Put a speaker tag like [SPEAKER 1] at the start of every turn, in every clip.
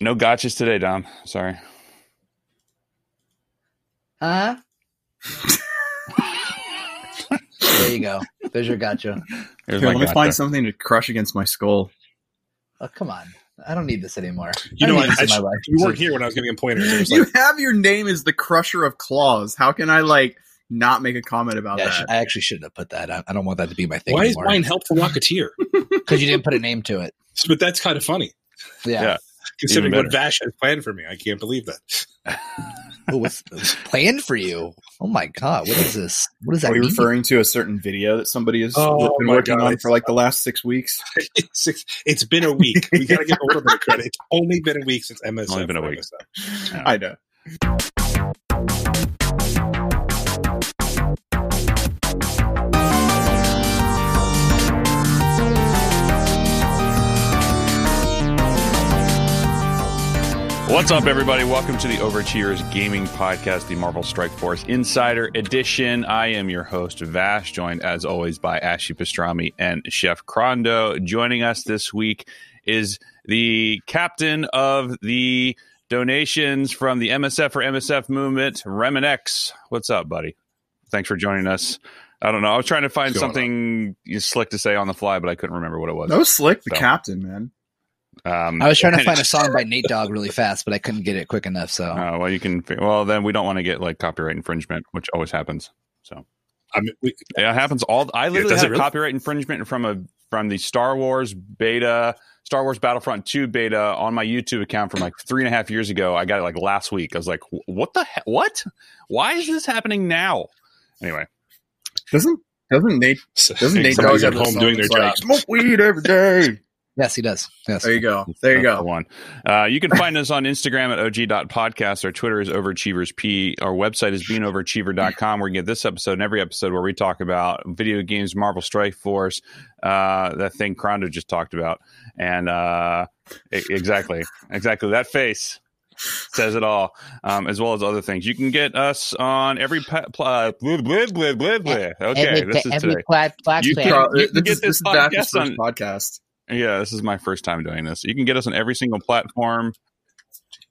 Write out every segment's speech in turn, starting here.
[SPEAKER 1] No gotchas today, Dom. Sorry.
[SPEAKER 2] Huh? there you go. There's your gotcha.
[SPEAKER 1] Here's
[SPEAKER 3] Here,
[SPEAKER 1] my
[SPEAKER 3] let me find something to crush against my skull.
[SPEAKER 2] Oh, come on. I don't need this anymore.
[SPEAKER 4] You
[SPEAKER 2] I
[SPEAKER 4] know,
[SPEAKER 2] don't
[SPEAKER 4] I, I
[SPEAKER 2] in my life.
[SPEAKER 4] you weren't here when I was giving him pointers. It
[SPEAKER 3] You
[SPEAKER 4] like,
[SPEAKER 3] have your name as the Crusher of Claws. How can I like not make a comment about
[SPEAKER 2] Yeah,
[SPEAKER 3] that?
[SPEAKER 2] I actually shouldn't have put that. I, I don't want that to be my thing
[SPEAKER 4] why is mine help for Rocketeer?
[SPEAKER 2] Because you didn't put a name to it.
[SPEAKER 4] but that's kind of funny,
[SPEAKER 2] Yeah.
[SPEAKER 1] Yeah.
[SPEAKER 4] considering what Vash has planned for me. I can't believe that.
[SPEAKER 2] Oh, what's, what's planned for you? Oh my god, what is this? What is does that
[SPEAKER 3] Are you
[SPEAKER 2] mean?
[SPEAKER 3] referring to a certain video that somebody has
[SPEAKER 4] Oh
[SPEAKER 3] been working
[SPEAKER 4] God.
[SPEAKER 3] on for like the last six weeks?
[SPEAKER 4] it's, it's been a week. We got to give a little bit of credit. It's only been a week since MSF.
[SPEAKER 1] Only been a week.
[SPEAKER 4] MSF.
[SPEAKER 3] I know.
[SPEAKER 1] What's up, everybody? Welcome to the Overachievers Gaming Podcast, the Marvel Strike Force Insider Edition. I am your host, Vash, joined as always by Ashley Pastrami and Chef Crondo. Joining us this week is the captain of the donations from the MSF for MSF movement, Remin X. What's up, buddy? Thanks for joining us. I don't know. I was trying to find something slick to say on the fly, but I couldn't remember what it was.
[SPEAKER 3] No slick, the
[SPEAKER 1] So.
[SPEAKER 3] captain, man.
[SPEAKER 1] Um,
[SPEAKER 2] I was trying to find a song by Nate Dogg really fast, but I couldn't get it quick enough. So
[SPEAKER 1] Uh, well, you can. Well, then we don't want to get like copyright infringement, which always happens. So
[SPEAKER 4] I mean, we,
[SPEAKER 1] yeah, it happens all. I literally
[SPEAKER 4] does it
[SPEAKER 1] have
[SPEAKER 4] really?
[SPEAKER 1] copyright infringement from a from the Star Wars beta, Star Wars Battlefront Two beta on my YouTube account from like three and a half years ago. I got it like last week. I was like, what the he- what? Why is this happening now? Anyway,
[SPEAKER 3] Doesn't doesn't Nate doesn't Nate
[SPEAKER 4] somebody's
[SPEAKER 3] Dogg
[SPEAKER 4] at
[SPEAKER 3] have
[SPEAKER 4] home doing their
[SPEAKER 3] songs like,
[SPEAKER 4] job.
[SPEAKER 3] Smoke weed every day.
[SPEAKER 2] Yes, he does. Yes.
[SPEAKER 3] There you go. There you
[SPEAKER 1] That's the
[SPEAKER 3] go.
[SPEAKER 1] one. Uh, you can find us on Instagram at og.podcast. Our Twitter is overachieversp. Our website is beingoverachiever.com where you get this episode and every episode where we talk about video games, Marvel Strike Force, uh, that thing Crondo just talked about. And uh, exactly, exactly. That face says it all, um, as well as other things. You can get us on every. Pa- pl- uh, blah, blah, blah, blah, blah. Okay,
[SPEAKER 2] every,
[SPEAKER 1] this is
[SPEAKER 2] every
[SPEAKER 1] today.
[SPEAKER 2] plat- plat-
[SPEAKER 1] You can- you can
[SPEAKER 3] this,
[SPEAKER 1] get this
[SPEAKER 3] this
[SPEAKER 1] podcast on-
[SPEAKER 3] podcast.
[SPEAKER 1] Yeah, this is my first time doing this. You can get us on every single platform.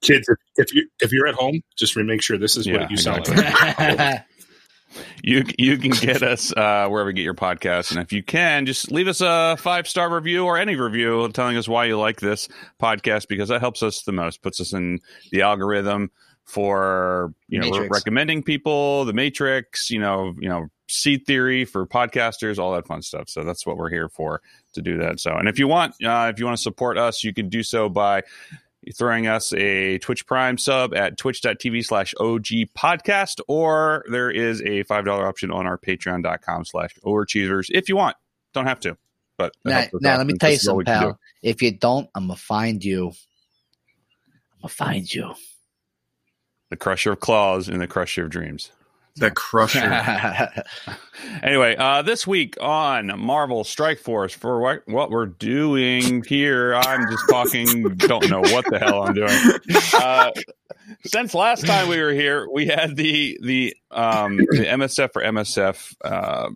[SPEAKER 4] kids, if, if you if you're at home, just make sure this is
[SPEAKER 1] Yeah,
[SPEAKER 4] what you sound
[SPEAKER 1] exactly.
[SPEAKER 4] like.
[SPEAKER 1] You you can get us uh, wherever you get your podcast, and if you can, just leave us a five star review or any review telling us why you like this podcast because that helps us the most, puts us in the algorithm for you know
[SPEAKER 2] Matrix.
[SPEAKER 1] recommending people, the Matrix, you know, you know, seed theory for podcasters, all that fun stuff. So that's what we're here for to do that. So, and if you want, uh, if you want to support us, you can do so by throwing us a Twitch Prime sub at twitch.tv slash OG podcast, or there is a $5 option on our patreon.com slash overachievers if you want. Don't have to, but
[SPEAKER 2] now, now let me tell you
[SPEAKER 1] this is all we
[SPEAKER 2] something, pal. If you don't, I'm gonna find you. I'm gonna find you.
[SPEAKER 1] The crusher of claws and the crusher of dreams.
[SPEAKER 3] The crusher.
[SPEAKER 1] Anyway, uh, this week on Marvel Strike Force, for what, what we're doing here, I'm just talking, don't know what the hell I'm doing. Uh, since last time we were here, we had the the um, the MSF for MSF uh,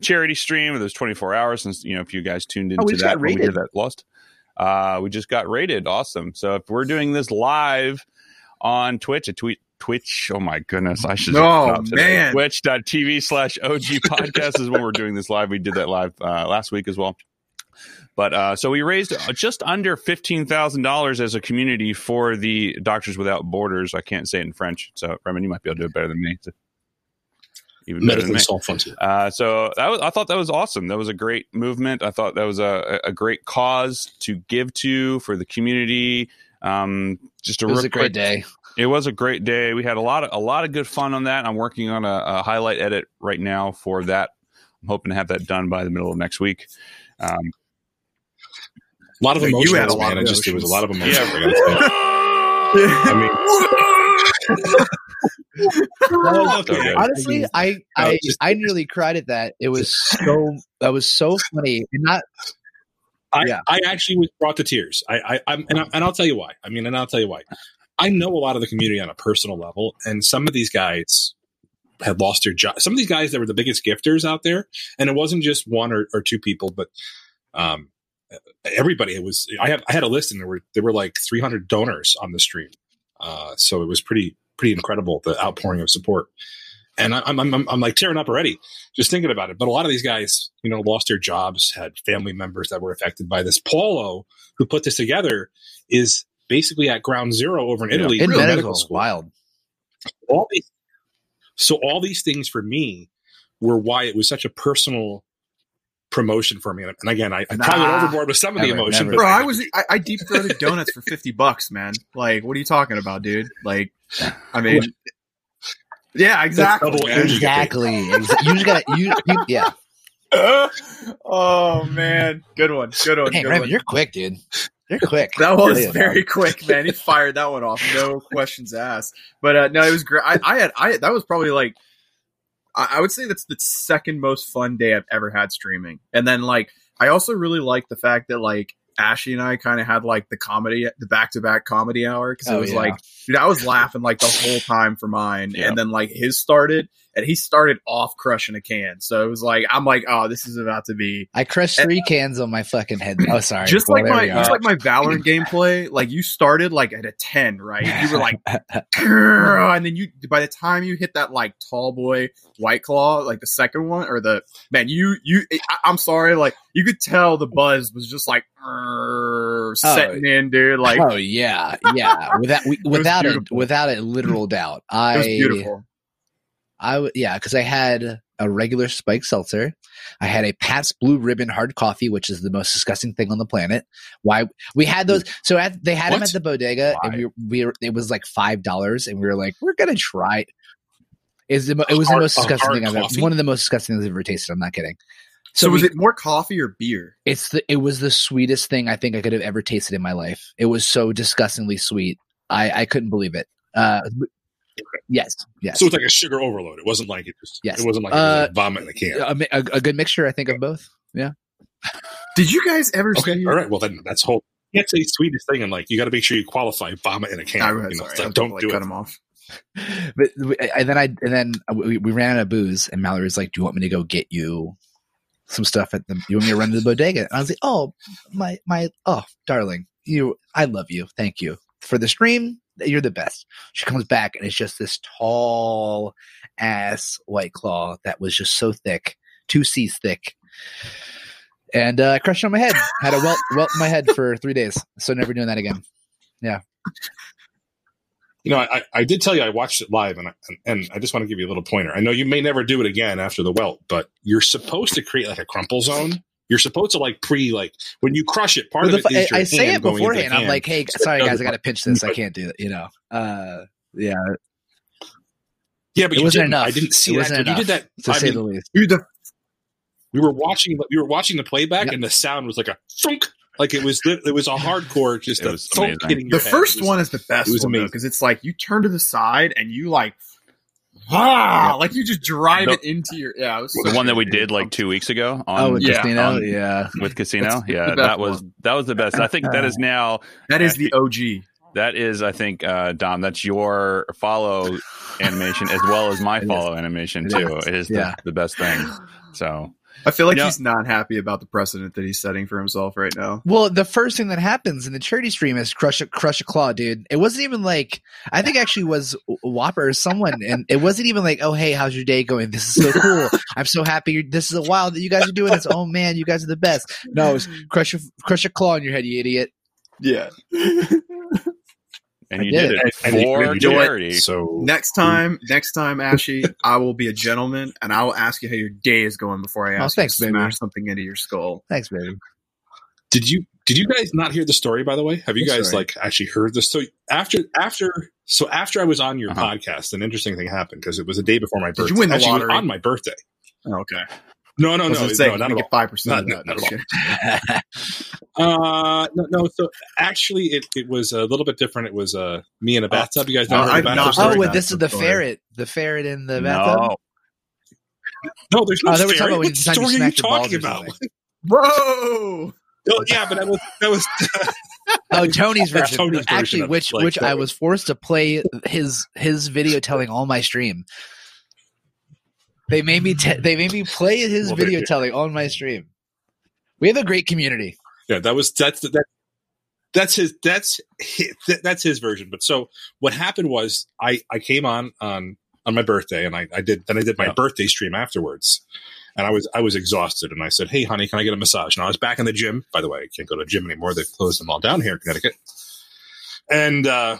[SPEAKER 1] charity stream. It was 24 hours since you know if you guys tuned into
[SPEAKER 2] Oh, we
[SPEAKER 1] that we
[SPEAKER 2] rated.
[SPEAKER 1] did that lost. Uh, we just got rated. Awesome. So if we're doing this live on Twitch, a tweet. Twitch, oh my goodness, I should.
[SPEAKER 3] Oh,
[SPEAKER 1] stop today.
[SPEAKER 3] man.
[SPEAKER 1] Twitch.tv slash OG podcast is when we're doing this live. We did that live uh, last week as well. But uh, so we raised just under fifteen thousand dollars as a community for the Doctors Without Borders. I can't say it in French, so Remen, you might be able to do it better than me. Even better than
[SPEAKER 4] Medically
[SPEAKER 1] me. Uh, so that was, I thought that was awesome. That was a great movement. I thought that was a, a great cause to give to for the community. Um, just a
[SPEAKER 2] it was
[SPEAKER 1] real
[SPEAKER 2] a great
[SPEAKER 1] quick-
[SPEAKER 2] day.
[SPEAKER 1] It was a great day. We had a lot of a lot of good fun on that. I'm working on a, a highlight edit right now for that. I'm hoping to have that done by the middle of next week. Um,
[SPEAKER 4] A lot of
[SPEAKER 3] Yeah, you
[SPEAKER 4] emotions,
[SPEAKER 3] had a lot
[SPEAKER 4] man.
[SPEAKER 3] of
[SPEAKER 4] I just there was a lot of emotions.
[SPEAKER 1] Yeah.
[SPEAKER 4] I gotta mean,
[SPEAKER 1] Okay.
[SPEAKER 2] Honestly, I
[SPEAKER 4] No,
[SPEAKER 2] I,
[SPEAKER 4] just-
[SPEAKER 2] I nearly cried at that. It was so that was so funny, and not
[SPEAKER 4] I,
[SPEAKER 2] Yeah.
[SPEAKER 4] I actually was brought to tears. I, I, I'm, and, I, and I'll tell you why. I mean, and I'll tell you why. I know a lot of the community on a personal level, and some of these guys had lost their job. Some of these guys that were the biggest gifters out there, and it wasn't just one or, or two people, but um, everybody it was I had I had a list and there were there were like 300 donors on the stream. Uh, so it was pretty pretty incredible the outpouring of support. And I, I'm, I'm I'm like tearing up already just thinking about it. But a lot of these guys, you know, lost their jobs, had family members that were affected by this. Paulo, who put this together, is basically at ground zero over in
[SPEAKER 1] Yeah.
[SPEAKER 4] Italy
[SPEAKER 2] In
[SPEAKER 4] for
[SPEAKER 2] medical,
[SPEAKER 4] school
[SPEAKER 2] wild.
[SPEAKER 4] all these so all these things for me were why it was such a personal promotion for me and and again i, I probably went overboard with some of the
[SPEAKER 2] Never,
[SPEAKER 4] emotion
[SPEAKER 2] never.
[SPEAKER 4] but
[SPEAKER 3] Bro, I was I, I deep throated donuts for fifty bucks, man. Like, what are you talking about, dude? Like, I mean, yeah, exactly.
[SPEAKER 4] double
[SPEAKER 3] man.
[SPEAKER 4] energy.
[SPEAKER 2] Exactly. You just gotta you, you yeah.
[SPEAKER 3] oh man, good one, good one.
[SPEAKER 2] Hey,
[SPEAKER 3] good
[SPEAKER 2] Raymond,
[SPEAKER 3] one.
[SPEAKER 2] you're quick, dude. You're quick.
[SPEAKER 3] That was
[SPEAKER 2] Yeah.
[SPEAKER 3] very quick, man. He fired that one off, no questions asked. But uh, no, it was great. I, I had, I that was probably like, I, I would say that's the second most fun day I've ever had streaming. And then like, I also really like the fact that like Ashley and I kind of had like the comedy, the back to back comedy hour because it
[SPEAKER 2] Oh,
[SPEAKER 3] was
[SPEAKER 2] yeah.
[SPEAKER 3] like, dude, I was laughing like the whole time for mine,
[SPEAKER 1] Yeah.
[SPEAKER 3] and then like his started, and he started off crushing a can. So it was like, I'm like, oh, this is about to be
[SPEAKER 2] I crushed three cans on my fucking head. Oh, sorry.
[SPEAKER 3] just
[SPEAKER 2] Well,
[SPEAKER 3] like my just like my Valorant gameplay. Like you started like at a ten, right? You were like, and then you by the time you hit that like tall boy white claw, like the second one or the man, you you. I, I'm sorry, like you could tell the buzz was just like oh, setting in, dude. Like
[SPEAKER 2] oh yeah, yeah. Without we, without a without a literal doubt,
[SPEAKER 3] it was
[SPEAKER 2] I
[SPEAKER 3] beautiful.
[SPEAKER 2] I w- yeah, because I had a regular spike seltzer. I had a Pabst Blue Ribbon hard coffee, which is the most disgusting thing on the planet. Why we had those? So at, they had them at the bodega, and we, we were, it was like five dollars, and we were like, we're gonna try. it. Is the it was
[SPEAKER 4] Hard-
[SPEAKER 2] the most disgusting thing I've ever one of the most disgusting things I've ever tasted. I'm not kidding.
[SPEAKER 3] So, was
[SPEAKER 2] we-
[SPEAKER 3] it more coffee or beer?
[SPEAKER 2] It's the it was the sweetest thing I think I could have ever tasted in my life. It was so disgustingly sweet. I I couldn't believe it. Uh, yes, yes.
[SPEAKER 4] so it's like a sugar overload it wasn't like it just
[SPEAKER 2] Yes.
[SPEAKER 4] it wasn't like
[SPEAKER 2] Uh,
[SPEAKER 4] vomit in a can
[SPEAKER 2] a, a, a good mixture, I think, of both. Yeah.
[SPEAKER 3] Did you guys ever
[SPEAKER 4] okay
[SPEAKER 3] see?
[SPEAKER 4] all right well then that's whole you can't say sweetest thing and like you got to make sure you qualify vomit in a can
[SPEAKER 3] I,
[SPEAKER 4] you know,
[SPEAKER 3] sorry, I
[SPEAKER 4] like, don't
[SPEAKER 3] like,
[SPEAKER 4] do
[SPEAKER 3] cut
[SPEAKER 4] it
[SPEAKER 3] him off.
[SPEAKER 2] But and then I and then we, we ran out of booze, and Mallory was like, "Do you want me to go get you some stuff at the? You want me to run to the bodega?" And I was like, "Oh, my my oh, darling, you, I love you, thank you for the stream. You're the best." She comes back, and it's just this tall ass white claw that was just so thick, two C's thick. And uh, I crushed it on my head. Had a welt, welt in my head for three days. So never doing that again. Yeah.
[SPEAKER 4] You know I, I did tell you i watched it live and I, and, and I just want to give you a little pointer i know you may never do it again after the welt but you're supposed to create like a crumple zone you're supposed to like pre like when you crush it part
[SPEAKER 2] Well,
[SPEAKER 4] of
[SPEAKER 2] the
[SPEAKER 4] it
[SPEAKER 2] f-
[SPEAKER 4] your
[SPEAKER 2] I, I say
[SPEAKER 4] hand
[SPEAKER 2] it
[SPEAKER 4] going into the
[SPEAKER 2] beforehand. I'm like, hey,
[SPEAKER 4] So
[SPEAKER 2] sorry guys, I got to pinch this. I can't do it. You know. Uh, yeah,
[SPEAKER 4] yeah but
[SPEAKER 2] it
[SPEAKER 4] you
[SPEAKER 2] wasn't
[SPEAKER 4] didn't.
[SPEAKER 2] enough.
[SPEAKER 4] i didn't see
[SPEAKER 2] It
[SPEAKER 4] that
[SPEAKER 2] wasn't
[SPEAKER 4] you did that
[SPEAKER 2] to
[SPEAKER 4] I
[SPEAKER 2] say
[SPEAKER 4] mean,
[SPEAKER 2] the least.
[SPEAKER 3] Dude, the
[SPEAKER 4] we were watching we were watching the playback
[SPEAKER 2] Yep.
[SPEAKER 4] and the sound was like a thunk like it was it was a hardcore just
[SPEAKER 1] It
[SPEAKER 4] a
[SPEAKER 1] was
[SPEAKER 4] thunk
[SPEAKER 1] amazing.
[SPEAKER 4] hitting
[SPEAKER 3] the
[SPEAKER 4] head.
[SPEAKER 3] first
[SPEAKER 4] was-
[SPEAKER 3] one is the best
[SPEAKER 4] it was
[SPEAKER 3] one
[SPEAKER 4] amazing.
[SPEAKER 3] because it's like you turn to the side and you like ah, like you just drive
[SPEAKER 1] The-
[SPEAKER 3] it into your yeah. It was
[SPEAKER 1] The
[SPEAKER 3] so
[SPEAKER 1] one that we did like two weeks ago on
[SPEAKER 2] Oh, with
[SPEAKER 3] yeah,
[SPEAKER 2] Casino,
[SPEAKER 1] on-
[SPEAKER 2] yeah.
[SPEAKER 1] with Casino.
[SPEAKER 3] That's
[SPEAKER 1] Yeah, that was
[SPEAKER 3] one.
[SPEAKER 1] that was the best. I think that is now
[SPEAKER 3] that is the OG.
[SPEAKER 1] that is I think uh, Dom. That's your follow animation as well as my follow animation too.
[SPEAKER 2] is.
[SPEAKER 1] It is the,
[SPEAKER 2] Yeah.
[SPEAKER 1] the best thing. So
[SPEAKER 3] I feel like
[SPEAKER 1] Yeah.
[SPEAKER 3] he's not happy about the precedent that he's setting for himself right now.
[SPEAKER 2] Well, the first thing that happens in the charity stream is crush a crush a claw, dude. It wasn't even like I think actually was Whopper or someone, and it wasn't even like, oh hey, how's your day going? This is so cool. I'm so happy. You're, this is a while that you guys are doing this. Oh man, you guys are the best. No, it was crush a crush a claw in your head, you idiot.
[SPEAKER 3] Yeah.
[SPEAKER 1] and
[SPEAKER 2] I
[SPEAKER 1] you
[SPEAKER 2] did
[SPEAKER 1] did,
[SPEAKER 2] it.
[SPEAKER 1] it
[SPEAKER 4] And
[SPEAKER 1] for
[SPEAKER 4] you did it.
[SPEAKER 1] charity.
[SPEAKER 4] so
[SPEAKER 3] next time, next time, Ashy, I will be a gentleman and I will ask you how your day is going before I
[SPEAKER 2] Oh,
[SPEAKER 3] ask
[SPEAKER 2] thanks,
[SPEAKER 3] you to
[SPEAKER 2] baby.
[SPEAKER 3] smash something into your skull.
[SPEAKER 2] Thanks, baby.
[SPEAKER 4] Did you did you guys not hear the story by the way? Have you
[SPEAKER 3] What
[SPEAKER 4] guys
[SPEAKER 3] story?
[SPEAKER 4] like actually heard the story after after so after I was on your
[SPEAKER 1] Uh-huh.
[SPEAKER 4] podcast, an interesting thing happened because it was a day before my
[SPEAKER 3] Did
[SPEAKER 4] birthday.
[SPEAKER 3] you win the
[SPEAKER 4] Actually,
[SPEAKER 3] lottery?
[SPEAKER 4] on my birthday.
[SPEAKER 3] Oh, okay.
[SPEAKER 4] No, no, no,
[SPEAKER 3] say,
[SPEAKER 4] no, not at
[SPEAKER 3] get
[SPEAKER 4] all.
[SPEAKER 3] five percent of
[SPEAKER 4] Not- not at all. Uh, no, no. So actually, it, it was a little bit different. It was uh, me in a bathtub. You guys know
[SPEAKER 3] Oh,
[SPEAKER 4] the
[SPEAKER 3] I've
[SPEAKER 4] bathtub
[SPEAKER 3] not
[SPEAKER 2] oh,
[SPEAKER 3] heard
[SPEAKER 2] with
[SPEAKER 3] that
[SPEAKER 2] this is the
[SPEAKER 3] story.
[SPEAKER 2] ferret, the ferret in the bathtub.
[SPEAKER 1] no,
[SPEAKER 4] No, there's no
[SPEAKER 2] Oh, they were
[SPEAKER 4] story.
[SPEAKER 2] about
[SPEAKER 4] What
[SPEAKER 2] you-
[SPEAKER 4] story are you
[SPEAKER 2] smacked your balls
[SPEAKER 4] talking about?
[SPEAKER 3] Bro,
[SPEAKER 4] Oh, yeah, but that was that was
[SPEAKER 2] Oh, Tony's version.
[SPEAKER 4] Tony's version
[SPEAKER 2] Actually,
[SPEAKER 4] of
[SPEAKER 2] which
[SPEAKER 4] Like,
[SPEAKER 2] which I was forced to play his his video telling all my stream. They made me te- they made me play his
[SPEAKER 4] Well,
[SPEAKER 2] video telling on my stream. We have a great community.
[SPEAKER 4] yeah, that was that's that that's his that's his, that's his version. But so what happened was I I came on on on my birthday and I I did then I did my
[SPEAKER 1] Yeah.
[SPEAKER 4] birthday stream afterwards. And I was I was exhausted, and I said, "Hey, honey, can I get a massage?" And I was back in the gym. By the way, I can't go to the gym anymore; they've closed them all down here in Connecticut. And uh,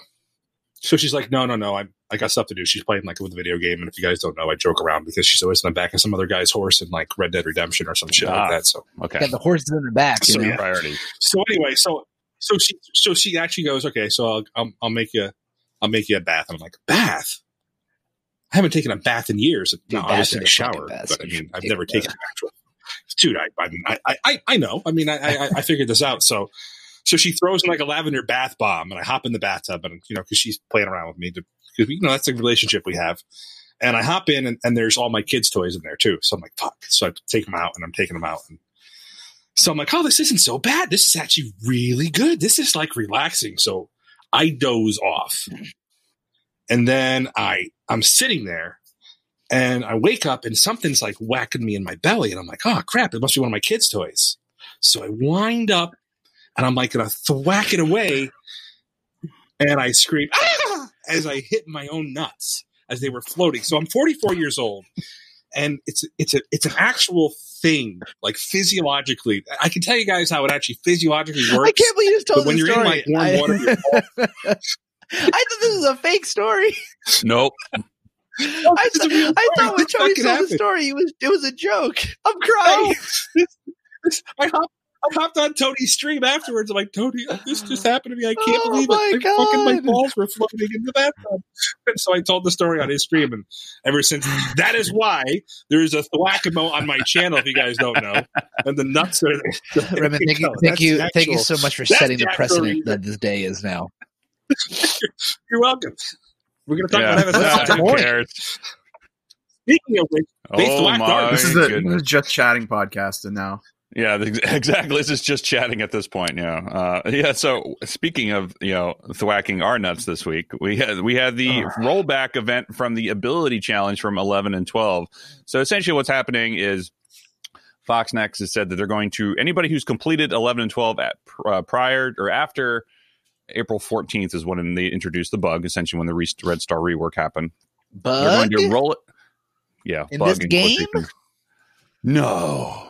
[SPEAKER 4] so she's like, "No, no, no, I I got stuff to do." She's playing like with a video game, and if you guys don't know, I joke around because she's always in the back of some other guy's horse in like Red Dead Redemption or some shit
[SPEAKER 1] Ah.
[SPEAKER 4] like that. So
[SPEAKER 1] Okay.
[SPEAKER 2] Got the is in the back.
[SPEAKER 4] So, yeah.
[SPEAKER 1] Priority.
[SPEAKER 4] so anyway, so so she so she actually goes, okay, so I'll I'll, I'll make you I'll make you a bath. And I'm like, bath. I haven't taken a bath in years.
[SPEAKER 2] Dude,
[SPEAKER 4] no, I just
[SPEAKER 2] take
[SPEAKER 4] a shower, but I mean, I've never
[SPEAKER 2] a
[SPEAKER 4] taken an actual. Dude, I, I mean, I, I, I know. I mean, I, I, I figured this out. So, so she throws in like a lavender bath bomb, and I hop in the bathtub, and you know, because she's playing around with me, because you know that's the relationship we have. And I hop in, and, and there's all my kids' toys in there too. So I'm like, fuck. So I take them out, and I'm taking them out, and so I'm like, oh, this isn't so bad. This is actually really good. This is like relaxing. So I doze off. And then I I'm sitting there and I wake up and something's like whacking me in my belly. And I'm like, oh crap, it must be one of my kids' toys. So I wind up and I'm like gonna thwack it away. And I scream ah! As I hit my own nuts as they were floating. So I'm 44 years old and it's it's a it's an actual thing, like physiologically. I can tell you guys how it actually physiologically works.
[SPEAKER 2] I can't believe you just told
[SPEAKER 4] But when
[SPEAKER 2] the
[SPEAKER 4] you're in,
[SPEAKER 2] story.
[SPEAKER 4] like, warm
[SPEAKER 2] I,
[SPEAKER 4] water,
[SPEAKER 2] I thought this was a fake story.
[SPEAKER 1] Nope.
[SPEAKER 2] I, th-
[SPEAKER 4] real
[SPEAKER 2] I
[SPEAKER 4] story.
[SPEAKER 2] thought when
[SPEAKER 4] This
[SPEAKER 2] Tony told the story, it was it was a joke. I'm crying.
[SPEAKER 4] I hopped, I hopped on Tony's stream afterwards. I'm like, Tony, this just happened to me. I can't
[SPEAKER 2] Oh
[SPEAKER 4] believe
[SPEAKER 2] my
[SPEAKER 4] it. My fucking my balls were floating in the bathtub. And so I told the story on his stream, and ever since that is why there is a thwackamo on my channel. If you guys don't know, and the nuts are.
[SPEAKER 2] Raymond, thank you, thank you,
[SPEAKER 4] the
[SPEAKER 2] thank you so much for setting
[SPEAKER 4] the
[SPEAKER 2] the precedent
[SPEAKER 4] reason.
[SPEAKER 2] that this day is now.
[SPEAKER 4] You're welcome. We're gonna talk
[SPEAKER 1] Yeah.
[SPEAKER 4] about having
[SPEAKER 2] What's
[SPEAKER 4] sex.
[SPEAKER 2] the
[SPEAKER 1] cares?
[SPEAKER 4] Speaking of which, They
[SPEAKER 1] Oh
[SPEAKER 4] thwacked
[SPEAKER 1] my
[SPEAKER 4] ours.
[SPEAKER 3] This is a this
[SPEAKER 1] goodness.
[SPEAKER 3] is just chatting podcast, and now
[SPEAKER 1] Yeah, exactly. This is just chatting at this point. Yeah, uh, yeah. So speaking of you know thwacking our nuts this week, we had we had the
[SPEAKER 2] Ugh.
[SPEAKER 1] rollback event from the Ability Challenge from eleven and twelve. So essentially, what's happening is Fox Next has said that they're going to anybody who's completed eleven and twelve at uh, prior or after April fourteenth is when they introduced the bug. Essentially, when the Re- Red Star rework happened, they're going to roll it. Yeah,
[SPEAKER 2] In
[SPEAKER 1] bug
[SPEAKER 2] this game?
[SPEAKER 1] No,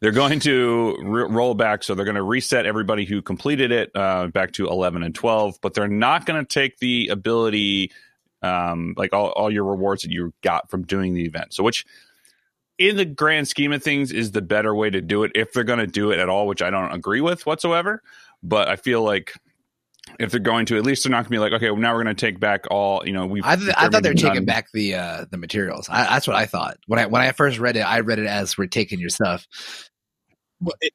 [SPEAKER 1] they're going to re- roll back. So they're going to reset everybody who completed it uh, back to eleven and twelve. But they're not going to take the ability, um, like all, all your rewards that you got from doing the event. So which. In the grand scheme of things, is the better way to do it if they're going to do it at all, which I don't agree with whatsoever. But I feel like if they're going to, at least they're not going to be like, okay, well, now we're going to take back all. You know, we.
[SPEAKER 2] I, th- I thought they were taking back the uh, the materials. I, that's what I thought when I when I first read it. I read it as we're taking your stuff.
[SPEAKER 4] Well, it-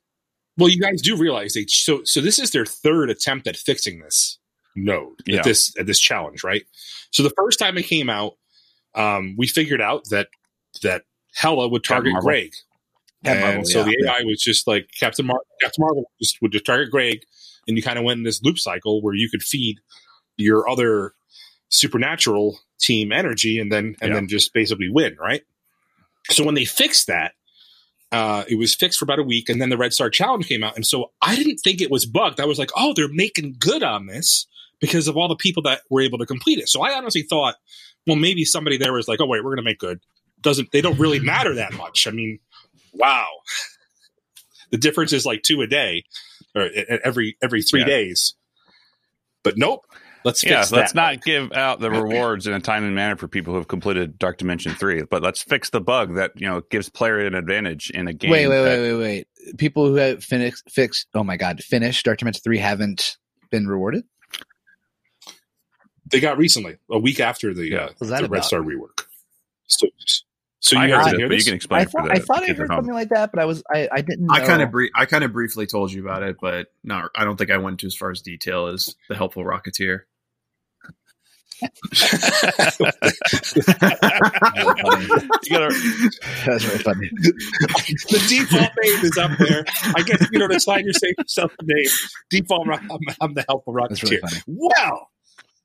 [SPEAKER 4] well, you guys do realize they so so this is their third attempt at fixing this node
[SPEAKER 1] Yeah.
[SPEAKER 4] at this at this challenge, right? So the first time it came out, um, we figured out that that Hela would target Greg, and
[SPEAKER 2] Marvel,
[SPEAKER 4] so
[SPEAKER 2] yeah.
[SPEAKER 4] the AI was just like Captain Mar- Captain Marvel just would just target Greg, and you kind of went in this loop cycle where you could feed your other supernatural team energy, and then and
[SPEAKER 1] Yeah.
[SPEAKER 4] then just basically win, right? So when they fixed that, uh, it was fixed for about a week, and then the Red Star Challenge came out, and so I didn't think it was bugged. I was like, oh, they're making good on this because of all the people that were able to complete it. So I honestly thought, well, maybe somebody there was like, oh wait, we're going to make good. Doesn't they don't really matter that much? I mean, wow, the difference is like two a day, or every every three
[SPEAKER 1] Yeah.
[SPEAKER 4] days. But nope, let's
[SPEAKER 1] Yeah,
[SPEAKER 4] fix
[SPEAKER 1] let's
[SPEAKER 4] that.
[SPEAKER 1] not give out the rewards in a timely manner for people who have completed Dark Dimension three, but let's fix the bug that you know gives player an advantage in a game.
[SPEAKER 2] Wait, wait,
[SPEAKER 1] that-
[SPEAKER 2] wait, wait, wait. People who have finished, fixed. Oh my god, finished Dark Dimension three haven't been rewarded.
[SPEAKER 4] They got recently a week after the,
[SPEAKER 1] Yeah.
[SPEAKER 4] uh,
[SPEAKER 2] What's that
[SPEAKER 4] the Red? Star rework. So, so you guys
[SPEAKER 1] heard it,
[SPEAKER 4] hear
[SPEAKER 1] but you can explain
[SPEAKER 2] I
[SPEAKER 1] it for
[SPEAKER 2] thought
[SPEAKER 1] the
[SPEAKER 2] I thought I heard something like that, but I was I, I didn't. Know.
[SPEAKER 3] I kind of brie- I kind of briefly told you about it, but no, I don't think I went to as far as detail as the helpful Rocketeer.
[SPEAKER 1] You gotta-
[SPEAKER 2] That's really funny.
[SPEAKER 4] the default name is up there. I guess if you don't assign yourself a name, default. I'm, I'm the helpful
[SPEAKER 2] That's really
[SPEAKER 4] rocketeer.
[SPEAKER 2] funny.
[SPEAKER 4] Well,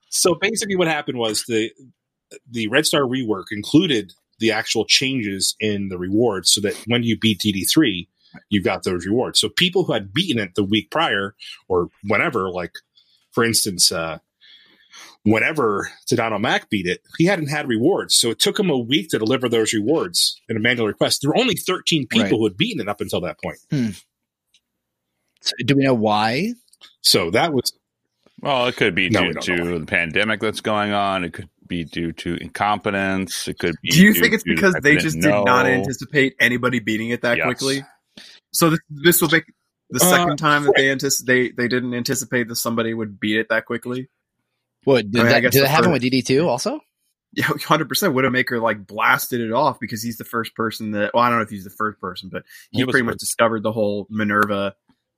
[SPEAKER 4] so basically, what happened was the the Red Star rework included the actual changes in the rewards, so that when you beat DD three, you got those rewards. So people who had beaten it the week prior or whenever, like for instance, uh, whenever Tadano Mac beat it, he hadn't had rewards. So it took him a week to deliver those rewards in a manual request. There were only 13 people
[SPEAKER 2] Right.
[SPEAKER 4] who had beaten it up until that point.
[SPEAKER 2] So do we know why?
[SPEAKER 4] So that was
[SPEAKER 1] Well, it could be
[SPEAKER 4] No,
[SPEAKER 1] due to
[SPEAKER 4] know.
[SPEAKER 1] the pandemic that's going on. It could be due to incompetence. It could be.
[SPEAKER 3] Do you
[SPEAKER 1] due
[SPEAKER 3] think it's because they just
[SPEAKER 1] no-
[SPEAKER 3] did not anticipate anybody beating it that
[SPEAKER 1] Yes.
[SPEAKER 3] quickly? So this, this will make the
[SPEAKER 4] Uh,
[SPEAKER 3] second time that they antici- they they didn't anticipate that somebody would beat it that quickly.
[SPEAKER 2] What did
[SPEAKER 3] I mean, I
[SPEAKER 2] that,
[SPEAKER 3] guess
[SPEAKER 2] did that happen
[SPEAKER 3] first-
[SPEAKER 2] with DD two also?
[SPEAKER 3] Yeah, hundred percent. Widowmaker like blasted it off because he's the first person that. Well, I don't know if he's the first person, but he,
[SPEAKER 1] He
[SPEAKER 3] pretty much discovered the whole Minerva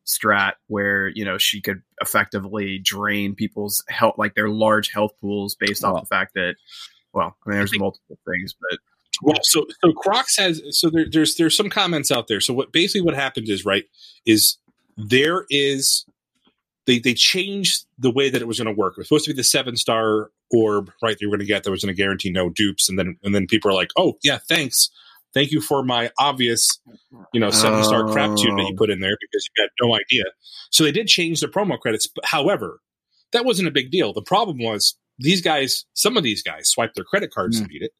[SPEAKER 3] strat where you know she could effectively drain people's health, like their large health pools, based off the fact that. Well, I mean, there's
[SPEAKER 4] think-
[SPEAKER 3] multiple things, but
[SPEAKER 4] Well, so so Crocs has so there, there's there's some comments out there. So what basically what happened is right is there is they they changed the way that it was going to work. It was supposed to be the seven star orb, right? They were going to get that was going to guarantee no dupes, and then and then people are like, oh yeah, thanks, thank you for my obvious, you know, seven star crap tune that you
[SPEAKER 3] Oh.
[SPEAKER 4] put in there because you had no idea. So they did change the promo credits, but however, that wasn't a big deal. The problem was these guys, some of these guys swiped their credit cards to beat it.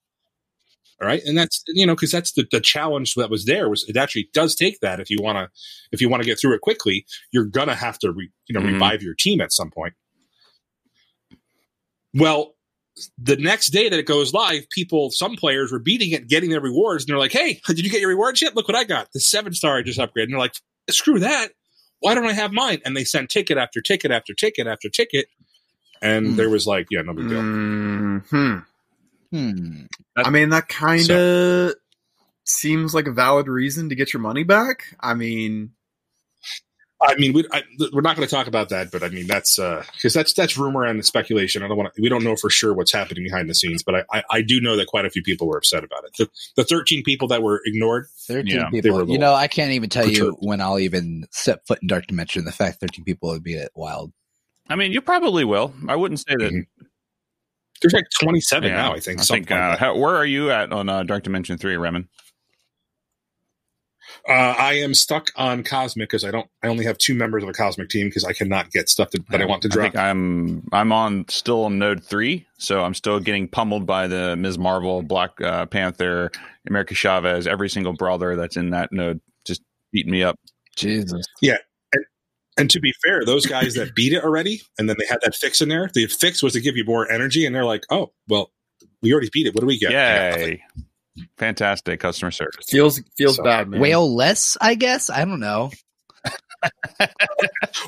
[SPEAKER 4] All right, and that's you know because that's the, the challenge that was there was it actually does take that if you want to if you want to get through it quickly you're gonna have to re, you know
[SPEAKER 1] Mhm.
[SPEAKER 4] revive your team at some point. Well, the next day that it goes live, people some players were beating it, getting their rewards, and they're like, "Hey, did you get your rewards yet? Look what I got! The seven star I just upgraded." And they're like, "Screw that! Why don't I have mine?" And they sent ticket after ticket after ticket after ticket, and
[SPEAKER 2] Hmm.
[SPEAKER 4] there was like, "Yeah, no big deal."
[SPEAKER 3] hmm
[SPEAKER 2] Hmm.
[SPEAKER 3] I mean, that kind of seems like a valid reason to get your money back. I mean,
[SPEAKER 4] I mean, we, I, we're not going to talk about that, but I mean, that's because that's that's rumor and speculation. I don't want to. We don't know for sure what's happening behind the scenes, but I, I, I do know that quite a few people were upset about it. The, the 13 people that were ignored,
[SPEAKER 2] Thirteen
[SPEAKER 1] Yeah,
[SPEAKER 4] they were
[SPEAKER 2] people. You know, I can't even tell you when I'll even set foot in Dark Dimension. The fact thirteen people would be wild.
[SPEAKER 1] I mean, you probably will. I wouldn't say that.
[SPEAKER 4] Mhm. there's like 27
[SPEAKER 1] Yeah,
[SPEAKER 4] now. I think.
[SPEAKER 1] I think.
[SPEAKER 4] like
[SPEAKER 1] Uh,
[SPEAKER 4] that.
[SPEAKER 1] how, where are you at on uh, Dark Dimension Three, Remen?
[SPEAKER 4] Uh, I am stuck on Cosmic because I don't. I only have two members of a Cosmic team because I cannot get stuff that, that I want to
[SPEAKER 1] I
[SPEAKER 4] drop.
[SPEAKER 1] think I'm I'm on still on Node Three, so I'm still getting pummeled by the Ms. Marvel, Black uh, Panther, America Chavez, every single brawler that's in that node, just beating me up.
[SPEAKER 2] Jesus. Yeah.
[SPEAKER 4] And and to be fair, those guys that beat it already, and then they had that fix in there. The fix was to give you more energy, and they're like, "Oh, well, we already beat it. What do we get?" I got.
[SPEAKER 1] Yay! Fantastic customer service.
[SPEAKER 3] feels feels
[SPEAKER 4] So-
[SPEAKER 3] bad, man.
[SPEAKER 2] Whale less, I guess. I don't know.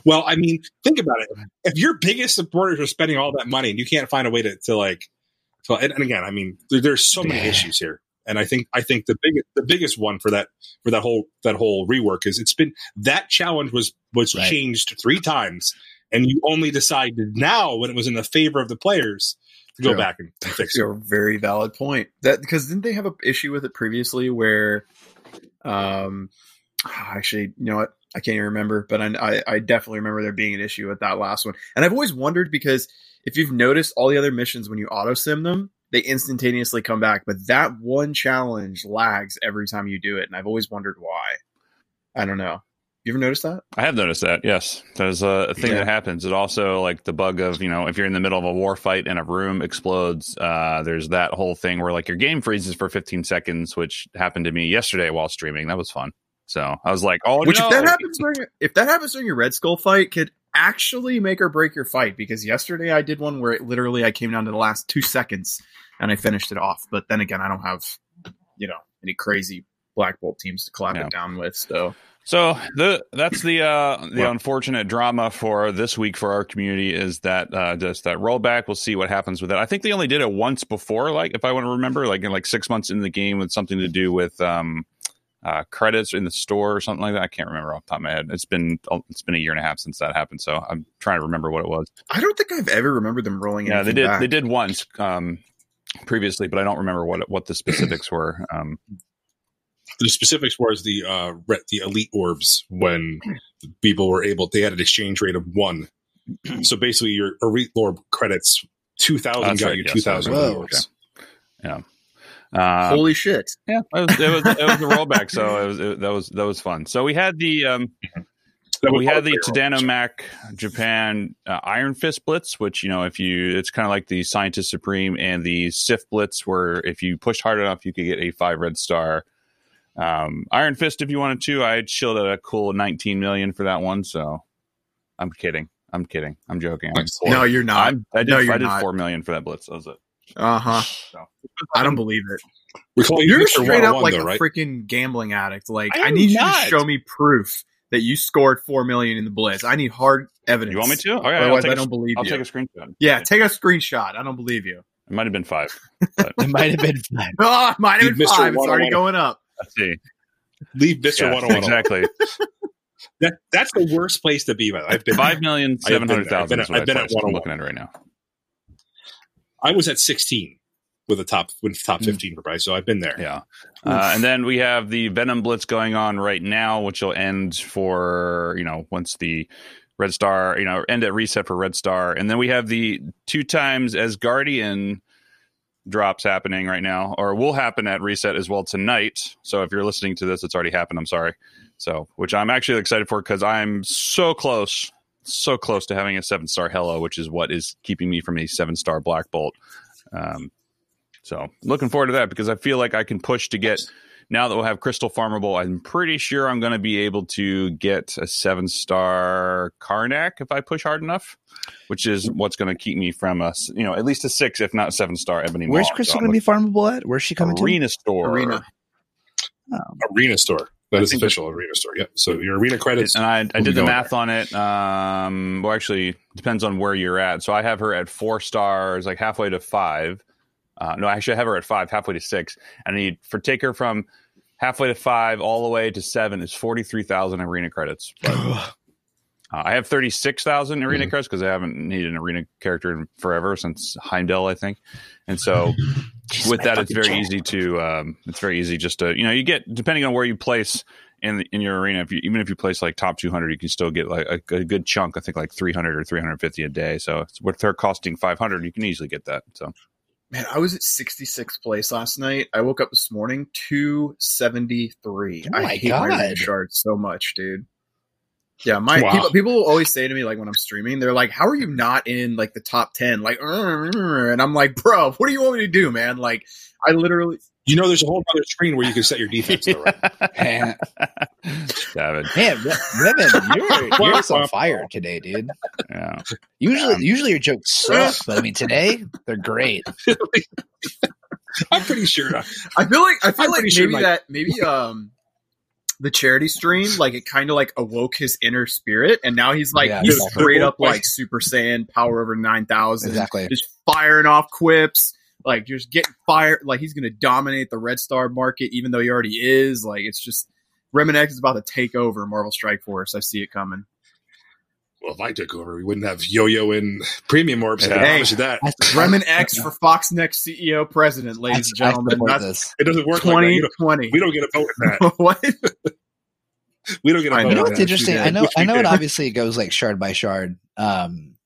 [SPEAKER 4] Well, I mean, think about it. If your biggest supporters are spending all that money and you can't find a way to, to like, so and, and again, I mean, there, there's so many
[SPEAKER 2] Yeah.
[SPEAKER 4] issues here, and I think I think the biggest the biggest one for that for that whole that whole rework is it's been that challenge was was
[SPEAKER 2] Right.
[SPEAKER 4] changed three times, and you only decided now when it was in the favor of the players to go
[SPEAKER 2] True.
[SPEAKER 4] back and, fix it.
[SPEAKER 3] a very valid point. That because didn't they have an issue with it previously where, um, actually, you know what? I can't even remember, but I, I, I definitely remember there being an issue with that last one. And I've always wondered because if you've noticed all the other missions when you auto sim them, they instantaneously come back, but that one challenge lags every time you do it, and I've always wondered why. I don't know. You ever noticed that?
[SPEAKER 1] I have noticed that. Yes, there's a thing
[SPEAKER 3] Yeah.
[SPEAKER 1] that happens. It also like the bug of you know if you're in the middle of a war fight and a room explodes. Uh, there's that whole thing where like your game freezes for 15 seconds, which happened to me yesterday while streaming. That was fun. So I was like, oh
[SPEAKER 3] Which
[SPEAKER 1] no!
[SPEAKER 3] if that happens during if that happens during your Red Skull fight, could actually make or break your fight. Because yesterday I did one where it literally I came down to the last two seconds and I finished it off. But then again, I don't have you know any crazy Black Bolt teams to clap it down with. So
[SPEAKER 1] So the that's the uh, the unfortunate drama for this week for our community is that uh, just that rollback. We'll see what happens with it. I think they only did it once before, like if I want to remember, like in like six months in the game with something to do with um, uh, credits in the store or something like that. I can't remember off the top of my head. It's been it's been a year and a half since that happened, so I'm trying to remember what it was.
[SPEAKER 3] I don't think I've ever remembered them rolling.
[SPEAKER 1] Yeah, they did
[SPEAKER 3] back.
[SPEAKER 1] they did once um, previously, but I don't remember what what the specifics were. Um,
[SPEAKER 4] The specifics was the uh, re- the elite orbs when people were able. They had an exchange rate of one. So basically, your elite orb credits two thousand
[SPEAKER 1] That's
[SPEAKER 4] got
[SPEAKER 1] right,
[SPEAKER 4] you
[SPEAKER 1] yes,
[SPEAKER 4] two thousand
[SPEAKER 2] Whoa.
[SPEAKER 4] rewards.
[SPEAKER 1] Uh,
[SPEAKER 3] Holy shit!
[SPEAKER 1] yeah, it was, it was it was a rollback, so it was it, that was that was fun. So we had the um, we had the
[SPEAKER 4] all.
[SPEAKER 1] Tadano Mac Japan uh, Iron Fist Blitz, which you know if you it's kind of like the Scientist Supreme and the Sif Blitz, where if you pushed hard enough, you could get a five red star. Um, Iron Fist, if you wanted to, I chilled at a cool 19 million for that one. So I'm kidding. I'm kidding. I'm joking. I'm
[SPEAKER 3] No, you're not.
[SPEAKER 1] I'm- I did,
[SPEAKER 3] No, you're
[SPEAKER 1] I did
[SPEAKER 3] not.
[SPEAKER 1] four million for that blitz. That was it.
[SPEAKER 3] Uh huh.
[SPEAKER 1] So.
[SPEAKER 3] I don't believe it.
[SPEAKER 4] We call you
[SPEAKER 3] You're
[SPEAKER 4] Mr.
[SPEAKER 3] straight up like
[SPEAKER 4] though,
[SPEAKER 3] a
[SPEAKER 4] right?
[SPEAKER 3] freaking gambling addict. Like
[SPEAKER 1] I
[SPEAKER 3] I,
[SPEAKER 1] am
[SPEAKER 3] need you to show me proof that you scored four million in the blitz. I need hard evidence.
[SPEAKER 1] You want me to? Okay, I'll
[SPEAKER 3] Otherwise,
[SPEAKER 1] take
[SPEAKER 3] I
[SPEAKER 1] a-
[SPEAKER 3] don't believe you.
[SPEAKER 1] I'll
[SPEAKER 3] you.
[SPEAKER 1] take a screenshot.
[SPEAKER 3] yeah, take a screenshot. I don't believe you.
[SPEAKER 1] It might have been five.
[SPEAKER 2] It might have been fun.
[SPEAKER 3] Oh, mine have been
[SPEAKER 4] Mr.
[SPEAKER 3] five. It's already going up.
[SPEAKER 1] See.
[SPEAKER 4] Leave Mr.
[SPEAKER 1] Yeah,
[SPEAKER 4] 101 alone.
[SPEAKER 1] exactly.
[SPEAKER 4] That, that's the worst place to be. I've been.
[SPEAKER 1] Five million
[SPEAKER 4] I have been. I've been at-
[SPEAKER 1] what I
[SPEAKER 4] I've been at
[SPEAKER 1] placed. I'm
[SPEAKER 4] 101.
[SPEAKER 1] looking at it right now.
[SPEAKER 4] I was at 16 with the top with top 15 for price, so I've been there.
[SPEAKER 1] Yeah. Uh, and then we have the Venom Blitz going on right now, which will end for, you know, once the Red Star, you know, end at reset for Red Star. And then we have the two times as Guardian drops happening right now, or will happen at reset as well tonight. So if you're listening to this, it's already happened. I'm sorry. So, which I'm actually excited for because I'm so close, so close to having a seven star Hello, which is what is keeping me from a seven star Black Bolt. Um, so looking forward to that because I feel like I can push to get now that we'll have Crystal Farmable. I'm pretty sure I'm going to be able to get a seven star Karnak if I push hard enough, which is what's going to keep me from a s- you know at least a six if not seven star Ebony.
[SPEAKER 2] Where's
[SPEAKER 1] Maw.
[SPEAKER 2] Crystal
[SPEAKER 1] So
[SPEAKER 2] going to be farmable at? Where's she coming to?
[SPEAKER 1] Arena store
[SPEAKER 3] Arena.
[SPEAKER 4] Arena store. That
[SPEAKER 1] I
[SPEAKER 4] is
[SPEAKER 1] think
[SPEAKER 4] official arena store. Yeah. So your arena credits.
[SPEAKER 1] and I, I did the
[SPEAKER 4] going
[SPEAKER 1] math on it. Um, well, actually, depends on where you're at. So I have her at four stars, like halfway to five. Uh, no, actually, I have her at five, halfway to six. And I need for take her from halfway to five all the way to seven is forty three thousand arena credits. But, uh, I have thirty six thousand arena
[SPEAKER 4] Mhm.
[SPEAKER 1] credits because I haven't needed an arena character in forever since Heimdall, I think. And so
[SPEAKER 2] Jeez,
[SPEAKER 1] with that, it's very easy to um, it's very easy just to you know you get depending on where you place in the, in your arena. If you, even if you place like top 200, you can still get like a, a good chunk. I think like 300 or 350 a day. So it's, with her costing 500, you can easily get that. So
[SPEAKER 3] Man, I was at 66th place last night. I woke up this morning 273.
[SPEAKER 2] Oh
[SPEAKER 3] I hate my
[SPEAKER 2] God.
[SPEAKER 3] arena shard so much, dude. Yeah, my
[SPEAKER 4] Wow.
[SPEAKER 3] people, people will always say to me like when I'm streaming, they're like, "How are you not in like the top 10?" Like, and I'm like, "Bro, what do you want me to do, man?" Like, I literally
[SPEAKER 4] You know, there's a whole other screen where you can set your defense. Though, right?
[SPEAKER 2] Man,
[SPEAKER 1] David,
[SPEAKER 2] man, Re- Revan, you're, you're so fire today, dude.
[SPEAKER 1] yeah,
[SPEAKER 2] Usually,
[SPEAKER 1] Um,
[SPEAKER 2] usually your jokes suck, but I mean today they're great.
[SPEAKER 4] I'm pretty sure.
[SPEAKER 3] I feel like I feel
[SPEAKER 4] I'm
[SPEAKER 3] like
[SPEAKER 4] pretty sure
[SPEAKER 3] maybe that maybe um the charity stream like it kind of like awoke his inner spirit and now he's like
[SPEAKER 2] Yeah,
[SPEAKER 3] he's
[SPEAKER 2] exactly.
[SPEAKER 3] straight up like Super Saiyan power over 9000
[SPEAKER 2] Exactly.
[SPEAKER 3] just firing off quips like just getting fired like he's going to dominate the red star market even though he already is like it's just Remenex is about to take over Marvel Strike Force I see it coming
[SPEAKER 4] Well, if I took over, we wouldn't have Yo-Yo and Premium Orbs. I
[SPEAKER 1] Yeah.
[SPEAKER 4] can promise you that.
[SPEAKER 2] I,
[SPEAKER 3] X for Fox Next CEO president ladies and gentlemen
[SPEAKER 2] support
[SPEAKER 3] that's.
[SPEAKER 4] It doesn't work like that.
[SPEAKER 3] 2020
[SPEAKER 4] we don't get a vote in that.
[SPEAKER 3] what
[SPEAKER 4] We don't get a
[SPEAKER 3] I
[SPEAKER 4] vote.
[SPEAKER 2] You know what's interesting? I know, I know, it obviously goes like shard by shard. Um,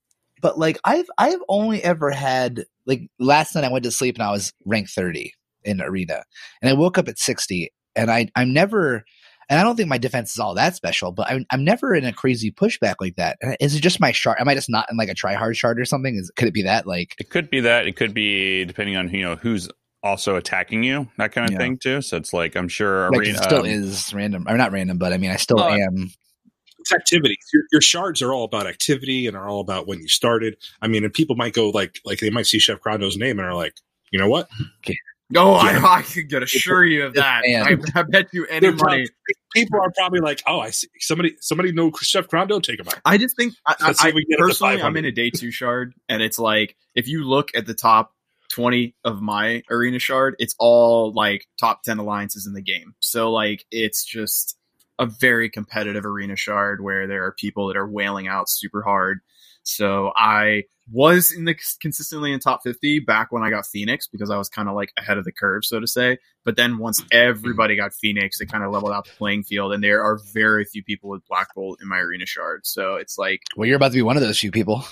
[SPEAKER 2] but like I've, I've only ever had like last night I went to sleep and I was ranked thirty in arena, and I woke up at sixty, and I, I'm never, and I don't think my defense is all that special, but I'm, I'm never in a crazy pushback like that. Is it just my shard? Am I just not in like a try hard shard or something? Is could it be that like?
[SPEAKER 1] it could be that. It could be depending on you know who's also attacking you, that kind of
[SPEAKER 2] Yeah.
[SPEAKER 1] thing too. So it's like I'm sure
[SPEAKER 2] Like
[SPEAKER 1] arena
[SPEAKER 2] it still
[SPEAKER 1] um,
[SPEAKER 2] is random, or not random, but I mean, I still
[SPEAKER 1] Well,
[SPEAKER 2] am.
[SPEAKER 4] It's activities. Your, your shards are all about activity and are all about when you started. I mean, and people might go like, like they might see Chef Grondo's name and are like, you know what?
[SPEAKER 3] Oh,
[SPEAKER 4] Yeah.
[SPEAKER 3] I, I can assure you of that. I, I bet you any
[SPEAKER 4] They're
[SPEAKER 3] money.
[SPEAKER 4] prob- people are probably like, oh, I see. Somebody, somebody know Chef Grondo. Take him out.
[SPEAKER 3] I just think I,
[SPEAKER 4] Let's
[SPEAKER 3] I,
[SPEAKER 4] if we can get up to
[SPEAKER 3] personally I'm in a day two shard, and it's like if you look at the top twenty of my arena shard, it's all like top ten alliances in the game. So like it's just a very competitive arena shard where there are people that are wailing out super hard. So I was in the consistently in top 50 back when I got Phoenix because I was kind of like ahead of the curve, so to say. But then once everybody got Phoenix, it kind of leveled out the playing field, and there are very few people with Black Bolt in my arena shard. So it's like,
[SPEAKER 2] Well, you're about to be one of those few people.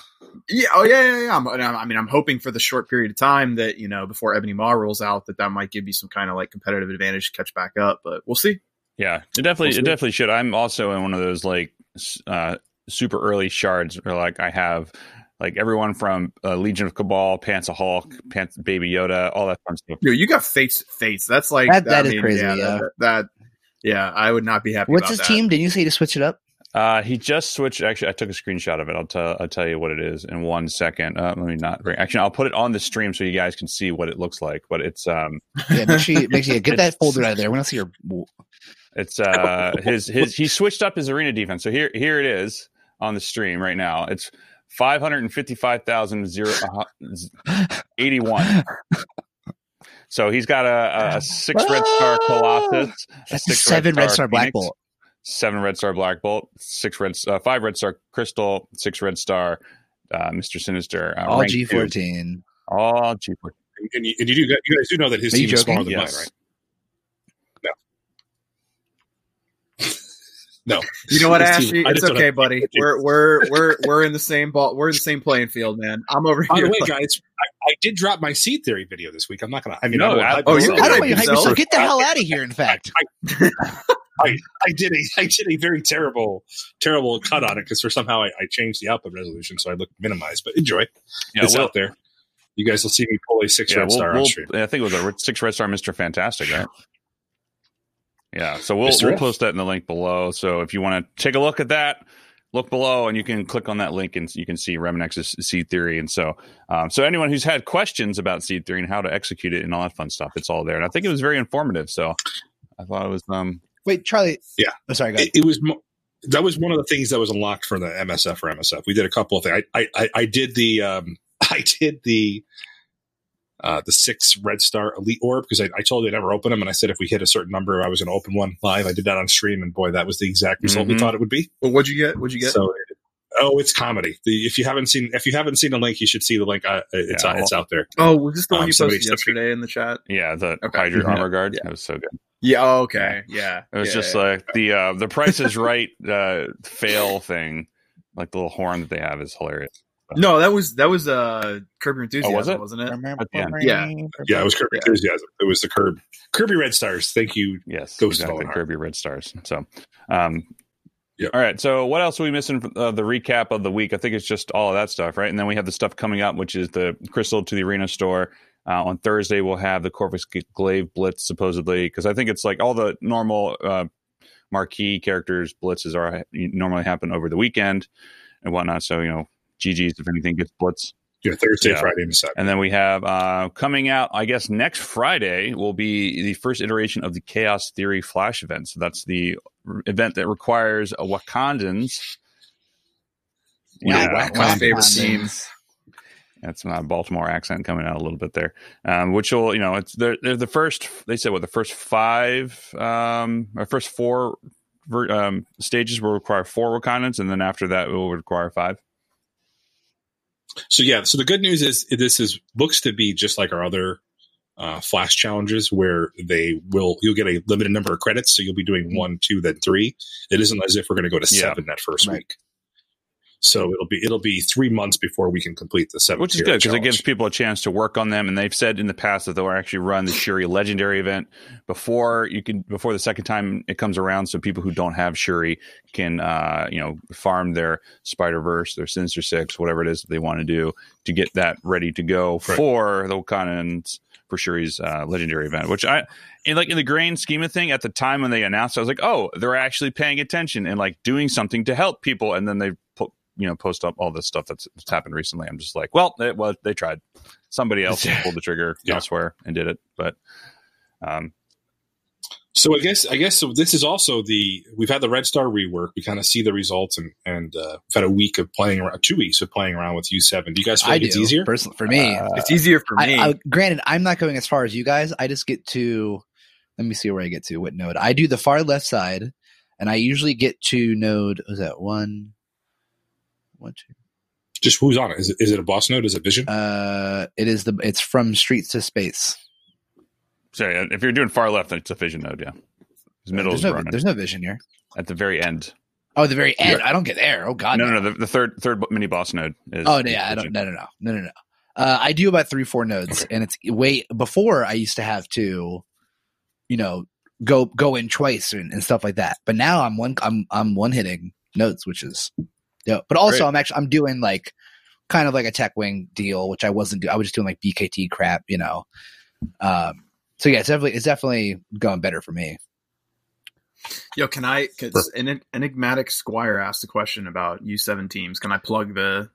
[SPEAKER 3] yeah, oh yeah, yeah, yeah. I'm, I mean, I'm hoping for the short period of time that you know before Ebony Maw rolls out that that might give you some kind of like competitive advantage to catch back up. But we'll see.
[SPEAKER 1] Yeah, it definitely
[SPEAKER 3] We'll see.
[SPEAKER 1] it definitely should. I'm also in one of those like uh, super early shards where like I have like everyone from uh, Legion of Cabal, Pants of Hulk, Pants Baby Yoda, all that fun stuff.
[SPEAKER 3] Yo, you got fates, fates. That's like
[SPEAKER 2] That- that
[SPEAKER 3] I
[SPEAKER 2] is
[SPEAKER 3] mean,
[SPEAKER 2] crazy,
[SPEAKER 3] Yeah,
[SPEAKER 2] yeah.
[SPEAKER 3] That, that, yeah, I would not be happy.
[SPEAKER 2] What's
[SPEAKER 3] about
[SPEAKER 2] his
[SPEAKER 3] that.
[SPEAKER 2] team? Didn't you say to switch it up?
[SPEAKER 1] Uh, he just switched. Actually, I took a screenshot of it. I'll tell I'll tell you what it is in one second. Uh, let me not bring. Actually, I'll put it on the stream so you guys can see what it looks like. But it's um
[SPEAKER 2] Yeah, make sure you, make sure you get that folder out of there. We don't see your.
[SPEAKER 1] It's uh his his he switched up his arena defense. So here here it is on the stream right now. It's five hundred and fifty five thousand zero eighty one. So he's got a, a, a six red star Colossus, a
[SPEAKER 2] That's
[SPEAKER 1] six
[SPEAKER 2] seven red star Black
[SPEAKER 1] Phoenix,
[SPEAKER 2] Bolt.
[SPEAKER 1] seven red star Black Bolt, six red uh, five red star Crystal, six red star uh, Mister Sinister, uh,
[SPEAKER 2] All
[SPEAKER 1] rank
[SPEAKER 2] G
[SPEAKER 1] two.
[SPEAKER 2] fourteen.
[SPEAKER 1] all G fourteen.
[SPEAKER 4] And you, and you do you guys do know that his
[SPEAKER 2] Are
[SPEAKER 4] team is smaller than
[SPEAKER 1] Yes.
[SPEAKER 4] mine, right? No.
[SPEAKER 3] You know what, Ashley? It's okay, buddy. We're we're we're we're in the same ball. We're in the same playing field, man. I'm over
[SPEAKER 4] By
[SPEAKER 3] here.
[SPEAKER 4] the way,
[SPEAKER 3] like-
[SPEAKER 4] guys, I, I did drop my seed theory video this week. I'm not gonna. I mean,
[SPEAKER 1] No,
[SPEAKER 4] I won't
[SPEAKER 1] I-
[SPEAKER 3] oh, you
[SPEAKER 2] I don't
[SPEAKER 3] hype
[SPEAKER 2] want to hype
[SPEAKER 3] yourself.
[SPEAKER 2] yourself. Get the hell out of here. In fact,
[SPEAKER 4] I, I did a I did a very terrible terrible cut on it because for somehow I, I changed the output resolution so I looked minimized. But enjoy,
[SPEAKER 1] Yeah,
[SPEAKER 4] it's
[SPEAKER 1] we'll-
[SPEAKER 4] out there. You guys will see me pull a six
[SPEAKER 1] yeah,
[SPEAKER 4] red
[SPEAKER 1] we'll-
[SPEAKER 4] star on
[SPEAKER 1] we'll-
[SPEAKER 4] stream.
[SPEAKER 1] I think it was a six red star Mister Fantastic, right? Yeah, so we'll we'll post that in the link below. So if you want to take a look at that, look below, and you can click on that link, and you can see Reminex's seed theory. And so, um, so anyone who's had questions about seed theory and how to execute it and all that fun stuff, it's all there. And I think it was very informative. So I thought it was um
[SPEAKER 2] wait, Charlie.
[SPEAKER 4] Yeah.
[SPEAKER 2] Oh, sorry. Go ahead.
[SPEAKER 4] It, it was mo- that was one of the things that was unlocked for the MSF or MSF. We did a couple of things. I I, I, I did the um, I did the uh, the six red star elite orb because I, I told you I'd never open them, and I said if we hit a certain number, I was going to open one live. I did that on stream, and boy, that was the exact result we
[SPEAKER 1] Mhm.
[SPEAKER 4] thought it would be.
[SPEAKER 3] Well, what'd you get? What'd you get?
[SPEAKER 4] So, oh, it's comedy. The, if you haven't seen if you haven't seen the link, you should see the link. Uh, it's
[SPEAKER 1] Yeah,
[SPEAKER 4] uh, it's out there.
[SPEAKER 3] oh, was this the
[SPEAKER 4] um,
[SPEAKER 3] one you posted yesterday in the chat?
[SPEAKER 1] yeah the
[SPEAKER 3] Okay.
[SPEAKER 1] Hydra
[SPEAKER 4] Mhm.
[SPEAKER 1] armor guard.
[SPEAKER 3] Yeah.
[SPEAKER 1] It was so good.
[SPEAKER 3] Yeah. Oh, okay. Yeah.
[SPEAKER 1] It was
[SPEAKER 3] Yeah,
[SPEAKER 1] just
[SPEAKER 3] yeah.
[SPEAKER 1] like the uh, the Price is Right uh, fail thing, like the little horn that they have is hilarious.
[SPEAKER 3] No, that was that was uh Curb Your Enthusiasm,
[SPEAKER 1] Oh, was it?
[SPEAKER 3] wasn't it?
[SPEAKER 1] At the.
[SPEAKER 3] Yeah.
[SPEAKER 4] Yeah, it was Kirby
[SPEAKER 3] Yeah.
[SPEAKER 4] enthusiasm. It was the Curb Kirby Red Stars. Thank you.
[SPEAKER 1] Yes,
[SPEAKER 4] Ghost
[SPEAKER 1] exactly.
[SPEAKER 4] Olenheart.
[SPEAKER 1] Curb your red stars. So, um,
[SPEAKER 4] Yep.
[SPEAKER 1] all right. So, what else are we missing? from uh, the recap of the week. I think it's just all of that stuff, right? And then we have the stuff coming up, which is the Crystal to the Arena store. Uh, on Thursday, we'll have the Corvus Glaive Blitz, supposedly, because I think it's like all the normal uh, marquee characters blitzes are normally happen over the weekend and whatnot. So, you know, GG's if anything gets blitz.
[SPEAKER 4] Yeah, Thursday,
[SPEAKER 1] Yeah.
[SPEAKER 4] Friday, and Saturday.
[SPEAKER 1] And then we have uh, coming out, I guess next Friday will be the first iteration of the Chaos Theory Flash event. So that's the r- event that requires a Wakandans.
[SPEAKER 3] Yeah,
[SPEAKER 1] Yeah,
[SPEAKER 3] my favorite team.
[SPEAKER 1] that's my Baltimore accent coming out a little bit there. Um, which will, you know, it's they're, they're the first. They said what the first five, um, or first four ver- um, stages will require four Wakandans, and then after that it will require five.
[SPEAKER 4] So yeah, so the good news is this is looks to be just like our other uh, flash challenges where they will you'll get a limited number of credits, so you'll be doing one, two, then three. It isn't as if we're going to go to
[SPEAKER 1] Yeah.
[SPEAKER 4] seven that first
[SPEAKER 2] Right.
[SPEAKER 4] week. So it'll be it'll be three months before we can complete the seven.
[SPEAKER 1] which is good because it gives people a chance to work on them. And they've said in the past that they'll actually run the Shuri Legendary event before you can before the second time it comes around, so people who don't have Shuri can uh, you know farm their Spider Verse, their Sinister Six, whatever it is that they want to do to get that ready to go
[SPEAKER 4] Right.
[SPEAKER 1] for the Wakandans for Shuri's uh, Legendary event. Which I in like in the grand scheme of thing at the time when they announced, I was like, oh, they're actually paying attention and like doing something to help people, and then they you know post up all this stuff that's, that's happened recently. I'm just like, well, it was they tried. Somebody else pulled the trigger
[SPEAKER 4] Yeah.
[SPEAKER 1] elsewhere and did it, but um,
[SPEAKER 4] So I guess I guess so. This is also the we've had the Red Star rework. We kind of see the results, and and uh, we've had a week of playing around, two weeks of playing around with U seven. Do you guys feel
[SPEAKER 2] I
[SPEAKER 4] like
[SPEAKER 2] do.
[SPEAKER 4] it's easier?
[SPEAKER 2] Personally, for me,
[SPEAKER 1] Uh,
[SPEAKER 3] It's easier for me.
[SPEAKER 2] I, I, granted, I'm not going as far as you guys. I just get to. Let me see where I get to. What node? I do the far left side, and I usually get to node. Was that one? One, two.
[SPEAKER 4] Just who's on it? Is it, is it a boss node? Is it Vision?
[SPEAKER 2] Uh, it is the it's from streets to space.
[SPEAKER 1] So yeah, if you're doing far left, then it's a vision node. Yeah, His middle
[SPEAKER 2] there's
[SPEAKER 1] is
[SPEAKER 2] no
[SPEAKER 1] running
[SPEAKER 2] there's no vision here.
[SPEAKER 1] at the very end.
[SPEAKER 2] Oh, the very end. I don't get there. Oh God.
[SPEAKER 1] no, no, no. The, the third third mini boss node is.
[SPEAKER 2] Oh
[SPEAKER 1] is
[SPEAKER 2] yeah, I don't. No, no, no, no, no, no. Uh, I do about three, four nodes, and it's way before I used to have to, you know, go go in twice and, and stuff like that. But now I'm one. I'm I'm one hitting nodes, which is, yeah. But also,
[SPEAKER 1] Great.
[SPEAKER 2] I'm actually I'm doing like kind of like a tech wing deal, which I wasn't. do- I was just doing like BKT crap, you know. Um. So yeah, it's definitely it's definitely going better for me.
[SPEAKER 3] Yo, can I? Because an enigmatic Squire asked a question about U seven teams. Can I plug the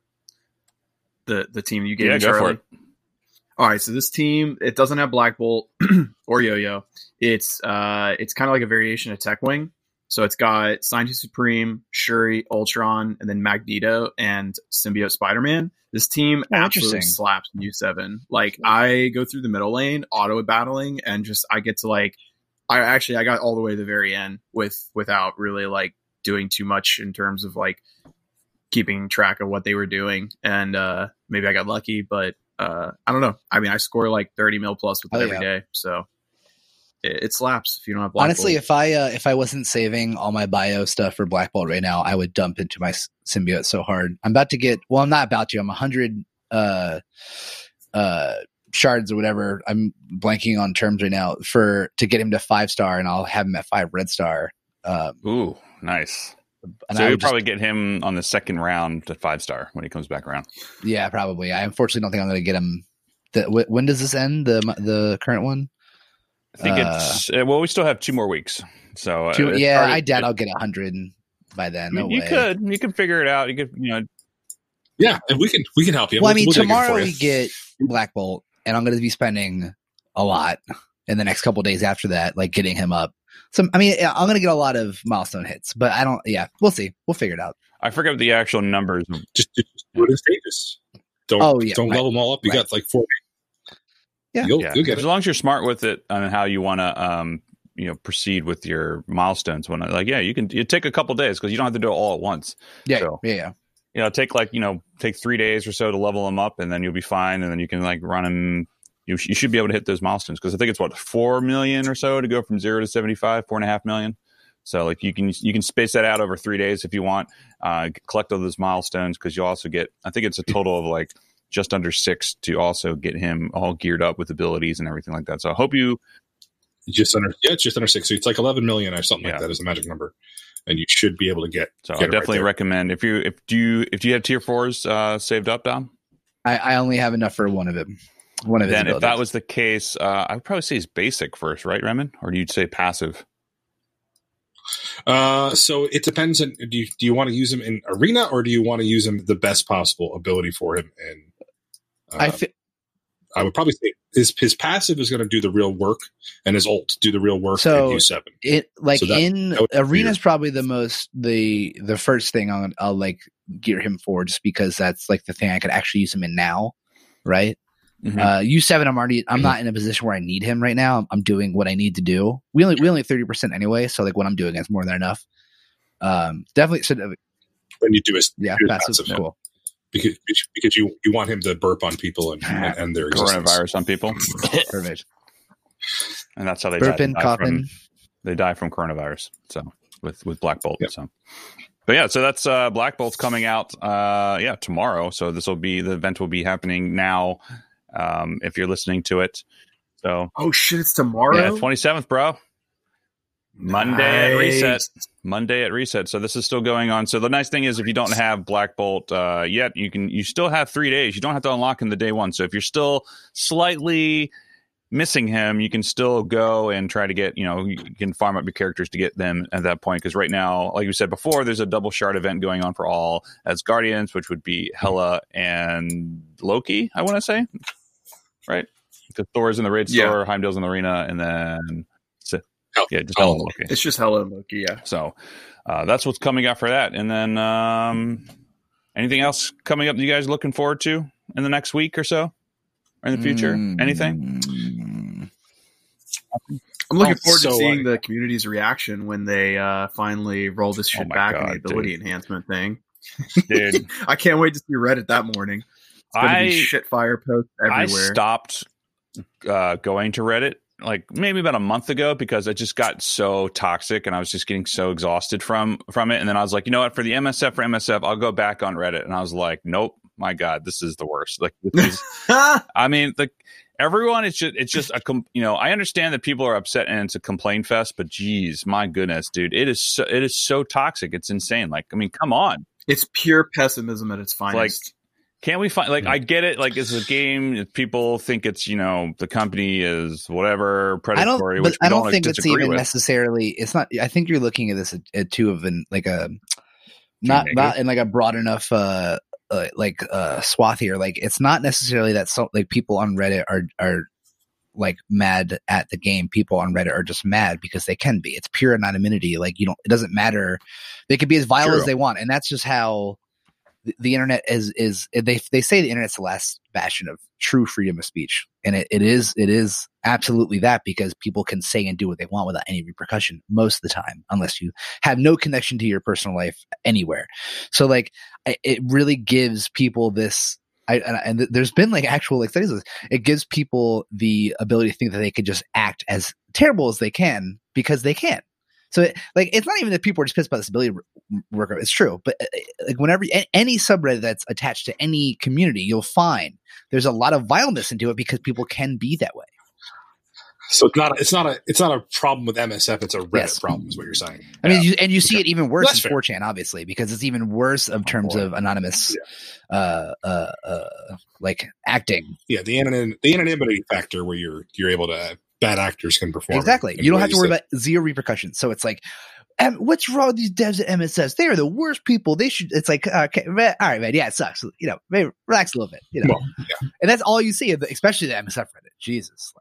[SPEAKER 3] the the team you gave
[SPEAKER 1] Yeah,
[SPEAKER 3] me,
[SPEAKER 1] go for
[SPEAKER 3] Charlie?
[SPEAKER 1] it.
[SPEAKER 3] All right, so this team it doesn't have Black Bolt or Yo Yo. It's uh, it's kind of like a variation of Tech Wing. So it's got Scientist Supreme, Shuri, Ultron, and then Magneto and Symbiote Spider Man. This team
[SPEAKER 2] Oh,
[SPEAKER 3] absolutely slaps U seven. Like I go through the middle lane, auto battling, and just I get to like I actually I got all the way to the very end with without really like doing too much in terms of like keeping track of what they were doing and uh maybe I got lucky but uh I don't know. I mean I score like 30 mil plus with it
[SPEAKER 2] Oh,
[SPEAKER 3] every day,
[SPEAKER 2] yeah.
[SPEAKER 3] so it, it slaps if you don't have Black
[SPEAKER 2] Honestly,
[SPEAKER 3] Bolt.
[SPEAKER 2] if I uh, if I wasn't saving all my bio stuff for Black Bolt right now, I would dump into my symbiote so hard. I'm about to get well, I'm not about to. I'm a hundred uh uh shards or whatever. I'm blanking on terms right now for to get him to five star, and I'll have him at five red star. Um,
[SPEAKER 1] Ooh, nice.
[SPEAKER 2] and
[SPEAKER 1] so
[SPEAKER 2] I
[SPEAKER 1] you'll
[SPEAKER 2] would just-
[SPEAKER 1] probably get him on the second round to five star when he comes back around.
[SPEAKER 2] yeah, probably. I unfortunately don't think I'm going to get him. The, when does this end? The the current one?
[SPEAKER 1] I think
[SPEAKER 2] Uh,
[SPEAKER 1] it's uh, well, we still have two more weeks. So uh,
[SPEAKER 2] Two-
[SPEAKER 1] it's
[SPEAKER 2] yeah,
[SPEAKER 1] hard
[SPEAKER 2] I doubt I'll get a hundred by then. No
[SPEAKER 1] you
[SPEAKER 2] way.
[SPEAKER 1] could, you could figure it out. You could, you know,
[SPEAKER 4] Yeah, and we can we can help you.
[SPEAKER 2] well, I
[SPEAKER 4] We'll-
[SPEAKER 2] mean,
[SPEAKER 4] we'll
[SPEAKER 2] tomorrow we get Black Bolt, and I'm going to be spending a lot in the next couple days after that, like getting him up. So, I mean, I'm going to get a lot of milestone hits, but I don't. Yeah, we'll see. We'll figure it out.
[SPEAKER 1] I forget the actual numbers.
[SPEAKER 4] just, just do it in stages. Don't
[SPEAKER 2] Oh, yeah,
[SPEAKER 4] don't
[SPEAKER 2] right.
[SPEAKER 4] level them all up. You
[SPEAKER 2] Right.
[SPEAKER 4] got like four.
[SPEAKER 2] Yeah.
[SPEAKER 4] you'll,
[SPEAKER 1] Yeah,
[SPEAKER 4] you'll get
[SPEAKER 1] as
[SPEAKER 4] it.
[SPEAKER 1] long as you're smart with it and how you want to, um, you know, proceed with your milestones. When like, yeah, you can. You take a couple days because you don't have to do it all at once.
[SPEAKER 2] Yeah,
[SPEAKER 1] So-
[SPEAKER 2] yeah, yeah.
[SPEAKER 1] you know, take like, you know, take three days or so to level them up and then you'll be fine. And then you can like run them. You, sh- you should be able to hit those milestones because I think it's what, 4 million or so to go from zero to 75, four and a half million. So like you can, you can space that out over three days if you want, uh, collect all those milestones because you also get, I think it's a total of like just under six to also get him all geared up with abilities and everything like that. So I hope you,
[SPEAKER 4] just under yeah, it's just under six. So it's like eleven million or something
[SPEAKER 1] Yeah.
[SPEAKER 4] like that is a magic number, and you should be able to get.
[SPEAKER 1] so
[SPEAKER 4] get
[SPEAKER 1] I
[SPEAKER 4] it right
[SPEAKER 1] definitely recommend if you, if do you, if do you have tier fours, uh, saved up, Dom?
[SPEAKER 2] I, I only have enough for one of them. One of his
[SPEAKER 1] then if that was the case, uh, I would probably say he's basic first, right, Remen? Or do you say passive?
[SPEAKER 4] Uh, so it depends. On, do you do you want to use him in arena or do you want to use him the best possible ability for him? And uh,
[SPEAKER 2] I fi-
[SPEAKER 4] I would probably say his his passive is going to do the real work, and his ult do the real work
[SPEAKER 2] So-
[SPEAKER 4] seven.
[SPEAKER 2] it like
[SPEAKER 4] So that-
[SPEAKER 2] in
[SPEAKER 4] that be
[SPEAKER 2] arena's probably the most the the first thing I'll, I'll like gear him for just because that's like the thing I could actually use him in now, right?
[SPEAKER 1] Mhm.
[SPEAKER 2] Uh, U seven, I'm already. I'm not in a position where I need him right now. I'm, I'm doing what I need to do. We only we only thirty percent anyway, so like what I'm doing is more than enough. Um, definitely. So
[SPEAKER 4] When you do his
[SPEAKER 2] yeah, passive,
[SPEAKER 4] passive,
[SPEAKER 2] cool.
[SPEAKER 4] Because because you you want him to burp on people and and, and their existence.
[SPEAKER 1] Coronavirus on people, and that's how they die.
[SPEAKER 2] Burping,
[SPEAKER 1] They die
[SPEAKER 2] coughing.
[SPEAKER 1] From, they die from coronavirus. So with with Black Bolt.
[SPEAKER 4] Yep.
[SPEAKER 1] So, but yeah, so that's uh, Black Bolt's coming out. Uh, yeah, tomorrow. So this will be the event will be happening now. Um, if you're listening to it, so
[SPEAKER 3] Oh shit, it's tomorrow.
[SPEAKER 1] yeah, twenty seventh, bro. Monday at reset. Monday at reset. So this is still going on. So the nice thing is, if you don't have Black Bolt uh, yet, you can you still have three days. You don't have to unlock in the day one. So if you're still slightly missing him, you can still go and try to get you know you can farm up your characters to get them at that point. Because right now, like we said before, there's a double shard event going on for all Asgardians, which would be Hela and Loki. I want to say, right? Because Thor's in the raid
[SPEAKER 3] Yeah.
[SPEAKER 1] store, Heimdall's in the arena, and then
[SPEAKER 4] Hell-
[SPEAKER 1] yeah, just
[SPEAKER 4] Hela
[SPEAKER 1] Hela
[SPEAKER 4] and
[SPEAKER 1] and Loki.
[SPEAKER 3] It's just Hela Loki, yeah.
[SPEAKER 1] So uh, that's what's coming up for that. And then um, anything else coming up that you guys looking forward to in the next week or so? Or in the future?
[SPEAKER 2] Mm.
[SPEAKER 1] Anything?
[SPEAKER 3] I'm looking
[SPEAKER 4] Oh,
[SPEAKER 3] forward
[SPEAKER 4] so,
[SPEAKER 3] to seeing
[SPEAKER 4] uh,
[SPEAKER 3] the community's reaction when they uh, finally roll this shit
[SPEAKER 1] Oh
[SPEAKER 3] back
[SPEAKER 1] God,
[SPEAKER 3] in the ability enhancement thing.
[SPEAKER 1] dude.
[SPEAKER 3] I can't wait to see Reddit that morning. It's gonna
[SPEAKER 1] I
[SPEAKER 3] be shit fire posts everywhere.
[SPEAKER 1] I stopped uh, going to Reddit like maybe about a month ago because it just got so toxic and I was just getting so exhausted from from it. And then I was like, you know what? For the MSF for MSF, I'll go back on Reddit. And I was like, nope, my God, this is the worst. Like, this is, I mean, the everyone it's just it's just a com- you know I understand that people are upset and it's a complaint fest, but geez, my goodness, dude, it is so, it is so toxic. It's insane. Like, I mean, come on.
[SPEAKER 3] it's pure pessimism at its finest.
[SPEAKER 1] Can't we find like I get it like it's a game if people think it's you know the company is whatever
[SPEAKER 2] I don't,
[SPEAKER 1] predatory
[SPEAKER 2] but
[SPEAKER 1] which
[SPEAKER 2] I don't
[SPEAKER 1] don't
[SPEAKER 2] think it's even
[SPEAKER 1] with.
[SPEAKER 2] necessarily. It's not. I think you're looking at this at, at two of an like a not not in like a broad enough uh, uh like uh swath here. Like it's not necessarily that so like people on Reddit are are like mad at the game. People on Reddit are just mad because they can be. It's pure anonymity. Like you don't. It doesn't matter. They could be as vile
[SPEAKER 4] True.
[SPEAKER 2] as they want, and that's just how the, the internet is is they they say the internet's the last bastion of true freedom of speech and it, it is it is absolutely that because people can say and do what they want without any repercussion most of the time unless you have no connection to your personal life anywhere so like it really gives people this I, and, there's been like actual like studies. It gives people the ability to think that they could just act as terrible as they can because they can. So it, like it's not even that people are just pissed about this ability worker. It's true, but uh, like whenever a- any subreddit that's attached to any community, you'll find there's a lot of vileness into it because people can be that way.
[SPEAKER 4] So it's not it's not a it's not a problem with MSF. It's a Reddit
[SPEAKER 2] Yes.
[SPEAKER 4] problem, is what you're saying.
[SPEAKER 2] I mean, you, and you see
[SPEAKER 4] Okay.
[SPEAKER 2] it even worse
[SPEAKER 4] That's
[SPEAKER 2] in
[SPEAKER 4] fair.
[SPEAKER 2] 4chan, obviously, because it's even worse of terms of anonymous, uh, uh, uh, like acting.
[SPEAKER 4] Yeah, the anonymity, the anonymity factor where you're you're able to bad actors can perform.
[SPEAKER 2] Exactly. You don't have to worry
[SPEAKER 4] that-
[SPEAKER 2] about zero repercussions. So it's like, um, what's wrong with these devs at MSS? They are the worst people. They should. It's like, okay, man, all right, man. Yeah, it sucks. You know, maybe relax a little bit. You know,
[SPEAKER 4] Well, yeah.
[SPEAKER 2] and that's all you see, especially the MSF Reddit. Jesus,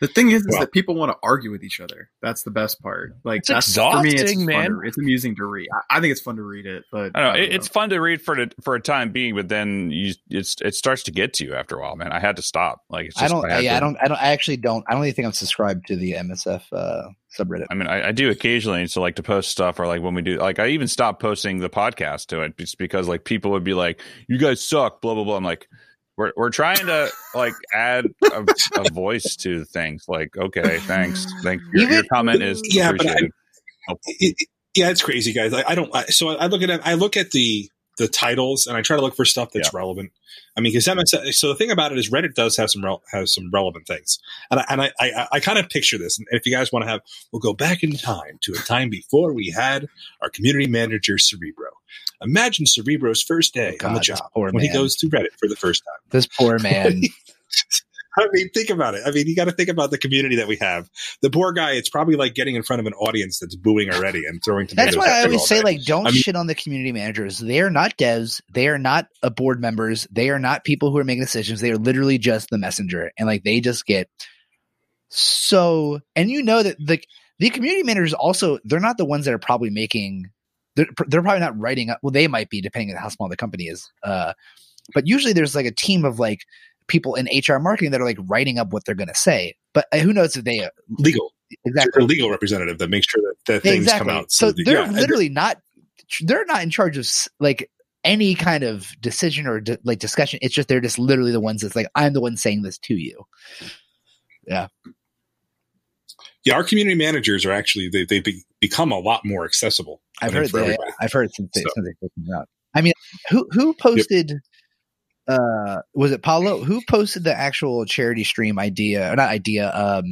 [SPEAKER 3] the thing is, is
[SPEAKER 4] Well-
[SPEAKER 3] that people want to argue with each other. That's the best part. Like
[SPEAKER 1] It's
[SPEAKER 3] that's for me, it's
[SPEAKER 1] exhausting,
[SPEAKER 3] fun
[SPEAKER 1] man.
[SPEAKER 3] to- it's amusing to read. I, I think it's fun to read it, but
[SPEAKER 1] I don't know.
[SPEAKER 3] don't
[SPEAKER 1] It, it's fun to read for the, for a time being, but then you it's it starts to get to you after a while, man. I had to stop. Like it's just,
[SPEAKER 2] I don't.
[SPEAKER 1] had
[SPEAKER 2] yeah,
[SPEAKER 1] to-
[SPEAKER 2] I don't. I don't. I actually don't. I don't even think I'm subscribed to the MSF uh, subreddit.
[SPEAKER 1] I mean, I, I do occasionally to like to post stuff or like when we do, like I even stopped posting the podcast to it just because like people would be like, "You guys suck," blah blah blah. I'm like, we're we're trying to like add a, a voice to things. Like, okay, thanks, thank your, your comment is
[SPEAKER 4] Yeah, but I-
[SPEAKER 1] appreciated.
[SPEAKER 4] it, it- yeah, it's crazy, guys. I, I don't. I, so I look at. I look at the the titles and I try to look for stuff that's relevant. I mean, because MS. So the thing about it is Reddit does have some rel- has some relevant things, and I and I I, I kind of picture this. And if you guys want to have, we'll go back in time to a time before we had our community manager Cerebro. Imagine Cerebro's first day
[SPEAKER 2] Oh,
[SPEAKER 4] on the job when he goes to Reddit for the first time.
[SPEAKER 2] This poor man.
[SPEAKER 4] I mean, think about it. I mean, you got to think about the community that we have. The poor guy, it's probably like getting in front of an audience that's booing already and throwing tomatoes.
[SPEAKER 2] That's why I always say,
[SPEAKER 4] day.
[SPEAKER 2] like, don't
[SPEAKER 4] I mean-
[SPEAKER 2] shit on the community managers. They are not devs. They are not uh, board members. They are not people who are making decisions. They are literally just the messenger, and like they just get so. And you know that the the community managers also they're not the ones that are probably making. They're, they're probably not writing up. Well, they might be depending on how small the company is. Uh, but usually there's like a team of like people in HR marketing that are like writing up what they're going to say. But uh, who knows if they uh,
[SPEAKER 4] legal,
[SPEAKER 2] exactly
[SPEAKER 4] a legal representative that makes sure that, that things
[SPEAKER 2] exactly.
[SPEAKER 4] come out.
[SPEAKER 2] So
[SPEAKER 4] that-
[SPEAKER 2] they're
[SPEAKER 4] yeah,
[SPEAKER 2] literally not they're not in charge of like any kind of decision or di- like discussion. It's just they're just literally the ones that's like I'm the one saying this to you.
[SPEAKER 4] Yeah. Yeah, our community managers are actually they they be, become a lot more accessible.
[SPEAKER 2] I've heard that.
[SPEAKER 4] everybody.
[SPEAKER 2] I've heard since they,
[SPEAKER 4] So-
[SPEAKER 2] since they first out. I mean, who who posted? Uh, was it Paulo who posted the actual charity stream idea or not idea? Um,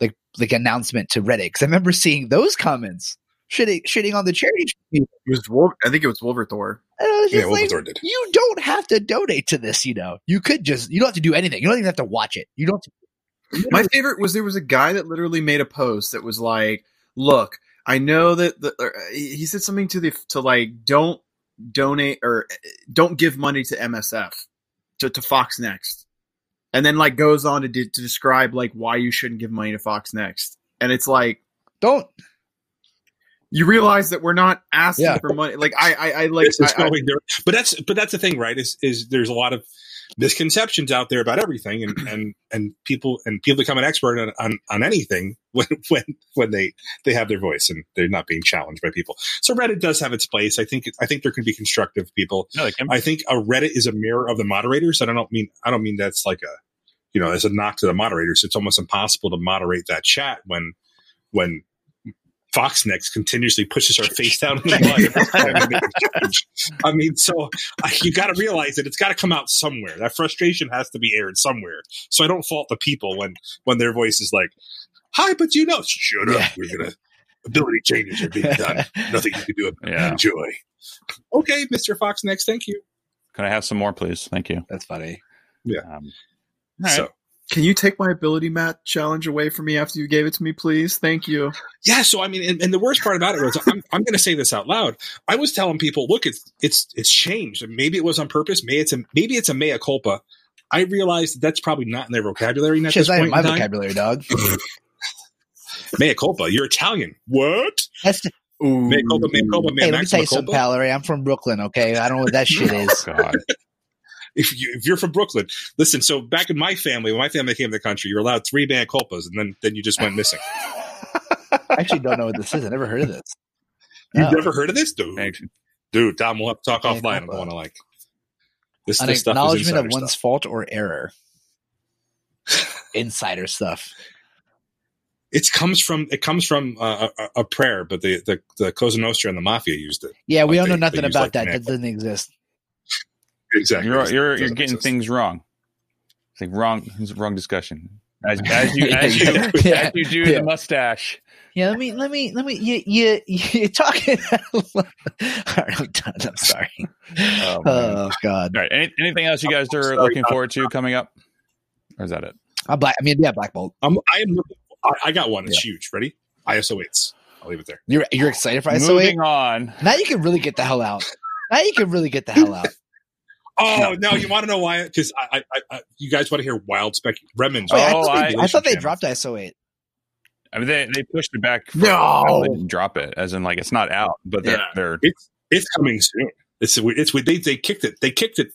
[SPEAKER 2] like like announcement to Reddit because I remember seeing those comments shitting shitting on the charity stream.
[SPEAKER 3] It was Wolver- I think it was Wolverthor.
[SPEAKER 2] Was
[SPEAKER 4] Yeah,
[SPEAKER 2] like,
[SPEAKER 4] Wolverthor did.
[SPEAKER 2] you don't have to donate to this, you know. You could just you don't have to do anything. You don't even have to watch it. You don't to,
[SPEAKER 3] My favorite was there was a guy that literally made a post that was like, "Look, I know that the, uh, he said something to the to like don't donate or uh, don't give money to MSF to, to Fox Next," and then like goes on to de- to describe like why you shouldn't give money to Fox Next, and it's like
[SPEAKER 2] don't
[SPEAKER 3] you realize that we're not asking
[SPEAKER 2] Yeah.
[SPEAKER 3] for money. Like I I, I like I- I-
[SPEAKER 4] but that's but that's the thing, right? Is is there's a lot of misconceptions out there about everything, and and and people and people become an expert on, on on anything when when when they they have their voice and they're not being challenged by people. So Reddit does have its place. I think I think there can be constructive people.
[SPEAKER 1] No.
[SPEAKER 4] I think a Reddit is a mirror of the moderators. And I don't mean I don't mean that's like a you know as a knock to the moderators. It's almost impossible to moderate that chat when when Fox Next continuously pushes our face down in the mud. every time we make a change. I mean, so I, you got to realize that it's got to come out somewhere. That frustration has to be aired somewhere. So I don't fault the people when when their voice is like, "Hi, but you know, shut up.
[SPEAKER 2] Yeah.
[SPEAKER 4] We're gonna ability changes are being done. Nothing you can do about it.
[SPEAKER 1] Yeah.
[SPEAKER 4] Enjoy." Okay, Mister Fox Next. Thank you.
[SPEAKER 1] Can I have some more, please? Thank you.
[SPEAKER 2] That's funny.
[SPEAKER 1] Um, all right.
[SPEAKER 4] So
[SPEAKER 3] Can you take my ability mat challenge away from me after you gave it to me, please? Thank you.
[SPEAKER 4] Yeah, so I mean, and, and the worst part about it was, I'm, I'm going to say this out loud. I was telling people, look, it's it's it's changed. Maybe it was on purpose. Maybe it's a maybe it's a mea culpa. I realized that's probably not in their vocabulary at this
[SPEAKER 2] not
[SPEAKER 4] point
[SPEAKER 2] my
[SPEAKER 4] in time.
[SPEAKER 2] vocabulary, dog.
[SPEAKER 4] Mea culpa. You're Italian. What?
[SPEAKER 2] That's the,
[SPEAKER 3] Ooh.
[SPEAKER 4] Mea culpa. Mea culpa. Mea
[SPEAKER 2] hey, let me tell you something,
[SPEAKER 4] culpa.
[SPEAKER 2] pal. Larry. I'm from Brooklyn. Okay, I don't know what that shit oh, is.
[SPEAKER 1] God.
[SPEAKER 4] If you if you're from Brooklyn, listen. So back in my family, when my family came to the country, you were allowed three mea culpas, and then then you just went missing.
[SPEAKER 2] I actually don't know what this is. I never heard of this.
[SPEAKER 4] You've
[SPEAKER 2] No.
[SPEAKER 4] never heard of this, dude?
[SPEAKER 1] Thanks.
[SPEAKER 4] Dude, Tom, we'll have to talk offline. I
[SPEAKER 2] culpa.
[SPEAKER 4] don't want to like this.
[SPEAKER 2] An
[SPEAKER 4] this stuff is
[SPEAKER 2] acknowledgement of one's
[SPEAKER 4] stuff.
[SPEAKER 2] fault or error. Insider stuff.
[SPEAKER 4] It comes from it comes from uh, a, a prayer, but the the the Cosa Nostra and the mafia used it.
[SPEAKER 2] Yeah, we
[SPEAKER 4] Like
[SPEAKER 2] don't know nothing about
[SPEAKER 4] like,
[SPEAKER 2] that.
[SPEAKER 4] mea
[SPEAKER 2] That doesn't exist.
[SPEAKER 4] Exactly,
[SPEAKER 1] You're you're you're getting
[SPEAKER 4] exist.
[SPEAKER 1] things wrong. It's like wrong. Wrong discussion. As, as you
[SPEAKER 2] Yeah,
[SPEAKER 1] as you,
[SPEAKER 2] yeah,
[SPEAKER 1] as you do
[SPEAKER 2] yeah.
[SPEAKER 1] the mustache.
[SPEAKER 2] Yeah, let me, let me, let me. You, you, you're talking. All right, I'm done. I'm sorry.
[SPEAKER 1] Oh.
[SPEAKER 2] Oh God,
[SPEAKER 1] All right. Any, anything else you guys are
[SPEAKER 4] Sorry,
[SPEAKER 1] looking
[SPEAKER 4] Tom.
[SPEAKER 1] forward to coming up? Or is that it?
[SPEAKER 2] I'm black. I mean, yeah, Black Bolt.
[SPEAKER 4] I'm, I am. I, I got one. It's huge. Ready? ISO eights. I'll leave it there.
[SPEAKER 2] You're you're excited for ISO eight.
[SPEAKER 1] Moving on.
[SPEAKER 2] Now you can really get the hell out. Now you can really get the hell out.
[SPEAKER 4] Oh no! You want to know why? Because I, I, I, you guys want to hear wild spec Redmond's.
[SPEAKER 1] Oh,
[SPEAKER 2] Wait, I, oh, thought they,
[SPEAKER 1] I-
[SPEAKER 2] I thought they dropped ISO eight.
[SPEAKER 1] I mean, they, they pushed it back. For,
[SPEAKER 2] No.
[SPEAKER 1] they didn't drop it, as in like it's not out, but they're,
[SPEAKER 4] Yeah.
[SPEAKER 1] they're
[SPEAKER 4] It's it's coming soon. It's it's they they kicked it. They kicked it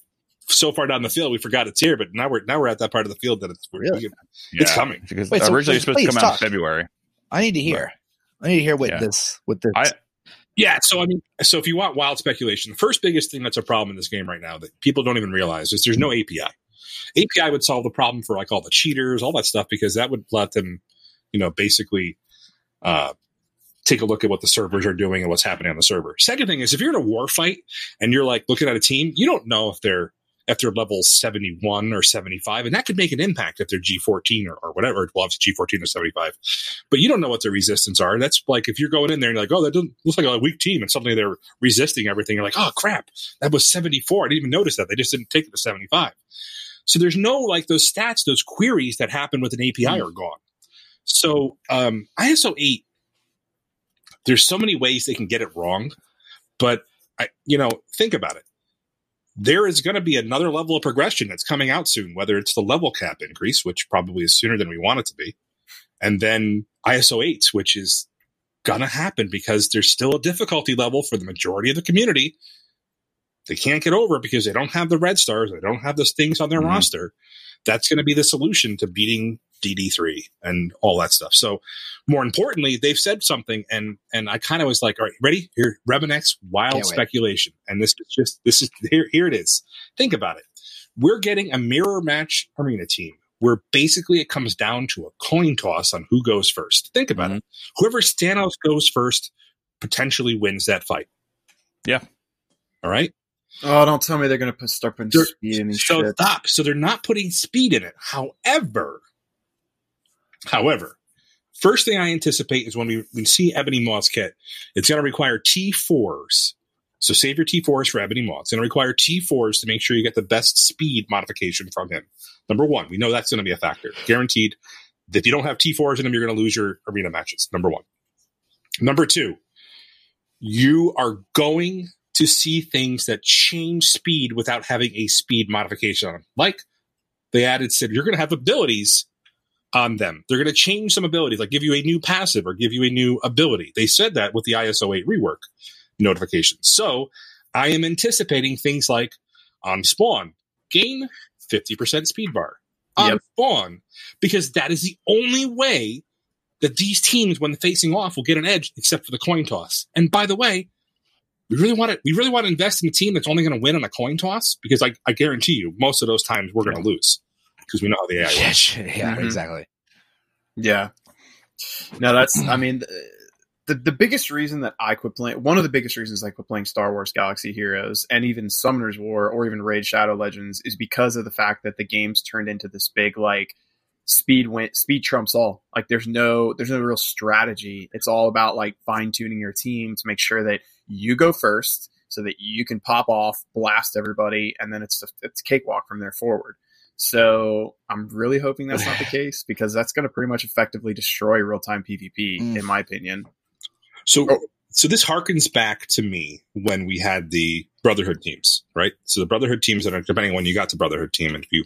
[SPEAKER 4] so far down the field. We forgot it's here, but now we're now we're at that part of the field that it's
[SPEAKER 2] Really?
[SPEAKER 4] we-
[SPEAKER 1] yeah,
[SPEAKER 4] It's coming.
[SPEAKER 1] because
[SPEAKER 2] Wait, so
[SPEAKER 1] originally
[SPEAKER 2] please-
[SPEAKER 1] it was supposed to
[SPEAKER 2] please
[SPEAKER 1] come out in February.
[SPEAKER 2] I need to hear. I need to hear what
[SPEAKER 1] Yeah.
[SPEAKER 2] this. What this.
[SPEAKER 1] I-
[SPEAKER 4] Yeah, so I mean, so if you want wild speculation, the first biggest thing that's a problem in this game right now that people don't even realize is there's no API. API would solve the problem for like all the cheaters, all that stuff, because that would let them, you know, basically uh, take a look at what the servers are doing and what's happening on the server. Second thing is if you're in a war fight and you're like looking at a team, you don't know if they're if they're level 71 or 75, and that could make an impact if they're G14 or, or whatever. Well, it's G14 or 75 but you don't know what their resistance are. That's like if you're going in there and you're like, oh, that doesn't looks like a weak team, and suddenly they're resisting everything. You're like, oh crap, that was 74. I didn't even notice that. They just didn't take it to 75. So there's no like those stats, those queries that happen with an API are gone. So um, ISO 8, there's so many ways they can get it wrong, but I, you know, think about it. There is going to be another level of progression that's coming out soon, whether it's the level cap increase, which probably is sooner than we want it to be, and then ISO 8, which is going to happen because there's still a difficulty level for the majority of the community. They can't get over because they don't have the red stars, they don't have those things on their
[SPEAKER 1] Mhm.
[SPEAKER 4] roster. That's going to be the solution to beating DD3 and all that stuff. So, more importantly, they've said something, and and I kind of was like, all right, ready? Here, Remenex, wild
[SPEAKER 2] Can't wait.
[SPEAKER 4] speculation, and this is just this is here here it is. Think about it. We're getting a mirror match arena team where basically it comes down to a coin toss on who goes first. Think about it. Mm-hmm. Whoever Stanos goes first potentially wins that fight.
[SPEAKER 1] Yeah.
[SPEAKER 4] All right.
[SPEAKER 3] Oh, don't tell me they're going to put start putting
[SPEAKER 4] They're-
[SPEAKER 3] speed in these
[SPEAKER 4] So
[SPEAKER 3] shit.
[SPEAKER 4] stop. So they're not putting speed in it. However, however, first thing I anticipate is when we, we see Ebony Maw's kit, it's going to require T4s. So save your T4s for Ebony Maw. It's going to require T4s to make sure you get the best speed modification from him. Number one, we know that's going to be a factor. Guaranteed. If you don't have T4s in them, you're going to lose your arena matches. Number one. Number two, you are going to see things that change speed without having a speed modification on them. Like they added said you're going to have abilities on them. They're going to change some abilities, like give you a new passive or give you a new ability. They said that with the ISO 8 rework notifications. So I am anticipating things like on spawn, gain 50% speed bar on
[SPEAKER 3] Yep.
[SPEAKER 4] spawn because that is the only way that these teams, when facing off, will get an edge, except for the coin toss. And by the way, we really want to we really want to invest in a team that's only going to win on a coin toss because I, I guarantee you, most of those times we're going to lose because we know how the AI
[SPEAKER 2] Yeah,
[SPEAKER 4] works.
[SPEAKER 2] sh- yeah
[SPEAKER 3] Mhm.
[SPEAKER 2] exactly.
[SPEAKER 3] Yeah. No, that's. I mean, the the biggest reason that I quit playing, one of the biggest reasons I quit playing Star Wars Galaxy Heroes and even Summoner's War or even Raid Shadow Legends is because of the fact that the games turned into this big like speed win speed trumps all. Like there's no there's no real strategy. It's all about like fine tuning your team to make sure that you go first so that you can pop off, blast everybody, and then it's it's cakewalk from there forward. So I'm really hoping that's not the case because that's going to pretty much effectively destroy real time PvP,
[SPEAKER 2] Mm.
[SPEAKER 3] in my opinion.
[SPEAKER 4] So,
[SPEAKER 3] Oh.
[SPEAKER 4] so this harkens back to me when we had the Brotherhood teams, right? So the Brotherhood teams that are depending on when you got to Brotherhood team, and if you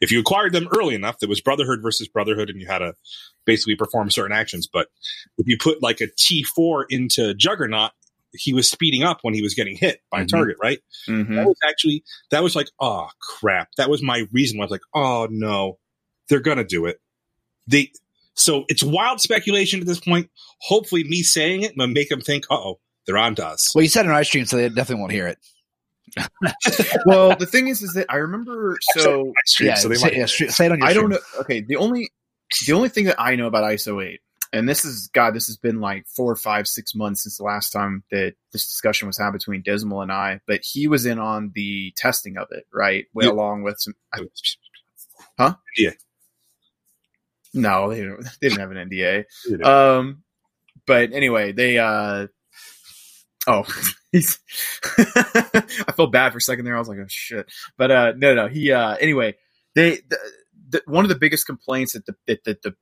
[SPEAKER 4] if you acquired them early enough, there was Brotherhood versus Brotherhood, and you had to basically perform certain actions. But if you put like a T four into Juggernaut, he was speeding up when he was getting hit by a
[SPEAKER 3] Mhm.
[SPEAKER 4] target, right?
[SPEAKER 3] Mm-hmm.
[SPEAKER 4] That was actually that was like, oh crap. That was my reason. I was like, oh no, they're gonna do it. They so it's wild speculation at this point. Hopefully, me saying it will make them think, uh oh, they're on to us.
[SPEAKER 2] Well, you said it on our stream, so they definitely won't hear it.
[SPEAKER 3] well, the thing is, is that I remember. So
[SPEAKER 4] I stream,
[SPEAKER 2] Yeah,
[SPEAKER 4] so they
[SPEAKER 2] say,
[SPEAKER 4] might.
[SPEAKER 2] yeah, stre- say it on your.
[SPEAKER 3] I don't know. Okay, the only the only thing that I know about ISO eight, and this is God, this has been like four, five, six months since the last time that this discussion was had between Dismal and I. But he was in on the testing of it, right? Well,
[SPEAKER 4] Yeah.
[SPEAKER 3] along with some. I,
[SPEAKER 4] Yeah.
[SPEAKER 3] no, they didn't. They didn't have an NDA.
[SPEAKER 4] Know.
[SPEAKER 3] Um, but anyway, they. uh Oh, he's. I felt bad for a second there. I was like, oh shit. But uh no, no. He. uh Anyway, they. The, the, one of the biggest complaints that the that, that the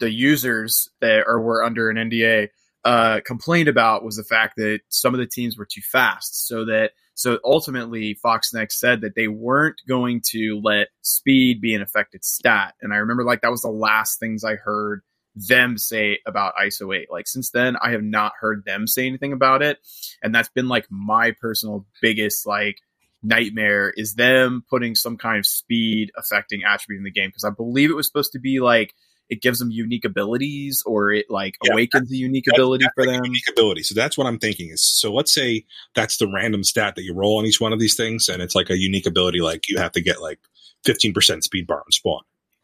[SPEAKER 3] the users that are were under an NDA uh, complained about was the fact that some of the teams were too fast. So that so ultimately, Foxnext said that they weren't going to let speed be an affected stat. And I remember like that was the last things I heard them say about ISO 8. Like since then, I have not heard them say anything about it. And that's been like my personal biggest like nightmare is them putting some kind of speed affecting attribute in the game. Because I believe it was supposed to be like it gives them unique abilities or it like
[SPEAKER 4] Yeah,
[SPEAKER 3] awakens a unique ability for
[SPEAKER 4] like
[SPEAKER 3] them.
[SPEAKER 4] unique ability. So that's what I'm thinking is so let's say that's the random stat that you roll on each one of these things, and it's like a unique ability, like you have to get like 15% speed bar on spawn.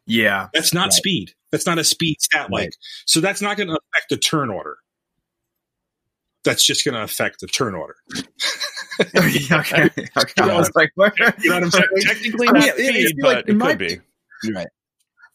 [SPEAKER 3] Yeah.
[SPEAKER 4] That's not
[SPEAKER 2] Right.
[SPEAKER 4] speed. That's not a speed stat like.
[SPEAKER 2] Right.
[SPEAKER 4] So that's not going to affect the turn order. That's just going to affect the turn order.
[SPEAKER 3] okay. okay. I was like, where?
[SPEAKER 4] You know what I'm saying?
[SPEAKER 1] Technically
[SPEAKER 3] I
[SPEAKER 1] not
[SPEAKER 3] mean, it- it's
[SPEAKER 1] speed,
[SPEAKER 3] like,
[SPEAKER 1] but
[SPEAKER 3] in
[SPEAKER 1] it
[SPEAKER 3] my
[SPEAKER 1] could be.
[SPEAKER 2] You're right.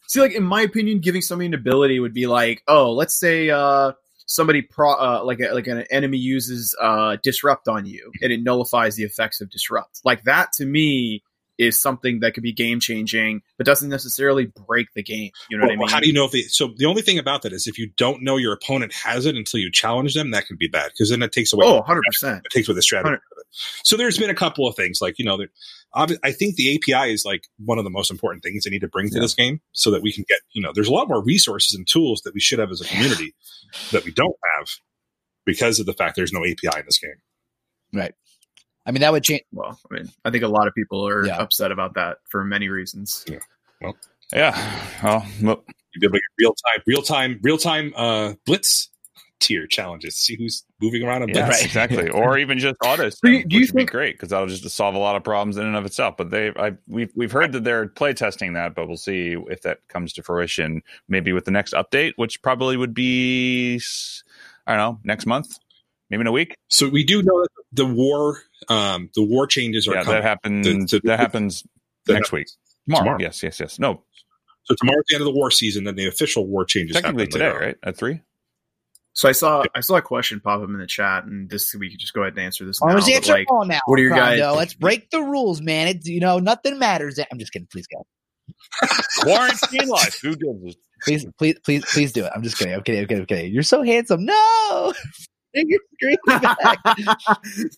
[SPEAKER 3] See, like in my opinion, giving somebody an ability would be like, oh, let's say uh, somebody pro uh, like a, like an enemy uses uh, disrupt on you, and it nullifies the effects of disrupt. Like that to me is something that could be game changing, but doesn't necessarily break the game. You know
[SPEAKER 4] Well,
[SPEAKER 3] what I mean?
[SPEAKER 4] How do you know if they? So the only thing about that is if you don't know your opponent has it until you challenge them, that can be bad because then it takes away.
[SPEAKER 3] oh, 100 percent.
[SPEAKER 4] it takes away the strategy. So there's been a couple of things like you know, there, I think the API is like one of the most important things they need to bring to
[SPEAKER 2] Yeah.
[SPEAKER 4] this game so that we can get you know, there's a lot more resources and tools that we should have as a community that we don't have because of the fact there's no API in this game.
[SPEAKER 2] I mean, that would change.
[SPEAKER 3] Well, I mean, I think a lot of people are
[SPEAKER 2] Yeah.
[SPEAKER 3] upset about that for many reasons.
[SPEAKER 1] Yeah. Well, yeah. well,
[SPEAKER 4] You did like real time, real time, real time uh, blitz tier challenges. See who's moving around in blitz.
[SPEAKER 1] yeah,
[SPEAKER 2] Right.
[SPEAKER 1] exactly. Or even just auto.
[SPEAKER 3] Do you- do you
[SPEAKER 1] which would
[SPEAKER 3] think-
[SPEAKER 1] be great because that'll just solve a lot of problems in and of itself. But they, I, we've we've heard that they're play testing that, but we'll see if that comes to fruition. Maybe with the next update, which probably would be, I don't know, next month, maybe in a week.
[SPEAKER 4] So we do know that the war, um, the war changes are
[SPEAKER 1] Yeah,
[SPEAKER 4] coming.
[SPEAKER 1] that happens.
[SPEAKER 4] The- the-
[SPEAKER 1] that happens
[SPEAKER 4] the-
[SPEAKER 1] next week. Tomorrow.
[SPEAKER 4] Tomorrow.
[SPEAKER 1] Yes, yes, yes. No,
[SPEAKER 4] So tomorrow's the end of the war season, then the official war changes.
[SPEAKER 1] technically today,
[SPEAKER 4] later
[SPEAKER 1] right? At three.
[SPEAKER 3] So I saw I saw a question pop up in the chat, and this we could just go ahead and answer this. Now,
[SPEAKER 2] was answer
[SPEAKER 3] like,
[SPEAKER 2] all now.
[SPEAKER 3] what are your guys-
[SPEAKER 2] Rondo. Let's break the rules, man. It's you know nothing matters. I'm just kidding. Please go.
[SPEAKER 1] Quarantine life. Who gives a
[SPEAKER 2] Please, please, please, please do it. I'm just kidding. I'm kidding. I'm kidding. I'm kidding. You're so handsome. No. Take your screen back.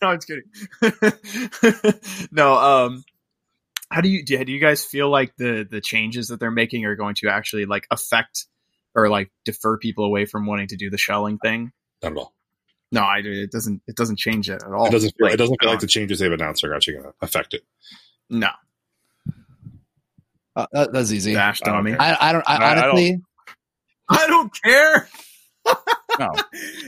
[SPEAKER 3] no, I'm just kidding. no, um, how do you do? Do you guys feel like the the changes that they're making are going to actually like affect or like defer people away from wanting to do the shelling thing?
[SPEAKER 4] Not at all.
[SPEAKER 3] No, I it doesn't. It doesn't change it at all.
[SPEAKER 4] It doesn't. Feel,
[SPEAKER 3] Like,
[SPEAKER 4] it doesn't feel like the changes they've announced are actually going to affect it.
[SPEAKER 3] No.
[SPEAKER 2] Uh, that- that's easy.
[SPEAKER 3] Dashed
[SPEAKER 1] I don't
[SPEAKER 3] on me.
[SPEAKER 2] I, I don't. I,
[SPEAKER 1] I- I don't-
[SPEAKER 2] honestly,
[SPEAKER 3] I don't care.
[SPEAKER 1] No.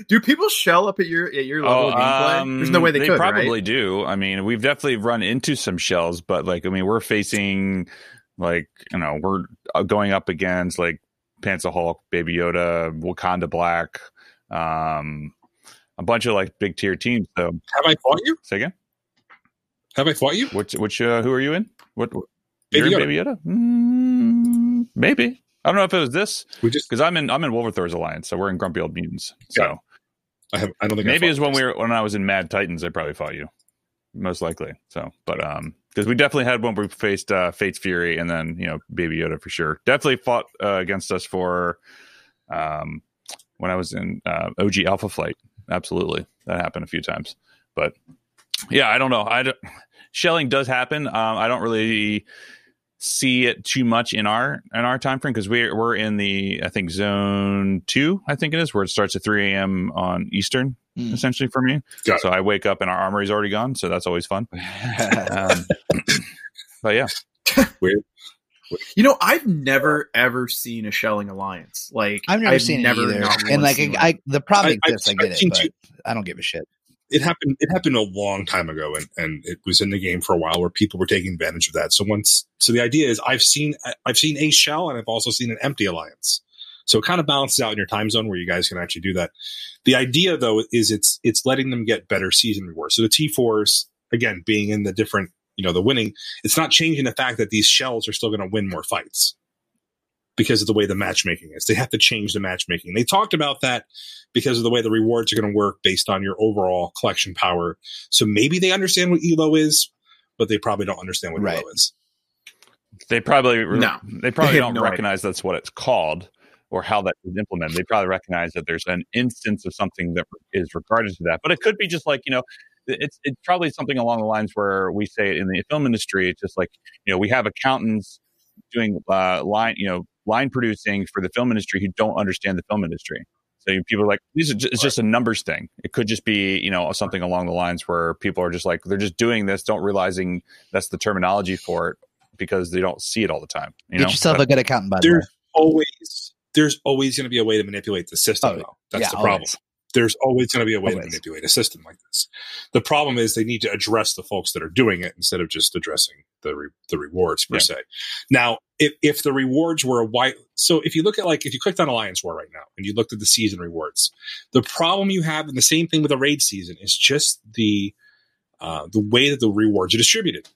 [SPEAKER 3] Do people shell up at your at your level of gameplay? There's no way they, could.
[SPEAKER 1] Oh, um, probably
[SPEAKER 3] right?
[SPEAKER 1] do. I mean, we've definitely run into some shells, but like, I mean, we're facing like you know we're uh, going up against like Panther Hulk, Baby Yoda, Wakanda Black, um, a bunch of like big tier teams. So
[SPEAKER 4] Have I fought you?
[SPEAKER 1] say again,
[SPEAKER 4] Have I fought you?
[SPEAKER 1] which which uh, who are you in? What
[SPEAKER 4] Baby
[SPEAKER 1] you're in
[SPEAKER 4] Yoda.
[SPEAKER 1] Baby Yoda? Mm, maybe. I don't know if it was this
[SPEAKER 4] We just.
[SPEAKER 1] because I'm in I'm in Wolverthor's alliance, so we're in Grumpy Old Mutants. So.
[SPEAKER 4] Yeah. I have. I don't think.
[SPEAKER 1] Maybe
[SPEAKER 4] fought
[SPEAKER 1] it's when we were when I was in Mad Titans. I probably fought you, most likely. So, but um, because we definitely had one where we faced uh, Fate's Fury and then you know Baby Yoda for sure. Definitely fought uh, against us for um when I was in uh, OG Alpha Flight. Absolutely, that happened a few times. But yeah, I don't know. I don't, shelling does happen. Um, I don't really see it too much in our in our time frame because we're we're in the I think zone two I think it is where it starts at three a.m. on Eastern
[SPEAKER 2] Hmm.
[SPEAKER 1] essentially for me.
[SPEAKER 4] Got it.
[SPEAKER 1] so I wake up and our armory's already gone, so that's always fun. Um, but yeah,
[SPEAKER 4] Weird.
[SPEAKER 3] You know, I've never ever seen a shelling alliance. Like
[SPEAKER 2] I've never I've seen it either. And like,
[SPEAKER 3] seen
[SPEAKER 2] I, the problem
[SPEAKER 4] I- I've-
[SPEAKER 2] exists. I, get
[SPEAKER 4] I've
[SPEAKER 2] it, but
[SPEAKER 4] two-
[SPEAKER 2] I don't give a shit.
[SPEAKER 4] It happened it happened a long time ago and, and it was in the game for a while where people were taking advantage of that. So once so the idea is i've seen i've seen a shell and i've also seen an empty alliance. So it kind of balances out in your time zone where you guys can actually do that. The idea though is it's it's letting them get better season rewards. So the t4s again being in the different you know the winning it's not changing the fact that these shells are still going to win more fights because of the way the matchmaking is they have to change the matchmaking they talked about that because of the way the rewards are going to work based on your overall collection power. So maybe they understand what ELO is, but they probably don't understand what
[SPEAKER 2] Right.
[SPEAKER 4] ELO is.
[SPEAKER 1] they probably
[SPEAKER 3] No.
[SPEAKER 1] they probably
[SPEAKER 3] They
[SPEAKER 1] don't
[SPEAKER 3] no idea.
[SPEAKER 1] recognize that's what it's called or how that is implemented. They probably recognize that there's an instance of something that is regarded to that, but it could be just like you know. It's it's probably something along the lines where we say in the film industry, it's just like you know we have accountants doing uh, line you know line producing for the film industry who don't understand the film industry. So people are like, these are just, it's just a numbers thing. It could just be, you know, something along the lines where people are just like, they're just doing this, don't realizing that's the terminology for it because they don't see it all the time. You
[SPEAKER 2] Get
[SPEAKER 1] know,
[SPEAKER 2] yourself
[SPEAKER 1] But-
[SPEAKER 2] a good accountant, by the way.
[SPEAKER 4] There's always there's always going to be a way to manipulate the system.
[SPEAKER 2] Oh,
[SPEAKER 4] though. That's
[SPEAKER 2] yeah,
[SPEAKER 4] the problem.
[SPEAKER 2] always.
[SPEAKER 4] There's always going to be a way to manipulate a system like this. The problem is they need to address the folks that are doing it instead of just addressing the re- the rewards per
[SPEAKER 1] Yeah.
[SPEAKER 4] se. Now, if if the rewards were a white, so if you look at like if you clicked on Alliance War right now and you looked at the season rewards, the problem you have, and the same thing with a raid season, is just the uh, the way that the rewards are distributed.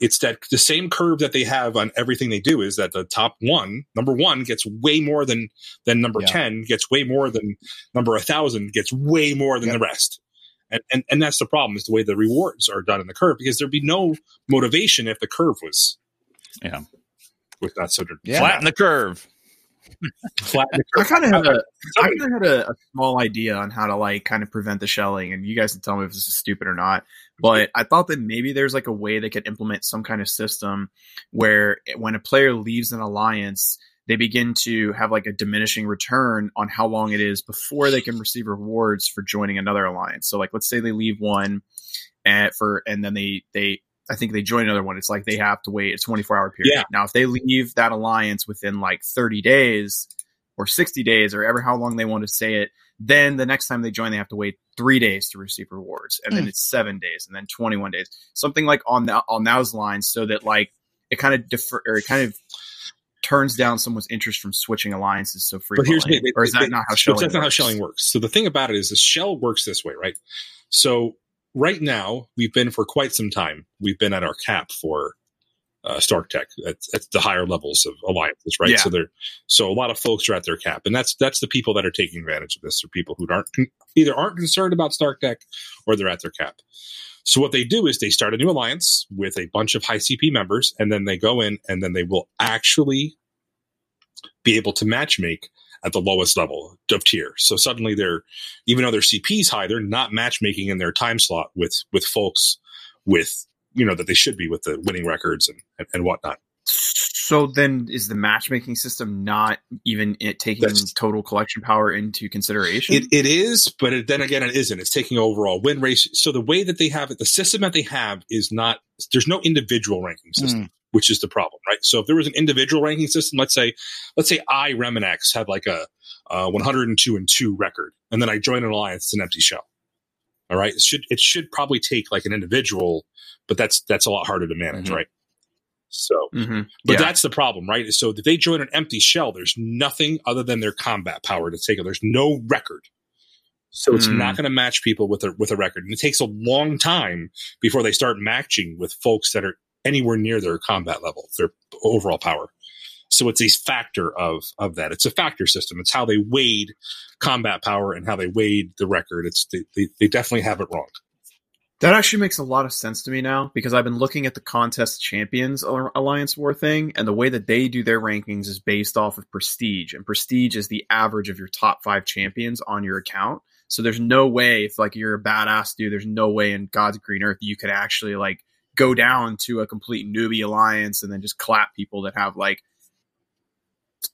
[SPEAKER 4] It's that the same curve that they have on everything they do is that the top one, number one, gets way more than than number
[SPEAKER 2] Yeah.
[SPEAKER 4] ten, gets way more than number a thousand, gets way more than
[SPEAKER 2] Yep.
[SPEAKER 4] the rest. And, and and that's the problem is the way the rewards are done in the curve because there'd be no motivation if the curve was
[SPEAKER 1] Yeah.
[SPEAKER 4] was not so
[SPEAKER 2] Yeah.
[SPEAKER 1] flatten the curve.
[SPEAKER 4] Flat. in the
[SPEAKER 3] I kind of had a, I had a, a small idea on how to like kind of prevent the shelling, and you guys can tell me if this is stupid or not. But I thought that maybe there's like a way they could implement some kind of system where when a player leaves an alliance, they begin to have like a diminishing return on how long it is before they can receive rewards for joining another alliance. So like, let's say they leave one, and for and then they they I think they join another one. It's like they have to wait a 24 hour period.
[SPEAKER 4] Yeah.
[SPEAKER 3] Now, if they leave that alliance within like 30 days or 60 days or ever how long they want to say it, then the next time they join, they have to wait three days to receive rewards, and then
[SPEAKER 2] Hmm.
[SPEAKER 3] it's seven days, and then 21 days, something like on that on those lines, so that like it kind of defer or it kind of turns down someone's interest from switching alliances so
[SPEAKER 4] But
[SPEAKER 3] frequently.
[SPEAKER 4] here's the,
[SPEAKER 3] or is that
[SPEAKER 4] the-
[SPEAKER 3] not how
[SPEAKER 4] but
[SPEAKER 3] shelling?
[SPEAKER 4] That's not how shelling works. So the thing about it is, the shell works this way, right? So right now, we've been for quite some time. We've been at our cap for uh, Stark Tech at, at the higher levels of alliances, right?
[SPEAKER 3] Yeah.
[SPEAKER 4] So they're so a lot of folks are at their cap, and that's that's the people that are taking advantage of this. Are people who aren't either aren't concerned about Stark Tech or they're at their cap. So what they do is they start a new alliance with a bunch of high CP members, and then they go in and then they will actually be able to matchmake at the lowest level of tier. So suddenly they're, even though their CP is high, they're not matchmaking in their time slot with with folks with you know that they should be with the winning records and and, and whatnot.
[SPEAKER 3] So then, is the matchmaking system not even it taking
[SPEAKER 4] That's-
[SPEAKER 3] total collection power into consideration?
[SPEAKER 4] It, it is, but it, then again, it isn't. It's taking overall win race. So the way that they have it, the system that they have is not. There's no individual ranking system. Hmm. Which is the problem, right? So if there was an individual ranking system, let's say, let's say I Remenex had like a, uh 102 and two record, and then I join an alliance, it's an empty shell. All right, it should it should probably take like an individual, but that's that's a lot harder to manage,
[SPEAKER 1] Mhm.
[SPEAKER 4] right? So,
[SPEAKER 3] Mm-hmm.
[SPEAKER 4] but
[SPEAKER 3] yeah.
[SPEAKER 4] that's the problem, right? So if they join an empty shell, there's nothing other than their combat power to take it. There's no record. So it's
[SPEAKER 3] Hmm.
[SPEAKER 4] not going to match people with a with a record. And it takes a long time before they start matching with folks that are anywhere near their combat level, their overall power. So it's a factor of of that. It's a factor system. It's how they weighed combat power and how they weighed the record. It's they, they, they definitely have it wrong.
[SPEAKER 3] That actually makes a lot of sense to me now because I've been looking at the contest champions alliance war thing, and the way that they do their rankings is based off of prestige, and prestige is the average of your top five champions on your account. So there's no way if like you're a badass dude, there's no way in God's green earth you could actually like go down to a complete newbie alliance and then just clap people that have like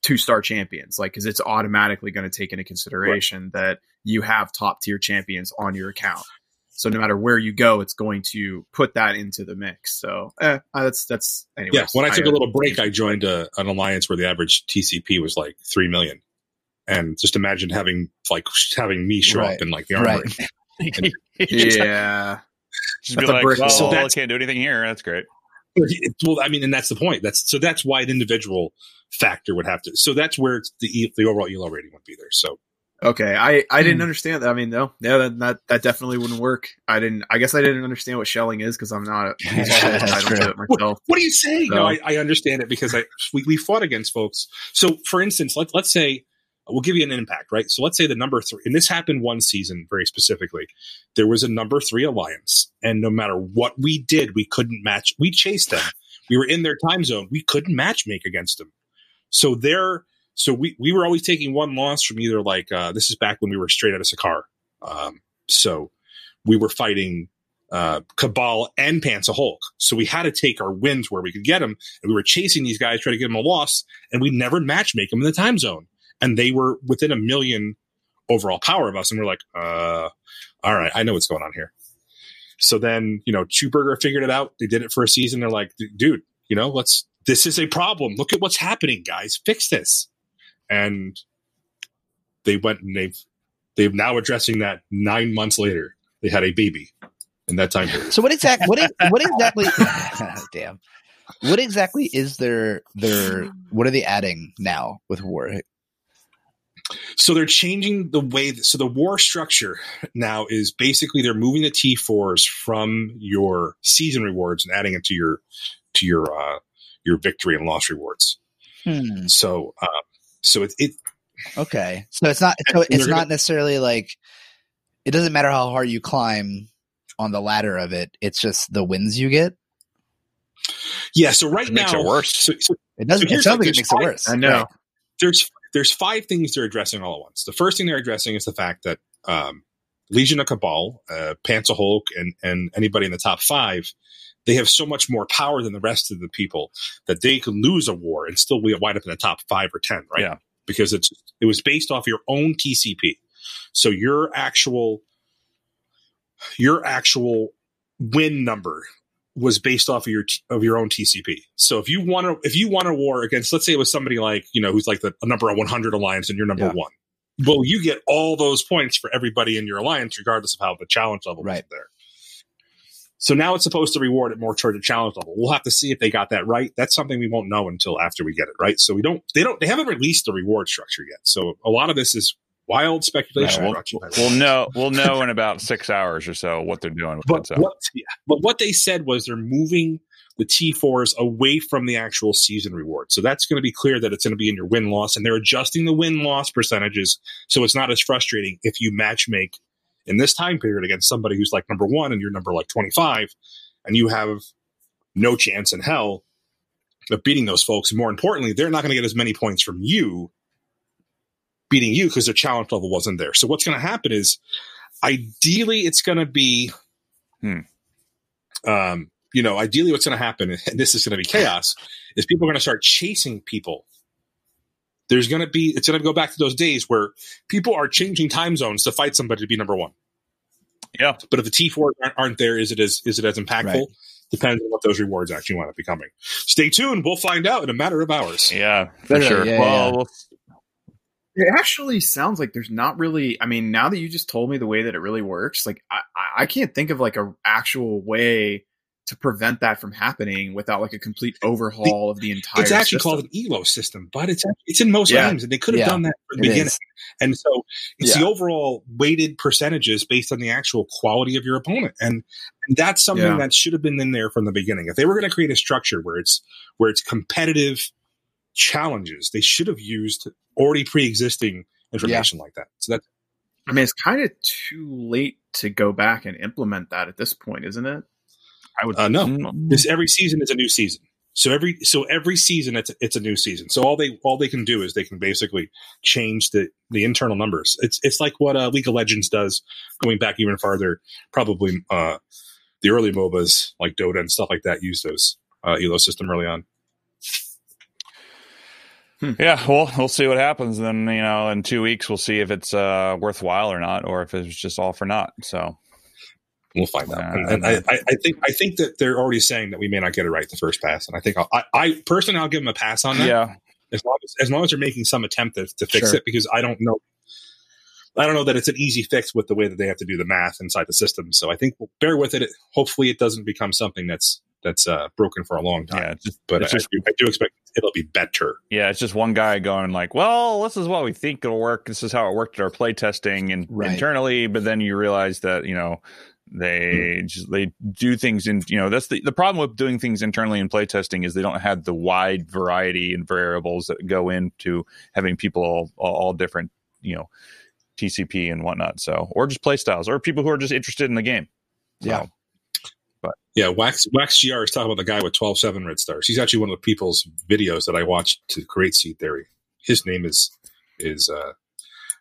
[SPEAKER 3] two star champions, like because it's automatically going to take into consideration that you have top tier champions on your account. So no matter where you go, it's going to put that into the mix. So eh, uh, that's that's anyways.
[SPEAKER 4] Yeah, when I took
[SPEAKER 3] a
[SPEAKER 4] a little break, I joined a, an alliance where the average TCP was like three million, and just imagine having like having me show
[SPEAKER 2] Right.
[SPEAKER 4] up in like the armory.
[SPEAKER 2] Right.
[SPEAKER 3] yeah.
[SPEAKER 1] Just be
[SPEAKER 3] That's a
[SPEAKER 1] like,
[SPEAKER 3] brick
[SPEAKER 1] well,
[SPEAKER 3] wall.
[SPEAKER 4] So that's-
[SPEAKER 1] can't do anything here. That's great.
[SPEAKER 4] Well, I mean, and that's the point. That's so that's why an individual factor would have to. So that's where it's the E- the overall ELO rating would be there. So
[SPEAKER 3] Okay, I I didn't
[SPEAKER 2] Hmm.
[SPEAKER 3] understand that. I mean, no, yeah, that, that that definitely wouldn't work. I didn't. I guess I didn't understand what shelling is because I'm not
[SPEAKER 2] That's
[SPEAKER 3] entitled
[SPEAKER 2] true.
[SPEAKER 3] to it myself.
[SPEAKER 4] what are you saying?
[SPEAKER 3] So-
[SPEAKER 4] No, I, I understand it because I we, we fought against folks. So for instance, let let's say we'll give you an impact, right? So let's say the number three, and this happened one season very specifically. There was a number three alliance, and no matter what we did, we couldn't match. We chased them. We were in their time zone. We couldn't match make against them. So they're so we we were always taking one loss from either like uh, this is back when we were straight out of Sakaar. Um, so we were fighting uh, Cabal and Panther Hulk. So we had to take our wins where we could get them, and we were chasing these guys, trying to get them a loss, and we never match make them in the time zone. And they were within a million overall power of us, and we're like, uh, all right, I know what's going on here. So then, you know, Chewburger figured it out. They did it for a season. They're like, dude, you know, let's. This is a problem. Look at what's happening, guys. Fix this. And they went and they've they've now addressing that nine months later. They had a baby in that time period.
[SPEAKER 2] So what exactly? What is, what exactly? damn. What exactly is their their? What are they adding now with war?
[SPEAKER 4] So they're changing the way. That, so the war structure now is basically they're moving the T4s from your season rewards and adding it to your to your uh, your victory and loss rewards.
[SPEAKER 2] Hmm.
[SPEAKER 4] So uh, so it, it
[SPEAKER 2] Okay, so it's not. So it's not
[SPEAKER 4] gonna-
[SPEAKER 2] necessarily like. It doesn't matter how hard you climb on the ladder of it. It's just the wins you get.
[SPEAKER 4] yeah. So right
[SPEAKER 1] It makes
[SPEAKER 4] now
[SPEAKER 1] it worse.
[SPEAKER 4] So, so
[SPEAKER 2] It doesn't.
[SPEAKER 4] So
[SPEAKER 2] it sounds
[SPEAKER 4] like
[SPEAKER 2] like it
[SPEAKER 4] there's
[SPEAKER 2] makes it worse.
[SPEAKER 3] I know.
[SPEAKER 2] Right.
[SPEAKER 4] there's there's five things they're addressing all at once. The first thing they're addressing is the fact that um, Legion of Cabal, uh, Panther Hulk, and and anybody in the top five, they have so much more power than the rest of the people that they could lose a war and still wind up in the top five or ten, right?
[SPEAKER 1] Yeah.
[SPEAKER 4] Because it's it was based off your own TCP, so your actual your actual win number was based off of your of your own TCP. So if you want to if you want a war against let's say it was somebody like, you know, who's like the a number 100 alliance and you're number
[SPEAKER 2] Yeah.
[SPEAKER 4] 1. Well, you get all those points for everybody in your alliance regardless of how the challenge level
[SPEAKER 2] Right.
[SPEAKER 4] is there. So now it's supposed to reward it more toward the challenge level. We'll have to see if they got that right. That's something we won't know until after we get it right. So we don't they don't they haven't released the reward structure yet. So a lot of this is wild speculation.
[SPEAKER 1] We'll,
[SPEAKER 4] brought to you by
[SPEAKER 1] we'll know. We'll know in about six hours or so what they're doing with
[SPEAKER 4] but
[SPEAKER 1] it. So.
[SPEAKER 4] what, yeah, but what they said was they're moving the T4s away from the actual season reward. So that's going to be clear that it's going to be in your win loss, and they're adjusting the win loss percentages so it's not as frustrating if you match make in this time period against somebody who's like number one and you're number like 25, and you have no chance in hell of beating those folks. And more importantly, they're not going to get as many points from you beating you because their challenge level wasn't there. So what's going to happen is ideally it's going to be
[SPEAKER 1] Hmm.
[SPEAKER 4] um, you know, ideally what's going to happen, and this is going to be chaos, is people are going to start chasing people. There's going to be, it's going to go back to those days where people are changing time zones to fight somebody to be number one.
[SPEAKER 1] Yeah.
[SPEAKER 4] But if the T4 aren't, aren't there, is it as, is it as impactful?
[SPEAKER 2] Right.
[SPEAKER 4] Depends on what those rewards actually wind up becoming. Stay tuned. We'll find out in a matter of hours.
[SPEAKER 1] Yeah, for
[SPEAKER 2] Literally,
[SPEAKER 1] sure.
[SPEAKER 2] yeah,
[SPEAKER 1] well,
[SPEAKER 2] yeah.
[SPEAKER 1] we'll
[SPEAKER 3] It actually sounds like there's not really. I mean, now that you just told me the way that it really works, like I, I- can't think of like a actual way to prevent that from happening without like a complete overhaul of the entire.
[SPEAKER 4] It's actually
[SPEAKER 3] system.
[SPEAKER 4] called an ELO system, but it's it's in most
[SPEAKER 3] Yeah.
[SPEAKER 4] games, and they could have
[SPEAKER 2] Yeah,
[SPEAKER 4] done that from the
[SPEAKER 2] it
[SPEAKER 4] beginning.
[SPEAKER 2] is.
[SPEAKER 4] And so it's
[SPEAKER 3] Yeah.
[SPEAKER 4] the overall weighted percentages based on the actual quality of your opponent. And, and that's something that should have been in there from the beginning. If they were going to create a structure where it's where it's competitive challenges, they should have used already pre-existing information like that. So that
[SPEAKER 3] I mean, it's kind of too late to go back and implement that at this point, isn't it?
[SPEAKER 1] I would
[SPEAKER 4] uh, no, this every season is a new season. So every so every season it's it's a new season. So all they all they can do is they can basically change the the internal numbers. It's it's like what uh, League of Legends does, going back even farther. Probably uh, the early MOBAs like Dota and stuff like that use those uh, Elo system early on. Hmm.
[SPEAKER 1] Yeah, well, we'll see what happens. Then you know, in two weeks, we'll see if it's uh, worthwhile or not, or if it's just all for naught. So
[SPEAKER 4] We'll find out.
[SPEAKER 1] Yeah,
[SPEAKER 4] and and I, uh, I, I think I think that they're already saying that we may not get it right the first pass, and I think I'll, I I personally I'll give them a pass on that.
[SPEAKER 1] yeah,
[SPEAKER 4] as long as, as long as they're making some attempt to, to fix
[SPEAKER 2] Sure.
[SPEAKER 4] it because I don't know I don't know that it's an easy fix with the way that they have to do the math inside the system. So I think we'll bear with it. Hopefully it doesn't become something that's that's uh, broken for a long time.
[SPEAKER 1] yeah, just,
[SPEAKER 4] But I,
[SPEAKER 1] just
[SPEAKER 4] do, I do expect it'll be better.
[SPEAKER 1] yeah, it's just one guy going like, "Well, this is what we think it'll work. This is how it worked at our play testing and
[SPEAKER 2] Right.
[SPEAKER 1] internally." But then you realize that you know they just they do things in you know that's the the problem with doing things internally in play testing is they don't have the wide variety and variables that go into having people all, all, all different you know TCP and whatnot. So or just play styles or people who are just interested in the game. So,
[SPEAKER 2] Yeah.
[SPEAKER 4] Yeah, Wax Wax GR is talking about the guy with 12 7 red stars. He's actually one of the people's videos that I watched to create Seed Theory. His name is is uh,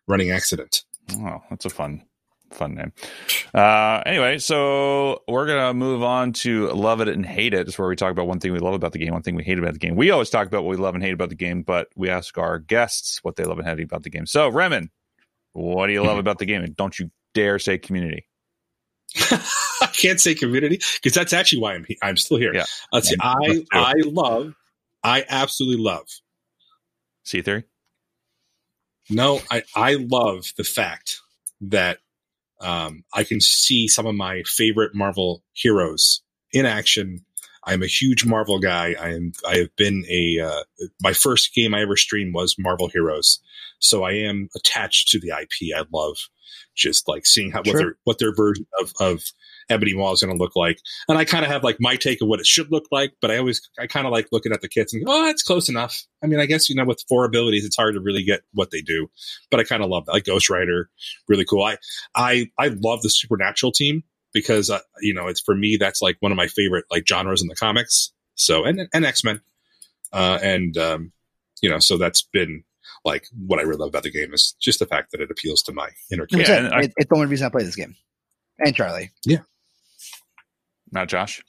[SPEAKER 4] Running Accident.
[SPEAKER 1] Oh, that's a fun, fun name. Uh, anyway, so we're gonna move on to love it and hate it. Is where we talk about one thing we love about the game, one thing we hate about the game. We always talk about what we love and hate about the game, but we ask our guests what they love and hate about the game. So, Remen, what do you love about the game? And don't you dare say community.
[SPEAKER 4] I can't say community because that's actually why I'm he- I'm still here.
[SPEAKER 1] Yeah.
[SPEAKER 4] Let's see. I
[SPEAKER 1] Let's do it.
[SPEAKER 4] I love I absolutely love
[SPEAKER 1] Seed Theory.
[SPEAKER 4] No, I, I love the fact that um, I can see some of my favorite Marvel heroes in action. I'm a huge Marvel guy. I am. I have been a. Uh, my first game I ever streamed was Marvel Heroes, so I am attached to the IP. I love just like seeing how what their what their version of of Ebony Maw is going to look like, and I kind of have like my take of what it should look like. But I always I kind of like looking at the kits and oh, that's close enough. I mean, I guess you know with four abilities, it's hard to really get what they do, but I kind of love that. Like Ghost Rider, really cool. I I I love the Supernatural team because uh, you know it's for me that's like one of my favorite like genres in the comics. So and and X Men, uh, and um, you know so that's been like what I really love about the game is just the fact that it appeals to my inner kid.
[SPEAKER 1] Yeah, I-
[SPEAKER 2] it's the only reason I play this game. And Charlie.
[SPEAKER 1] Not Josh.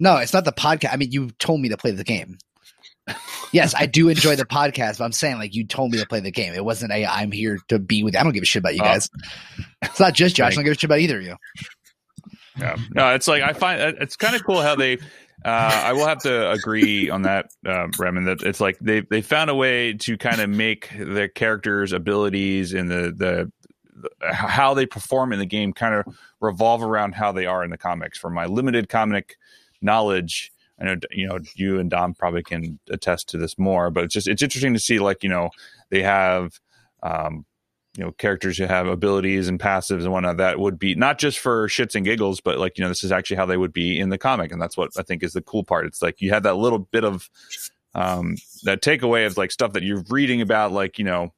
[SPEAKER 2] No, it's not the podcast. I mean, you told me to play the game. yes, I do enjoy the podcast, but I'm saying like you told me to play the game. It wasn't a I'm here to be with. You. I don't give a shit about you
[SPEAKER 1] Oh.
[SPEAKER 2] guys. It's not just Josh. I don't give a shit about either of you.
[SPEAKER 1] Yeah. No, it's like I find uh, it's kind of cool how they. Uh, I will have to agree on that, uh, Remen. That it's like they they found a way to kind of make the characters' abilities and the the- how they perform in the game kind of revolve around how they are in the comics. From my limited comic knowledge, I know you know you and Dom probably can attest to this more, but it's just it's interesting to see like you know they have. Um, you know characters who have abilities and passives and whatnot that would be not just for shits and giggles but like you know this is actually how they would be in the comic and that's what i think is the cool part it's like you have that little bit of um that takeaway of like stuff that you're reading about like you know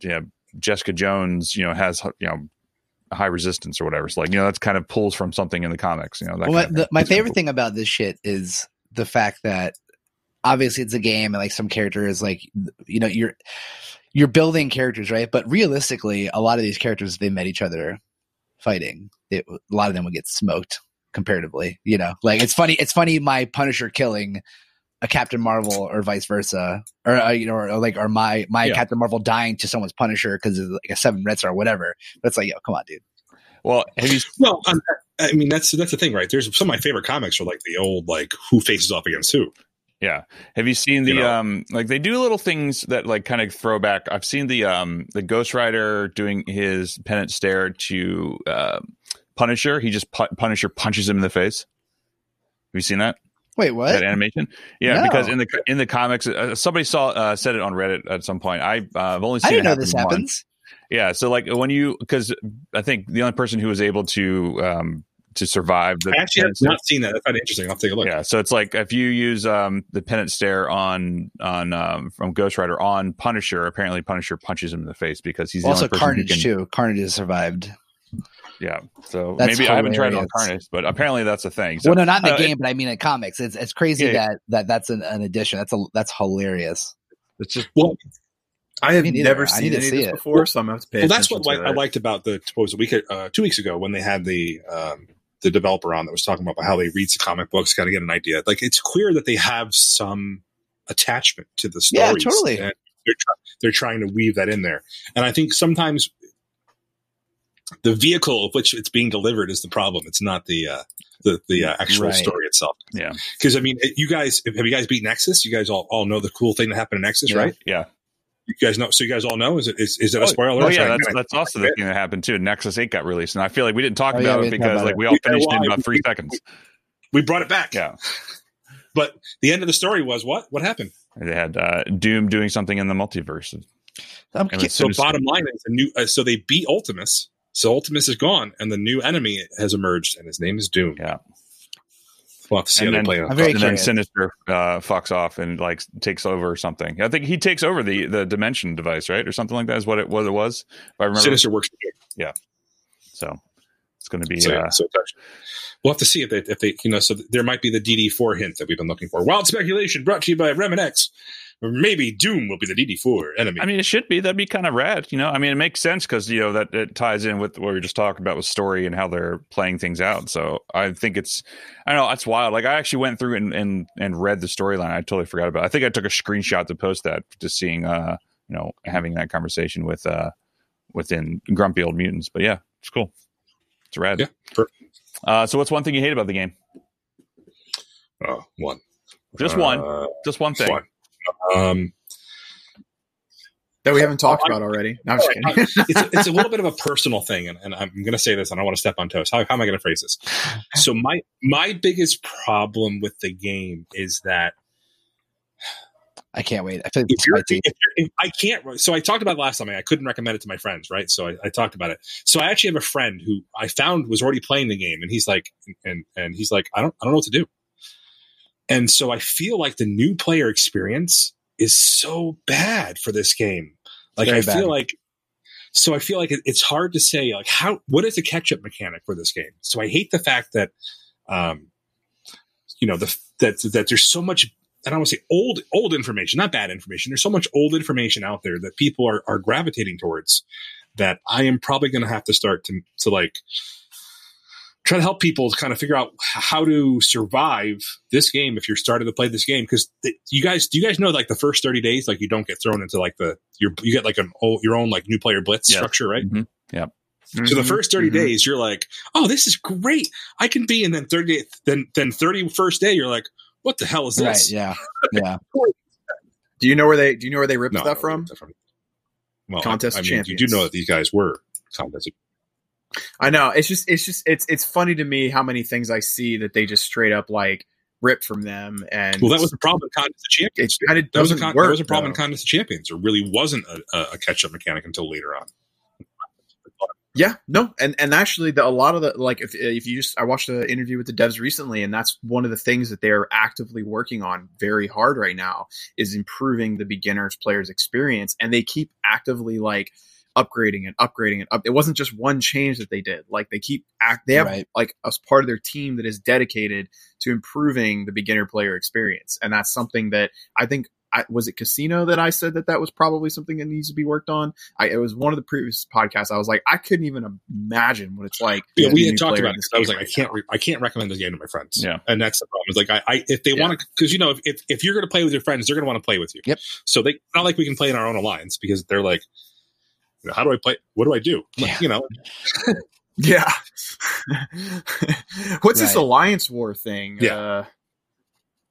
[SPEAKER 1] yeah jessica jones you know has you know high resistance or whatever. So like you know that's kind of pulls from something in the comics you know that
[SPEAKER 2] Well,
[SPEAKER 1] kind of
[SPEAKER 2] the, my favorite
[SPEAKER 1] cool.
[SPEAKER 2] thing about this shit is the fact that obviously it's a game and like some characters like you know you're you're building characters right? But realistically a lot of these characters they met each other fighting. It, a lot of them would get smoked comparatively you know? Like it's funny it's funny my punisher killing a captain marvel or vice versa or uh, you know or, like or my my
[SPEAKER 1] Yeah.
[SPEAKER 2] captain marvel dying to someone's punisher because of like a seven red star or whatever but it's like yo come on dude
[SPEAKER 1] well have you
[SPEAKER 4] Well, um, I mean, that's that's the thing, right? There's some of my favorite comics are like the old like who faces off against who.
[SPEAKER 1] Yeah. Have you seen the
[SPEAKER 4] You know.
[SPEAKER 1] um like they do little things that like kind of throw back? I've seen the um the Ghost Rider doing his penance stare to uh, Punisher. He just pu- Punisher punches him in the face. Have you seen that
[SPEAKER 2] Wait, what?
[SPEAKER 1] that animation? Yeah,
[SPEAKER 2] No.
[SPEAKER 1] because in the in the comics, uh, somebody saw uh, said it on Reddit at some point. I uh, I've only seen
[SPEAKER 2] I didn't
[SPEAKER 1] it
[SPEAKER 2] know this
[SPEAKER 1] happen
[SPEAKER 2] happens.
[SPEAKER 1] Yeah, so like when you because I think the only person who was able to um to survive the
[SPEAKER 4] I actually have
[SPEAKER 1] stare-
[SPEAKER 4] not seen that. That's kind of interesting. I'll take a look.
[SPEAKER 1] yeah, so it's like if you use um, the penance stare on on um, from Ghost Rider on Punisher, apparently Punisher punches him in the face because he's the
[SPEAKER 2] Also,
[SPEAKER 1] only person who
[SPEAKER 2] Carnage
[SPEAKER 1] can,
[SPEAKER 2] too. Carnage has survived.
[SPEAKER 1] Yeah, so
[SPEAKER 2] That's
[SPEAKER 1] maybe I haven't tried it on. Carnage, but apparently that's a thing. So,
[SPEAKER 2] well, no, not in the
[SPEAKER 1] uh,
[SPEAKER 2] game, but I mean in comics. It's it's crazy
[SPEAKER 1] Yeah.
[SPEAKER 2] that that that's an, an addition. That's a that's hilarious.
[SPEAKER 1] it's just
[SPEAKER 4] Well,
[SPEAKER 3] I have never
[SPEAKER 2] I
[SPEAKER 3] seen
[SPEAKER 2] need to
[SPEAKER 3] any of
[SPEAKER 2] see
[SPEAKER 3] this
[SPEAKER 2] it.
[SPEAKER 3] before, so I'm gonna have to pay
[SPEAKER 4] well, that's what
[SPEAKER 3] to
[SPEAKER 4] I, I liked about the what was it, a week uh, two weeks ago when they had the um, the developer on that was talking about how they read the comic books, kind of get an idea. Like it's clear that they have some attachment to the
[SPEAKER 2] story.
[SPEAKER 4] Yeah,
[SPEAKER 2] totally.
[SPEAKER 4] And they're try- they're trying to weave that in there, and I think sometimes the vehicle of which it's being delivered is the problem. It's not the uh, the the uh, actual
[SPEAKER 2] Right.
[SPEAKER 4] story itself.
[SPEAKER 1] Yeah.
[SPEAKER 4] because I mean, you guys have you guys beat Nexus? You guys all all know the cool thing that happened in Nexus,
[SPEAKER 2] Yeah.
[SPEAKER 4] right?
[SPEAKER 1] yeah.
[SPEAKER 4] You guys know, so you guys all know. Is it is, is it a spoiler?
[SPEAKER 1] Oh yeah,
[SPEAKER 4] Sorry,
[SPEAKER 1] that's that's also the thing that happened too. Nexus Eight got released, and I feel like we didn't talk
[SPEAKER 2] Oh,
[SPEAKER 1] about
[SPEAKER 2] we
[SPEAKER 1] it because
[SPEAKER 2] about
[SPEAKER 1] like
[SPEAKER 2] it.
[SPEAKER 1] we all
[SPEAKER 4] Yeah,
[SPEAKER 1] finished in about
[SPEAKER 4] we-
[SPEAKER 1] three seconds.
[SPEAKER 4] we brought it back.
[SPEAKER 1] Yeah,
[SPEAKER 4] But the end of the story was what? What happened?
[SPEAKER 1] they had uh, Doom doing something in the multiverse.
[SPEAKER 2] I'm
[SPEAKER 1] And
[SPEAKER 2] cu-
[SPEAKER 1] it's
[SPEAKER 4] So bottom line is a new. Uh, so they beat Ultimus. So Ultimus is gone, and the new enemy has emerged, and his name is Doom.
[SPEAKER 1] Yeah.
[SPEAKER 4] We'll have to see
[SPEAKER 1] And
[SPEAKER 4] how
[SPEAKER 1] then-
[SPEAKER 4] they play.
[SPEAKER 2] I'm very
[SPEAKER 1] and then. Sinister uh, fucks off and like takes over or something. I think he takes over the the dimension device, right, or something like that is what it what it was. If I remember,
[SPEAKER 4] Sinister works for Doom.
[SPEAKER 1] so it's going to be.
[SPEAKER 4] So,
[SPEAKER 1] uh,
[SPEAKER 4] yeah, so we'll have to see if they, if they, you know, so there might be the DD4 hint that we've been looking for. Wild speculation brought to you by Remenex. Or maybe Doom will be the DD4 enemy.
[SPEAKER 1] I mean, it should be. That'd be kind of rad, you know. I mean, it makes sense because you know that it ties in with what we were just talking about with story and how they're playing things out. So I think it's, I don't know, that's wild. Like I actually went through and and, and read the storyline. I totally forgot about. it. I think I took a screenshot to post that, just seeing, uh, you know, having that conversation with uh within Grumpy Old Mutants. But yeah, it's cool. It's rad.
[SPEAKER 4] Yeah, perfect.
[SPEAKER 1] Uh, so what's one thing you hate about the game?
[SPEAKER 4] oh, one.
[SPEAKER 1] Just one.
[SPEAKER 4] Uh,
[SPEAKER 1] Just one thing.
[SPEAKER 4] one. Um,
[SPEAKER 3] that we haven't talked
[SPEAKER 4] I-
[SPEAKER 3] about already. No, I'm just kidding.
[SPEAKER 4] it's, it's a little bit of a personal thing, and, and I'm going to say this, and I don't want to step on toes. How, how am I going to phrase this? So my my biggest problem with the game is that
[SPEAKER 2] I can't wait. I feel like
[SPEAKER 4] if you're, if you're, if I can't. So I talked about it last time. I couldn't recommend it to my friends, right? So I, I talked about it. So I actually have a friend who I found was already playing the game, and he's like, and and he's like, I don't, I don't know what to do. And so I feel like the new player experience is so bad for this game. Like
[SPEAKER 2] Very
[SPEAKER 4] I feel like, so I feel like it's hard to say like how what is the catch up mechanic for this game. So I hate the fact that, um, you know, the that that there's so much and I don't want to say old old information, not bad information. There's so much old information out there that people are are gravitating towards that I am probably going to have to start to to like try to help people to kind of figure out how to survive this game if you're starting to play this game because you guys do you guys know like the first 30 days like you don't get thrown into like the you you get like an old, your own like new player blitz
[SPEAKER 1] Yeah.
[SPEAKER 4] structure right
[SPEAKER 1] Mhm.
[SPEAKER 4] so the first 30
[SPEAKER 3] Mhm.
[SPEAKER 4] days you're like oh this is great i can be and then 30 then then 31st day you're like what the hell is
[SPEAKER 2] Right?
[SPEAKER 4] this
[SPEAKER 2] Yeah. Yeah.
[SPEAKER 3] do you know where they? Do you know where they ripped
[SPEAKER 4] No,
[SPEAKER 3] that
[SPEAKER 4] I
[SPEAKER 3] from?
[SPEAKER 4] don't know where it's Well,
[SPEAKER 3] Contest
[SPEAKER 4] I, I
[SPEAKER 3] of
[SPEAKER 4] mean, you do know that these guys were contest.
[SPEAKER 3] I know. It's just. It's just. It's. It's funny to me how many things I see that they just straight up like rip from them, and
[SPEAKER 4] Well, that was the problem in Contest of
[SPEAKER 3] it
[SPEAKER 4] Champions.
[SPEAKER 3] kind of
[SPEAKER 4] That was, a con-
[SPEAKER 3] work.
[SPEAKER 4] that was a problem in
[SPEAKER 3] though.
[SPEAKER 4] Contest of Champions. There really wasn't a, a, a catch up mechanic until later on.
[SPEAKER 3] Yeah, no, and and actually, the, a lot of the like, if if you just, I watched an interview with the devs recently, and that's one of the things that they are actively working on very hard right now is improving the beginners players experience, and they keep actively like upgrading and upgrading and up. It wasn't just one change that they did; like they keep act. They have
[SPEAKER 2] Right.
[SPEAKER 3] like a part of their team that is dedicated to improving the beginner player experience, and that's something that I think. I, was it Casino that I said that that was probably something that needs to be worked on? I, it was one of the previous podcasts. I was like, I couldn't even imagine what it's like.
[SPEAKER 4] Yeah, we
[SPEAKER 3] be a
[SPEAKER 4] had talked about
[SPEAKER 3] in
[SPEAKER 4] it.
[SPEAKER 3] this
[SPEAKER 4] 'cause I was
[SPEAKER 3] game
[SPEAKER 4] like, I can't, re- I can't recommend this game to my friends.
[SPEAKER 1] Yeah.
[SPEAKER 4] and that's the problem. It's like I, I if they
[SPEAKER 3] Yeah.
[SPEAKER 4] want to, because you know, if, if if you're going to play with your friends, they're going to want to play with you.
[SPEAKER 2] Yep.
[SPEAKER 4] So they not like we can play in our own alliance because they're like, you know, how do I play? What do I do? Like,
[SPEAKER 2] Yeah.
[SPEAKER 4] You know,
[SPEAKER 3] Yeah. What's this alliance war thing?
[SPEAKER 4] Yeah.
[SPEAKER 3] Uh,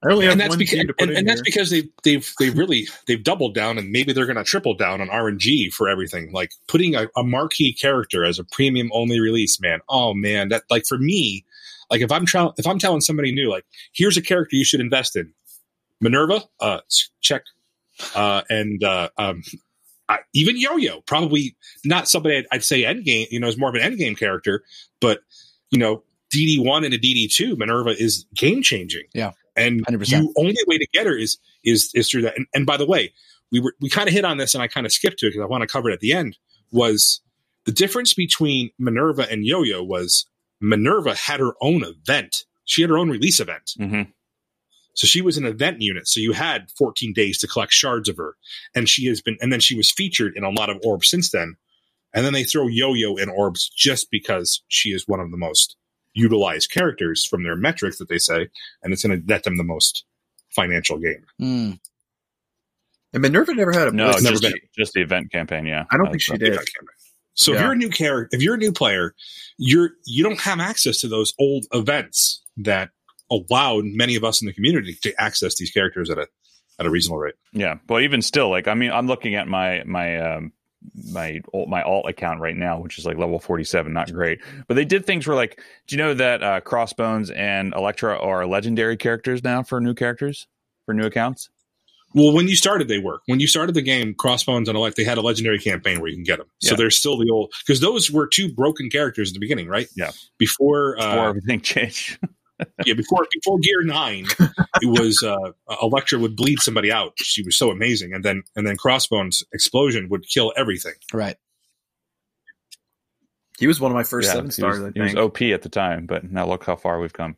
[SPEAKER 3] I only have
[SPEAKER 4] and that's
[SPEAKER 3] one
[SPEAKER 4] because
[SPEAKER 3] team to put
[SPEAKER 4] and,
[SPEAKER 3] in
[SPEAKER 4] and that's because they've they've they've really they've doubled down and maybe they're going to triple down on RNG for everything. Like putting a, a marquee character as a premium only release, man. Oh man, that like for me, like if I'm trying if I'm telling somebody new, like here's a character you should invest in, Minerva, uh, check, uh, and uh, um, I, even Yo-Yo, probably not somebody I'd, I'd say endgame, you know, is more of an endgame character, but you know, DD one and a DD two, Minerva is game changing.
[SPEAKER 2] Yeah.
[SPEAKER 4] and
[SPEAKER 2] 100%.
[SPEAKER 4] you only way to get her is is is through that. And, and by the way, we were we kind of hit on this, and I kind of skipped to it because I want to cover it at the end. Was the difference between Minerva and Yo-Yo was Minerva had her own event. She had her own release event.
[SPEAKER 1] hmm
[SPEAKER 4] So she was an event unit. So you had 14 days to collect shards of her. And she has been, and then she was featured in a lot of orbs since then. And then they throw Yo Yo in orbs just because she is one of the most utilized characters from their metrics that they say. And it's going to net them the most financial gain.
[SPEAKER 2] Mm.
[SPEAKER 3] And Minerva never had a
[SPEAKER 1] No,
[SPEAKER 3] blitz.
[SPEAKER 4] never
[SPEAKER 1] just,
[SPEAKER 4] been.
[SPEAKER 1] just the event campaign. Yeah,
[SPEAKER 3] I don't think she
[SPEAKER 1] right.
[SPEAKER 3] did.
[SPEAKER 4] So if you're a new character, if you're a new player, you're, you don't have access to those old events that allowed many of us in the community to access these characters at a, at a reasonable rate.
[SPEAKER 1] Yeah, but even still, like I mean, I'm looking at my my um my alt, my alt account right now, which is like level 47, not great. But they did things where like, do you know that uh, Crossbones and Elektra are legendary characters now for new characters for new accounts?
[SPEAKER 4] Well, when you started, they were. When you started the game, Crossbones and Elect, they had a legendary campaign where you can get them. So they're still the old because those were two broken characters at the beginning, right?
[SPEAKER 1] Yeah.
[SPEAKER 4] Before,
[SPEAKER 1] Or
[SPEAKER 4] uh,
[SPEAKER 1] everything changed.
[SPEAKER 4] yeah, before before Gear Nine, it was uh, Elektra would bleed somebody out. She was so amazing, and then and then Crossbones explosion would kill everything.
[SPEAKER 2] Right.
[SPEAKER 3] He was one of my first
[SPEAKER 1] yeah,
[SPEAKER 3] seven
[SPEAKER 1] he
[SPEAKER 3] stars.
[SPEAKER 1] was,
[SPEAKER 3] I
[SPEAKER 1] he was. OP at the time, but now look how far we've come.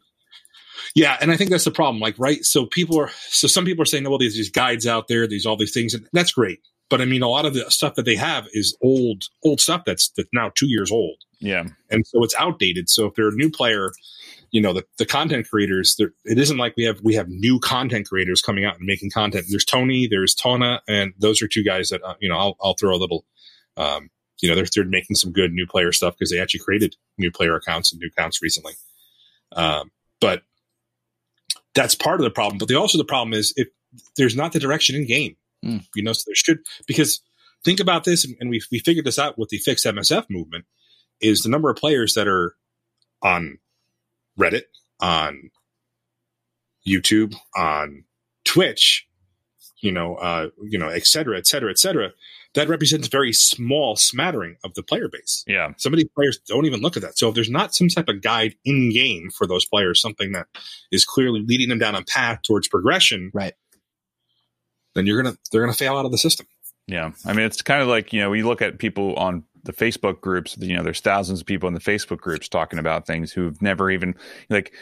[SPEAKER 4] Yeah, and I think that's the problem. Like, right? So people are so some people are saying, well, there's these guides out there, these all these things, and that's great. But I mean, a lot of the stuff that they have is old, old stuff that's that's now two years old.
[SPEAKER 1] Yeah,
[SPEAKER 4] and so it's outdated. So if they're a new player, you know the, the content creators, it isn't like we have we have new content creators coming out and making content. There's Tony, there's Tona, and those are two guys that uh, you know I'll, I'll throw a little. Um, you know they're they're making some good new player stuff because they actually created new player accounts and new accounts recently. Um, but that's part of the problem. But the also the problem is if there's not the direction in game,
[SPEAKER 2] Hmm.
[SPEAKER 4] you know, so there should because think about this, and we we figured this out with the fixed MSF movement is the number of players that are on Reddit, on YouTube, on Twitch, you know, uh, you know, et cetera, et cetera, et cetera. That represents a very small smattering of the player base.
[SPEAKER 1] yeah,
[SPEAKER 4] Some of these players don't even look at that. So if there's not some type of guide in game for those players, something that is clearly leading them down a path towards progression,
[SPEAKER 2] Right.
[SPEAKER 4] then you're gonna they're gonna fail out of the system.
[SPEAKER 1] yeah. I mean, it's kind of like you know, we look at people on the Facebook groups. You know, there's thousands of people in the Facebook groups talking about things who've never even like.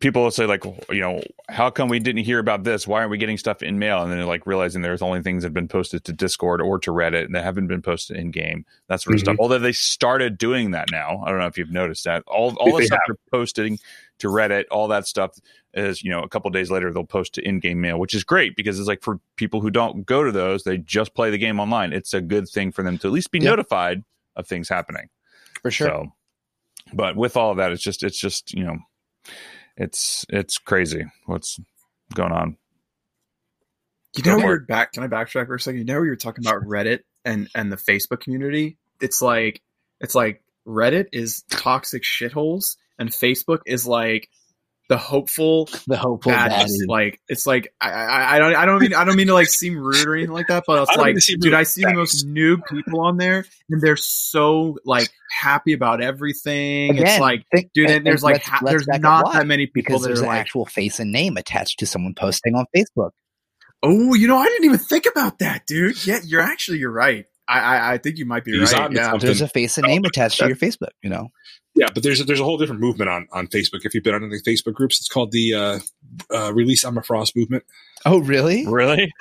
[SPEAKER 1] People will say like, you know, how come we didn't hear about this? Why aren't we getting stuff in mail? And then they're like realizing there's only things that have been posted to Discord or to Reddit that haven't been posted in game. That sort of
[SPEAKER 4] Mhm.
[SPEAKER 1] stuff. Although they started doing that now. I don't know if you've noticed that. All all the stuff they're posting to Reddit, all that stuff is, you know, a couple days later they'll post to in-game mail, which is great because it's like for people who don't go to those, they just play the game online. It's a good thing for them to at least be
[SPEAKER 2] Yeah.
[SPEAKER 1] notified of things happening.
[SPEAKER 2] For sure.
[SPEAKER 1] So, but with all of that, it's just it's just you know, it's it's crazy what's going on.
[SPEAKER 3] You know, were back. Can I backtrack for a second? You know, we were talking about Reddit and and the Facebook community. It's like it's like Reddit is toxic shitholes, and Facebook is like the hopeful
[SPEAKER 2] the hopeful
[SPEAKER 3] baddest.
[SPEAKER 2] baddie.
[SPEAKER 3] Like it's like I, I I don't I don't mean I don't mean to like seem rude or anything like that, but it's
[SPEAKER 4] I don't mean
[SPEAKER 3] like dude. I see the most new people on there, and they're so like happy about everything. it's like
[SPEAKER 2] think-
[SPEAKER 3] dude,
[SPEAKER 2] and-
[SPEAKER 3] and there's
[SPEAKER 2] and
[SPEAKER 3] like
[SPEAKER 2] let's-
[SPEAKER 3] ha-
[SPEAKER 2] let's
[SPEAKER 3] there's not that many people
[SPEAKER 2] because
[SPEAKER 3] that
[SPEAKER 2] there's
[SPEAKER 3] are
[SPEAKER 2] an
[SPEAKER 3] like,
[SPEAKER 2] actual face and name attached to someone posting on Facebook.
[SPEAKER 3] oh, you know, I didn't even think about that, dude. Yeah, you're actually you're right. I I, I think you might be
[SPEAKER 4] He's
[SPEAKER 3] right.
[SPEAKER 4] on
[SPEAKER 3] Yeah.
[SPEAKER 2] There's a face and name attached to your Facebook. You know.
[SPEAKER 4] Yeah, but there's a, there's a whole different movement on on Facebook. If you've been on the Facebook groups, it's called the uh, uh, Release Emma Frost movement.
[SPEAKER 2] Oh, really?
[SPEAKER 1] Really?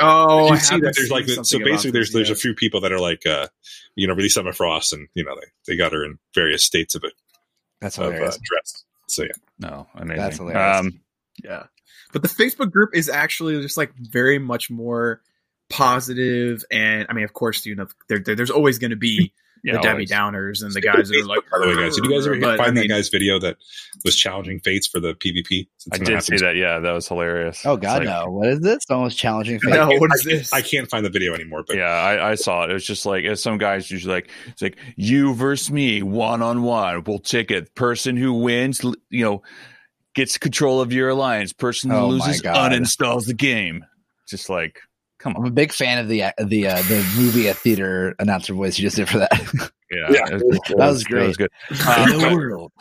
[SPEAKER 3] Oh,
[SPEAKER 4] you
[SPEAKER 3] I
[SPEAKER 4] see that there's like the, so basically there's
[SPEAKER 3] this,
[SPEAKER 4] there's
[SPEAKER 3] yeah.
[SPEAKER 4] a few people that are like uh, you know Release Emma Frost, and you know they they got her in various states of it
[SPEAKER 2] That's
[SPEAKER 4] of uh,
[SPEAKER 2] hilarious.
[SPEAKER 4] dress. So yeah,
[SPEAKER 1] No, amazing.
[SPEAKER 2] That's hilarious.
[SPEAKER 1] Um,
[SPEAKER 3] Yeah. But the Facebook group is actually just like very much more positive and I mean of course you know there, there- there's always going to be
[SPEAKER 1] you
[SPEAKER 3] the
[SPEAKER 1] know,
[SPEAKER 3] Debbie Downers and the guys that are like.
[SPEAKER 4] By the way, guys, did you guys ever
[SPEAKER 3] But,
[SPEAKER 4] find
[SPEAKER 3] I mean,
[SPEAKER 4] that guy's video that was challenging fates for the PvP?
[SPEAKER 1] I did see that. Yeah, that was hilarious.
[SPEAKER 2] Oh God,
[SPEAKER 1] like-
[SPEAKER 2] no! What is this? Almost challenging. fate.
[SPEAKER 3] No,
[SPEAKER 4] I
[SPEAKER 3] what is
[SPEAKER 4] can't-
[SPEAKER 3] this?
[SPEAKER 4] I can't find the video anymore, but
[SPEAKER 1] yeah, I, I saw it. It was just like it's some guys usually like it's like you versus me one on one. We'll take it. Person who wins, you know, gets control of your alliance. Person who
[SPEAKER 2] Oh
[SPEAKER 1] loses
[SPEAKER 2] God.
[SPEAKER 1] uninstalls the game. Just like, come
[SPEAKER 2] I'm a big fan of the the uh, the movie at theater announcer voice you just did for that.
[SPEAKER 1] Yeah,
[SPEAKER 4] Yeah.
[SPEAKER 1] it was, it
[SPEAKER 2] That was
[SPEAKER 1] It
[SPEAKER 2] great.
[SPEAKER 1] was good.
[SPEAKER 2] In
[SPEAKER 1] Um,
[SPEAKER 2] the world.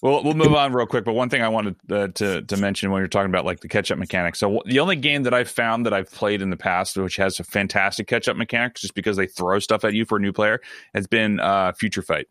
[SPEAKER 1] Well, we'll move on real quick. But one thing I wanted uh, to to mention when you're talking about like the catch up mechanics. So the only game that I've found that I've played in the past, which has a fantastic catch up mechanics, just because they throw stuff at you for a new player, has been uh, Future Fight.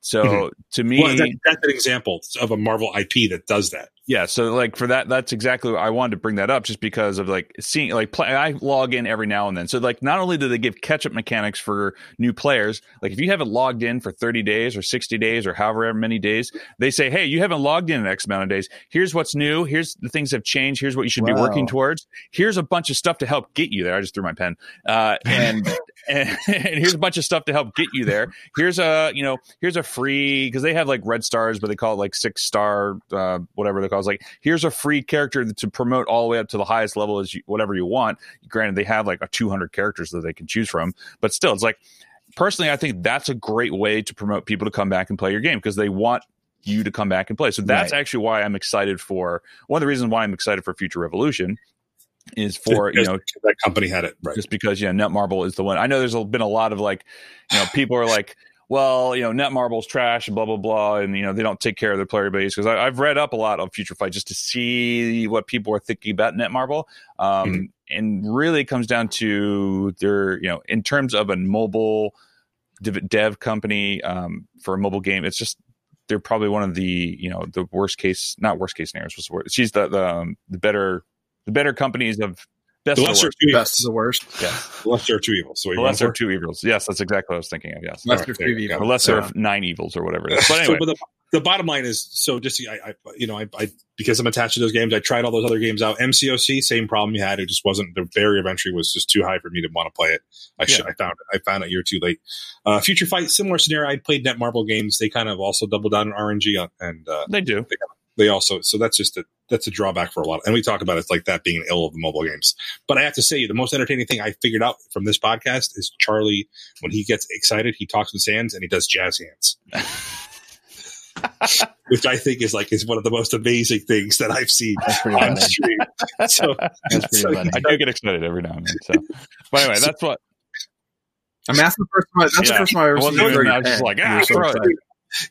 [SPEAKER 1] So
[SPEAKER 4] Mhm.
[SPEAKER 1] to me,
[SPEAKER 4] well, that, that's an example of a Marvel IP that does that.
[SPEAKER 1] Yeah. So like for that, that's exactly what I wanted to bring that up, just because of like seeing like play. I log in every now and then. So like not only do they give catch up mechanics for new players, like if you haven't logged in for 30 days or 60 days or however many days, they say, hey, you haven't logged in in X amount of days. Here's what's new. Here's the things have changed. Here's what you should be working towards. Here's a bunch of stuff to help get you there. I just threw my pen. Uh, and, and here's a bunch of stuff to help get you there. Here's a you know here's a free because they have like red stars, but they call it like six star uh, whatever they call It's like here's a free character to promote all the way up to the highest level as you, whatever you want. Granted, they have like a 200 characters that they can choose from, but still, it's like personally, I think that's a great way to promote people to come back and play your game because they want you to come back and play. So that's
[SPEAKER 2] Right.
[SPEAKER 1] actually why I'm excited for one of the reasons why I'm excited for Future Revolution is for you know
[SPEAKER 4] that company had it right.
[SPEAKER 1] just because yeah, Netmarble is the one. I know there's been a lot of like, you know, people are like, well, you know, Netmarble's trash and blah blah blah, and you know they don't take care of their player base because I've read up a lot of Future Fight just to see what people are thinking about Netmarble, um,
[SPEAKER 4] Mhm.
[SPEAKER 1] and really it comes down to their, you know, in terms of a mobile dev, dev company um, for a mobile game, it's just they're probably one of the you know the worst case, not worst case scenarios. What's the word? She's the the, um, the better the better companies of best
[SPEAKER 4] The lesser
[SPEAKER 1] worst.
[SPEAKER 4] of two
[SPEAKER 3] Best
[SPEAKER 4] evils.
[SPEAKER 3] is the worst.
[SPEAKER 1] Yeah.
[SPEAKER 4] The lesser of two evils. So
[SPEAKER 1] The lesser of two evils. Yes, that's exactly what I was thinking of. Yes.
[SPEAKER 3] Lesser
[SPEAKER 4] All right,
[SPEAKER 3] of two
[SPEAKER 4] you go.
[SPEAKER 3] evils.
[SPEAKER 1] The lesser
[SPEAKER 3] Yeah.
[SPEAKER 1] of nine evils or whatever it is. But
[SPEAKER 4] So,
[SPEAKER 1] anyway,
[SPEAKER 4] but the, the bottom line is so just I, I you know I, I because I'm attached to those games I tried all those other games out MCOC same problem you had it just wasn't the barrier of entry was just too high for me to want to play it I should I found it I found it a year too late uh, Future Fight similar scenario I played Netmarble games they kind of also double down on RNG on, and uh,
[SPEAKER 1] they do.
[SPEAKER 4] they also so that's just a that's a drawback for a lot and we talk about it like that being an ill of the mobile games but i have to say the most entertaining thing i figured out from this podcast is charlie when he gets excited he talks with hands and he does jazz hands which i think is like is one of the most amazing things that i've seen on
[SPEAKER 2] funny.
[SPEAKER 4] stream so
[SPEAKER 2] That's pretty
[SPEAKER 4] so
[SPEAKER 2] funny.
[SPEAKER 1] I do get excited every now and then. So, but anyway, that's what.
[SPEAKER 3] I mean, that's the first time. That's
[SPEAKER 1] Yeah.
[SPEAKER 3] the first time I
[SPEAKER 1] I
[SPEAKER 3] ever seen
[SPEAKER 1] wasn't
[SPEAKER 3] you
[SPEAKER 1] even-
[SPEAKER 3] throw
[SPEAKER 1] I was just like,
[SPEAKER 3] You
[SPEAKER 1] ah,
[SPEAKER 3] so
[SPEAKER 1] throw it.
[SPEAKER 3] excited.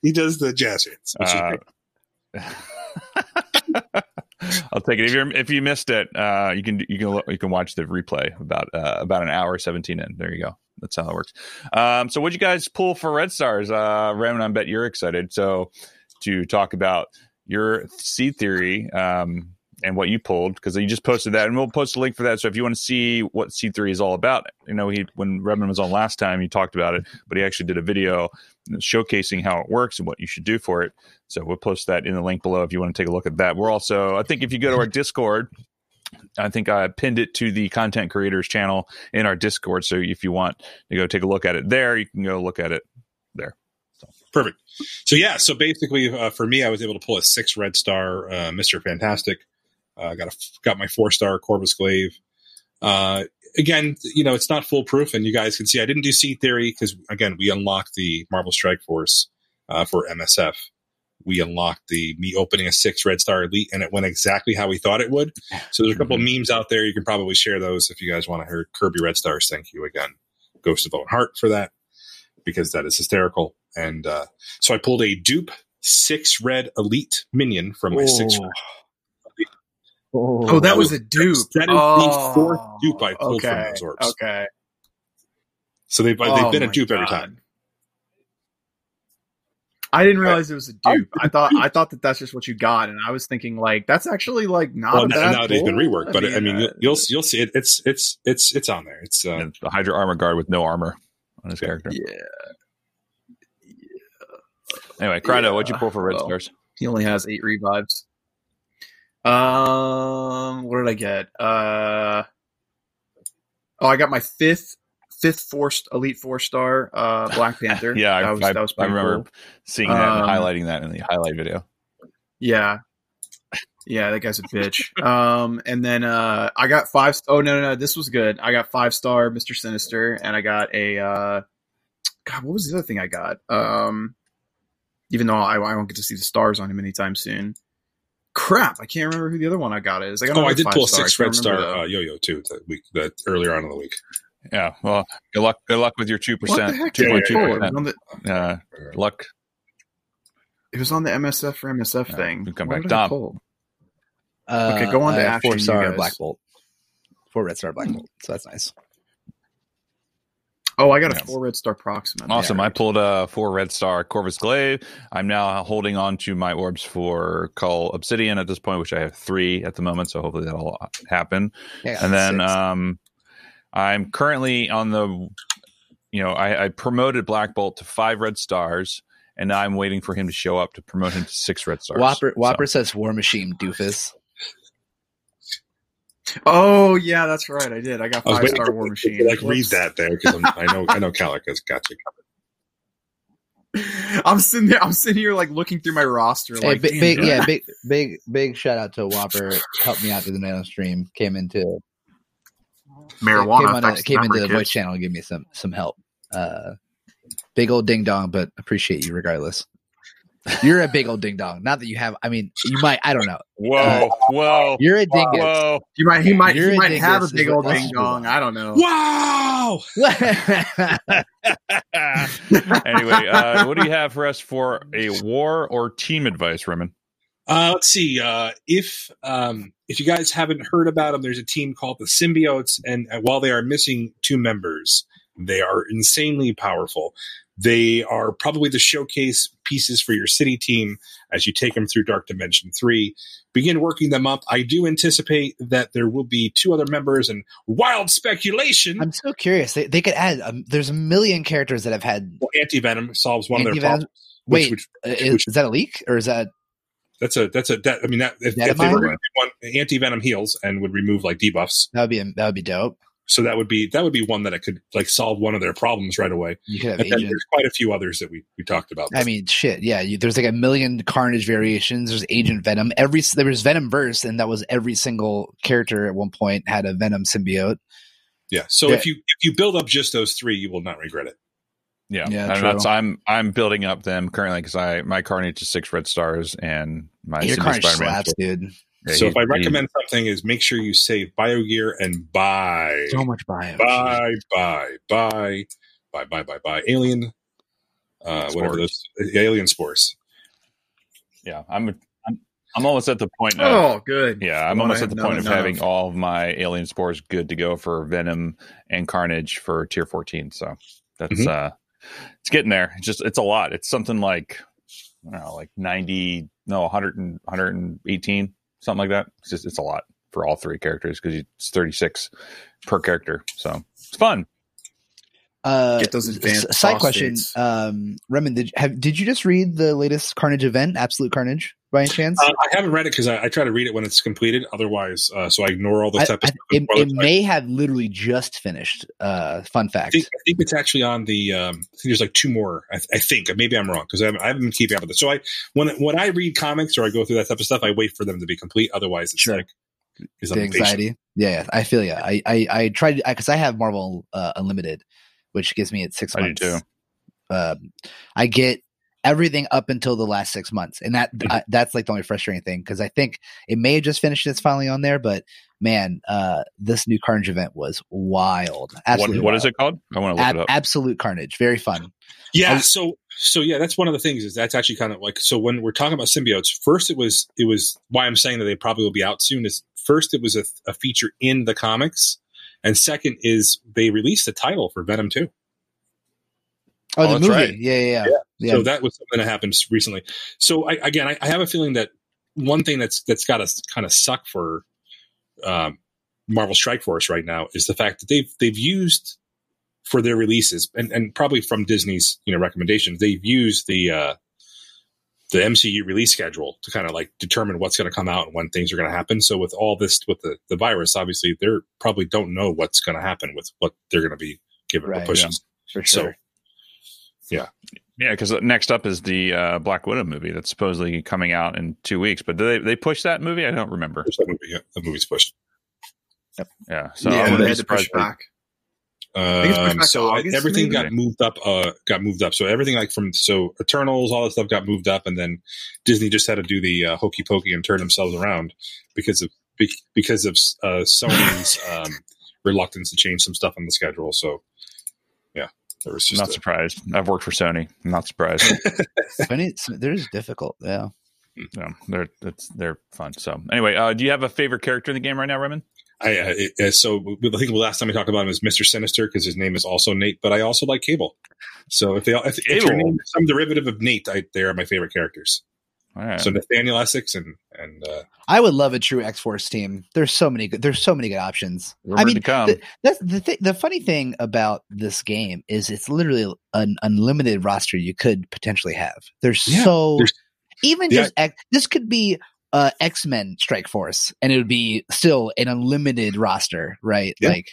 [SPEAKER 4] he does the jazz hands
[SPEAKER 1] I'll take it. If you if you missed it, uh, you can you can you can watch the replay about uh, about an hour seventeen in. There you go. That's how it works. Um, so, what'd you guys pull for Red Stars? Uh, I bet you're excited. So, to talk about your seed theory um, and what you pulled, because you just posted that, and we'll post a link for that. So, if you want to see what Seed Theory is all about, you know, he when Redmond was on last time, he talked about it, but he actually did a video showcasing how it works and what you should do for it. So we'll post that in the link below if you want to take a look at that. We're also, I think, if you go to our Discord, I think I pinned it to the content creators channel in our Discord. So if you want to go take a look at it there, you can go look at it there.
[SPEAKER 4] Perfect. So yeah, so basically uh, for me, I was able to pull a six red star, uh, Mister Fantastic. Uh, got a got my four star Corvus Glaive. Uh, again, you know, it's not foolproof, and you guys can see I didn't do seed theory because again, we unlocked the Marvel Strike Force uh, for MSF. We unlocked the me opening a six red star elite, and it went exactly how we thought it would. So there's a couple of memes out there. You can probably share those if you guys want to hear Kirby red stars. Thank you again, Ghost of Owen Hart for that because that is hysterical. And uh, so I pulled a dupe six red elite minion from my six.
[SPEAKER 2] Oh.
[SPEAKER 3] Oh, that was a dupe.
[SPEAKER 4] That is
[SPEAKER 3] oh,
[SPEAKER 4] the fourth dupe I pulled from
[SPEAKER 3] okay,
[SPEAKER 4] those orbs.
[SPEAKER 3] Okay.
[SPEAKER 4] So they've they've
[SPEAKER 3] Oh
[SPEAKER 4] been a
[SPEAKER 3] my
[SPEAKER 4] dupe every time.
[SPEAKER 3] I didn't realize it was a dupe. I thought I thought that that's just what you got, and I was thinking like that's actually like not
[SPEAKER 4] Well,
[SPEAKER 3] a
[SPEAKER 4] now,
[SPEAKER 3] bad
[SPEAKER 4] now they've been reworked, but I mean,
[SPEAKER 3] uh,
[SPEAKER 4] you'll, you'll you'll see it. It's it's it's it's on there. It's uh,
[SPEAKER 1] the Hydra armor guard with no armor on his character.
[SPEAKER 3] yeah.
[SPEAKER 1] Anyway, Kryno, what'd you pull for Red
[SPEAKER 3] well.
[SPEAKER 1] Stars?
[SPEAKER 3] He only has eight revives. Um, what did I get? Uh, oh, I got my fifth fifth four elite four star uh, Black Panther.
[SPEAKER 1] Yeah,
[SPEAKER 3] that
[SPEAKER 1] I,
[SPEAKER 3] was,
[SPEAKER 1] I,
[SPEAKER 3] that was
[SPEAKER 1] I remember
[SPEAKER 3] cool.
[SPEAKER 1] seeing that and
[SPEAKER 3] Um,
[SPEAKER 1] highlighting that in the highlight video.
[SPEAKER 3] Yeah. Yeah, that guy's a bitch. Um, and then uh, I got five. Oh no, no, no, this was good. I got five star Mister Sinister, and I got a. Uh, God, what was the other thing I got? Um, even though I, I won't get to see the stars on him anytime soon. Crap, I can't remember who the other one I got is. I got
[SPEAKER 4] Oh, I did pull a
[SPEAKER 3] star.
[SPEAKER 4] Six red star uh, yo-yo too that week that earlier on in the week.
[SPEAKER 1] Yeah. Well, good luck. Good luck with your two
[SPEAKER 3] the- what the
[SPEAKER 1] percent.
[SPEAKER 3] heck?
[SPEAKER 1] Two
[SPEAKER 3] did I
[SPEAKER 1] point two
[SPEAKER 3] pull? It was
[SPEAKER 1] percent. Uh, luck.
[SPEAKER 3] it was on the MSF for MSF
[SPEAKER 1] Yeah,
[SPEAKER 3] thing.
[SPEAKER 1] we come
[SPEAKER 3] What
[SPEAKER 1] back.
[SPEAKER 3] did
[SPEAKER 1] Dom.
[SPEAKER 2] Uh,
[SPEAKER 3] Okay, go on to
[SPEAKER 2] uh,
[SPEAKER 3] Action,
[SPEAKER 2] four
[SPEAKER 3] you
[SPEAKER 2] star. Black Bolt, four red star Black Bolt. So that's nice.
[SPEAKER 3] Oh, I got a four red star Proxima.
[SPEAKER 1] Awesome.
[SPEAKER 3] Yeah,
[SPEAKER 1] I pulled a four red star Corvus Glaive. I'm now holding on to my orbs for Cull Obsidian at this point, which I have three at the moment. So hopefully that'll happen.
[SPEAKER 2] Yeah,
[SPEAKER 1] and then
[SPEAKER 2] six.
[SPEAKER 1] um, I'm currently on the, you know, I, I promoted Black Bolt to five red stars, and now I'm waiting for him to show up to promote him to six red stars.
[SPEAKER 2] Whopper
[SPEAKER 1] So-
[SPEAKER 2] Whopper says War Machine doofus.
[SPEAKER 3] Oh yeah, that's right. I did. I got five
[SPEAKER 4] waiting
[SPEAKER 3] star War Machine.
[SPEAKER 4] to, like read that there because I know I know Calic has got you covered.
[SPEAKER 3] I'm sitting there. I'm sitting here like looking through my roster.
[SPEAKER 2] Hey,
[SPEAKER 3] like,
[SPEAKER 2] big, big yeah, big big big shout out to Whopper. Helped me out through the nano stream. Came into
[SPEAKER 3] marijuana
[SPEAKER 2] came, on came into the
[SPEAKER 3] kids.
[SPEAKER 2] voice channel and give me some some help. Uh, big old ding dong, but appreciate you regardless. You're a big old ding dong. Not that you have. I mean, you might. I don't know.
[SPEAKER 1] Whoa, whoa,
[SPEAKER 2] You're a dingus.
[SPEAKER 1] whoa.
[SPEAKER 3] You might. He might.
[SPEAKER 2] You're
[SPEAKER 3] He might have a big old ding dong. I don't know.
[SPEAKER 4] Wow!
[SPEAKER 1] anyway, uh, what do you have for us for a war or team advice, Remen?
[SPEAKER 4] Uh, let's see. Uh, if um, if you guys haven't heard about them, there's a team called the Symbiotes, and uh, while they are missing two members, they are insanely powerful. They are probably the showcase pieces for your city team as you take them through Dark Dimension 3. Begin working them up. I do anticipate that there will be two other members and wild speculation.
[SPEAKER 2] I'm so curious. They, they could add. Um, there's a million characters that have had.
[SPEAKER 4] well, Anti-Venom solves one of their
[SPEAKER 2] Anti-Venom-
[SPEAKER 4] problems. which-
[SPEAKER 2] Wait,
[SPEAKER 4] which-
[SPEAKER 2] uh, is,
[SPEAKER 4] which-
[SPEAKER 2] is that a leak or is that?
[SPEAKER 4] that's a that's a that, I mean that if, if they were going to do one anti-venom heals and would remove like debuffs,
[SPEAKER 2] That would be that would be dope.
[SPEAKER 4] So that would be that would be one that it could like solve one of their problems right away.
[SPEAKER 2] You could have
[SPEAKER 4] And then there's quite a few others that we, we talked about.
[SPEAKER 2] I mean, shit. Yeah, you, there's like a million Carnage variations. There's Agent Venom. Every there was Venom verse, and that was every single character at one point had a Venom symbiote.
[SPEAKER 4] yeah. So
[SPEAKER 2] yeah.
[SPEAKER 4] if you if you build up just those three, you will not regret it.
[SPEAKER 1] Yeah,
[SPEAKER 2] Yeah,
[SPEAKER 1] and
[SPEAKER 2] true.
[SPEAKER 1] that's I'm I'm building up them currently because I my Carnage is six red stars and my
[SPEAKER 2] Your Carnage
[SPEAKER 1] Spider-Man
[SPEAKER 2] slaps, dude.
[SPEAKER 1] Yeah,
[SPEAKER 4] so
[SPEAKER 1] he-
[SPEAKER 4] if I
[SPEAKER 1] he-
[SPEAKER 4] recommend something, is make sure you save BioGear and buy
[SPEAKER 2] So much bio.
[SPEAKER 4] buy buy buy buy buy buy buy alien. Uh, whatever those alien spores.
[SPEAKER 1] yeah, I'm, I'm I'm almost at the point. Of,
[SPEAKER 3] Oh, good.
[SPEAKER 1] Yeah, I'm
[SPEAKER 3] The
[SPEAKER 1] almost at the point of
[SPEAKER 3] none
[SPEAKER 1] having all of my alien spores good to go for Venom and Carnage for tier 14. So that's
[SPEAKER 4] Mhm.
[SPEAKER 1] uh it's getting there. It's just it's a lot. It's something like I don't know, like 90 no 100 and 118 something like that. It's just it's a lot for all three characters because it's 36 per character. So it's fun.
[SPEAKER 2] Uh,
[SPEAKER 3] Get those advanced
[SPEAKER 2] side
[SPEAKER 3] boss
[SPEAKER 2] question.
[SPEAKER 3] states.
[SPEAKER 2] Um, Remen, did have did you just read the latest Carnage event, Absolute Carnage, by any chance?
[SPEAKER 4] Uh, I haven't read it because I, I try to read it when it's completed. Otherwise, uh, so I ignore all
[SPEAKER 2] I-
[SPEAKER 4] this type of stuff.
[SPEAKER 2] it, it may have literally just finished. Uh, fun
[SPEAKER 4] I
[SPEAKER 2] fact.
[SPEAKER 4] think, I think it's actually on the. Um, I think there's like two more. I, I think maybe I'm wrong because I haven't, I haven't been keeping up with it. So I when when I read comics or I go through that type of stuff, I wait for them to be complete. Otherwise, it's
[SPEAKER 2] Sure.
[SPEAKER 4] like is
[SPEAKER 2] the anxiety. Yeah, yeah, I feel yeah. I I, I tried because I, have Marvel uh, Unlimited, which gives me at six
[SPEAKER 1] I do
[SPEAKER 2] months.
[SPEAKER 1] too.
[SPEAKER 2] Um, I get everything up until the last six months, and that
[SPEAKER 1] Mm-hmm.
[SPEAKER 2] I, that's like the only frustrating thing because I think it may have just finished. It's finally on there, but man, uh, this new Carnage event was wild.
[SPEAKER 1] What,
[SPEAKER 2] Absolutely,
[SPEAKER 1] what is it called? I want to look
[SPEAKER 2] Ab-
[SPEAKER 1] it up.
[SPEAKER 2] Absolute Carnage, very fun.
[SPEAKER 4] Yeah.
[SPEAKER 2] I-
[SPEAKER 4] so so yeah, that's one of the things is that's actually kind of like so when we're talking about symbiotes. First, it was it was why I'm saying that they probably will be out soon. Is first it was a, a feature in the comics, and second is they released the title for Venom two.
[SPEAKER 2] Oh,
[SPEAKER 1] Oh,
[SPEAKER 2] the movie,
[SPEAKER 1] right.
[SPEAKER 2] yeah, yeah, yeah. yeah.
[SPEAKER 4] So that was something that happened recently. So I, again, I, I have a feeling that one thing that's that's got to kind of suck for um, Marvel Strike Force right now is the fact that they've they've used for their releases and, and probably from Disney's you know recommendations they've used the uh, the MCU release schedule to kind of like determine what's going to come out and when things are going to happen. So with all this with the the virus, obviously they probably don't know what's going to happen with what they're going to be give it
[SPEAKER 2] Right,
[SPEAKER 4] a pushes.
[SPEAKER 2] for
[SPEAKER 4] So-
[SPEAKER 2] Yeah,
[SPEAKER 1] Yeah. because next up is the uh, Black Widow movie that's supposedly coming out in two weeks. But did they they push that movie? I don't remember.
[SPEAKER 4] Push that movie, yeah, the movie's pushed.
[SPEAKER 1] Yeah, so
[SPEAKER 3] yeah,
[SPEAKER 1] I
[SPEAKER 3] they had to push
[SPEAKER 1] surprised.
[SPEAKER 3] back. Think it's pushed
[SPEAKER 4] Um, so
[SPEAKER 3] August,
[SPEAKER 4] everything
[SPEAKER 3] maybe?
[SPEAKER 4] got moved up. Uh, got moved up. So everything like from so Eternals, all that stuff got moved up, and then Disney just had to do the uh, hokey pokey and turn themselves around because of be- because of uh, Sony's um, reluctance to change some stuff on the schedule. So yeah, there was just
[SPEAKER 1] Not
[SPEAKER 4] a-
[SPEAKER 1] surprised. I've worked for Sony. I'm not surprised.
[SPEAKER 2] Funny, it's- they're just difficult. Yeah.
[SPEAKER 1] yeah, they're it's, they're fun. So anyway, uh, do you have a favorite character in the game right now, Raymond?
[SPEAKER 4] I, uh, it, uh, so I think the last time we talked about him was Mister Sinister because his name is also Nate, but I also like Cable. So if they if, if your name is some derivative of Nate, I, they are my favorite characters.
[SPEAKER 1] All right.
[SPEAKER 4] So Nathaniel Essex and and uh,
[SPEAKER 2] I would love a true X Force team. There's so many good. There's so many good options. I mean,
[SPEAKER 1] to come.
[SPEAKER 2] the, that's the thing. The funny thing about this game is it's literally an unlimited roster you could potentially have. There's
[SPEAKER 4] Yeah,
[SPEAKER 2] so
[SPEAKER 4] there's-
[SPEAKER 2] even
[SPEAKER 4] Yeah.
[SPEAKER 2] just X, this could be uh, X Men Strike Force, and it would be still an unlimited roster, right?
[SPEAKER 4] Yeah.
[SPEAKER 2] Like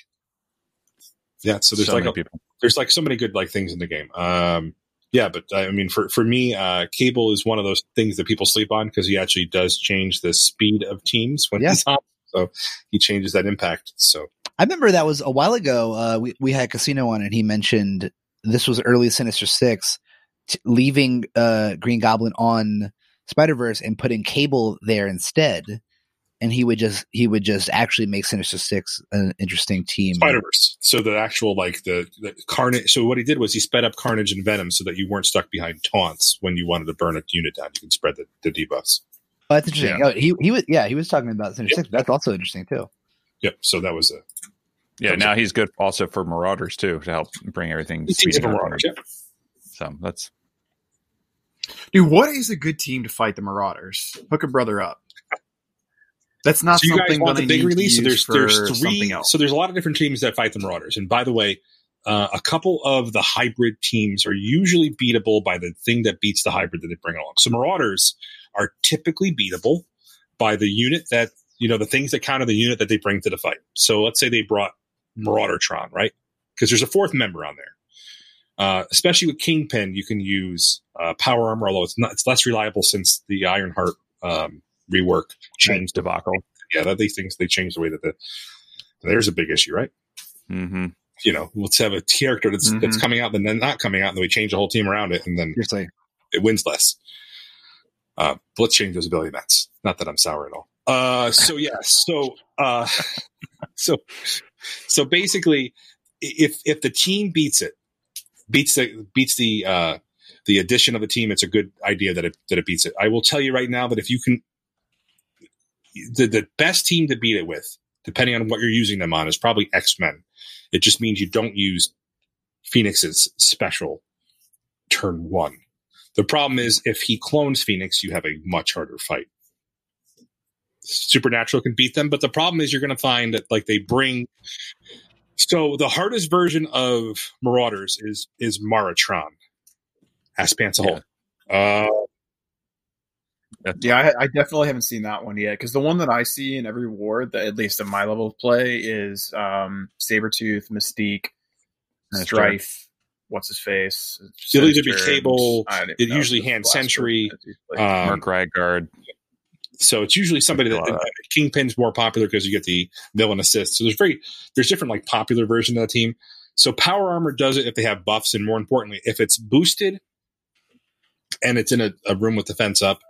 [SPEAKER 4] yeah, so there's
[SPEAKER 1] so
[SPEAKER 4] like
[SPEAKER 1] many
[SPEAKER 4] a,
[SPEAKER 1] people.
[SPEAKER 4] there's like so many good like things in the game. Um, yeah, but I mean, for for me, uh, Cable is one of those things that people sleep on because he actually does change the speed of teams when
[SPEAKER 2] Yeah.
[SPEAKER 4] he's on. So he changes that impact. So
[SPEAKER 2] I remember that was a while ago. Uh, we we had Casino on, and he mentioned this was early Sinister Six, t- leaving uh, Green Goblin on Spider Verse and putting Cable there instead, and he would just he would just actually make Sinister Six an interesting team.
[SPEAKER 4] Spider Verse. So the actual like the, the Carnage. So what he did was he sped up Carnage and Venom so that you weren't stuck behind taunts when you wanted to burn a unit down. You can spread the, the debuffs.
[SPEAKER 2] Oh, that's interesting.
[SPEAKER 1] Yeah.
[SPEAKER 2] Oh, he he was yeah he was talking about Sinister Six. That's also interesting too.
[SPEAKER 4] Yep. So that was a
[SPEAKER 1] Yeah, now he's good also for Marauders too to help bring everything.
[SPEAKER 4] He's
[SPEAKER 1] speeding
[SPEAKER 4] different. Marauders, yeah.
[SPEAKER 1] So that's
[SPEAKER 3] Dude, what is a good team to fight the Marauders? Hook a brother up. That's not
[SPEAKER 4] so you guys
[SPEAKER 3] something
[SPEAKER 4] want
[SPEAKER 3] that
[SPEAKER 4] the big
[SPEAKER 3] need
[SPEAKER 4] release? So there's there's
[SPEAKER 3] something
[SPEAKER 4] three.
[SPEAKER 3] else.
[SPEAKER 4] So there's a lot of different teams that fight the Marauders. And by the way, uh, a couple of the hybrid teams are usually beatable by the thing that beats the hybrid that they bring along. So Marauders are typically beatable by the unit that you know the things that counter the unit that they bring to the fight. So let's say they brought Maraudertron, right? Because there's a fourth member on there. Uh, especially with Kingpin, you can use uh, power armor, although it's not it's less reliable since the Ironheart um, rework changed
[SPEAKER 1] debacle.
[SPEAKER 4] yeah, that these things they changed the way that the there's a big issue, right?
[SPEAKER 1] hmm
[SPEAKER 4] You know, let's have a character that's
[SPEAKER 3] Mhm.
[SPEAKER 4] that's coming out and then not coming out, and then we change the whole team around it, and then
[SPEAKER 2] Seriously,
[SPEAKER 4] it wins less. Uh, let's change those ability mats. Not that I'm sour at all. Uh, so yeah, so uh, so so basically, if if the team beats it, beats the beats the uh, the addition of a team, it's a good idea that it that it beats it. I will tell you right now that if you can, the the best team to beat it with, depending on what you're using them on, is probably X Men. It just means you don't use Phoenix's special turn one. The problem is if he clones Phoenix, you have a much harder fight. Supernatural can beat them, but the problem is you're going to find that like they bring. So the hardest version of Marauders is is Maratron. Ask Pants a hole. Uh,
[SPEAKER 3] Yeah, I, I definitely haven't seen that one yet because the one that I see in every ward, that at least at my level of play, is um, Sabretooth, Mystique,
[SPEAKER 1] That's
[SPEAKER 3] Strife. What's his face?
[SPEAKER 4] It'll either be Cable, it usually Hand
[SPEAKER 3] last
[SPEAKER 4] Sentry,
[SPEAKER 3] version that you play.
[SPEAKER 4] um,
[SPEAKER 1] Mark Rygard.
[SPEAKER 4] So it's usually somebody that
[SPEAKER 1] Uh,
[SPEAKER 4] Kingpin's more popular because you get the villain assist. So there's very there's different like popular version of the team. So power armor does it if they have buffs, and more importantly, if it's boosted and it's in a, a room with the fence up,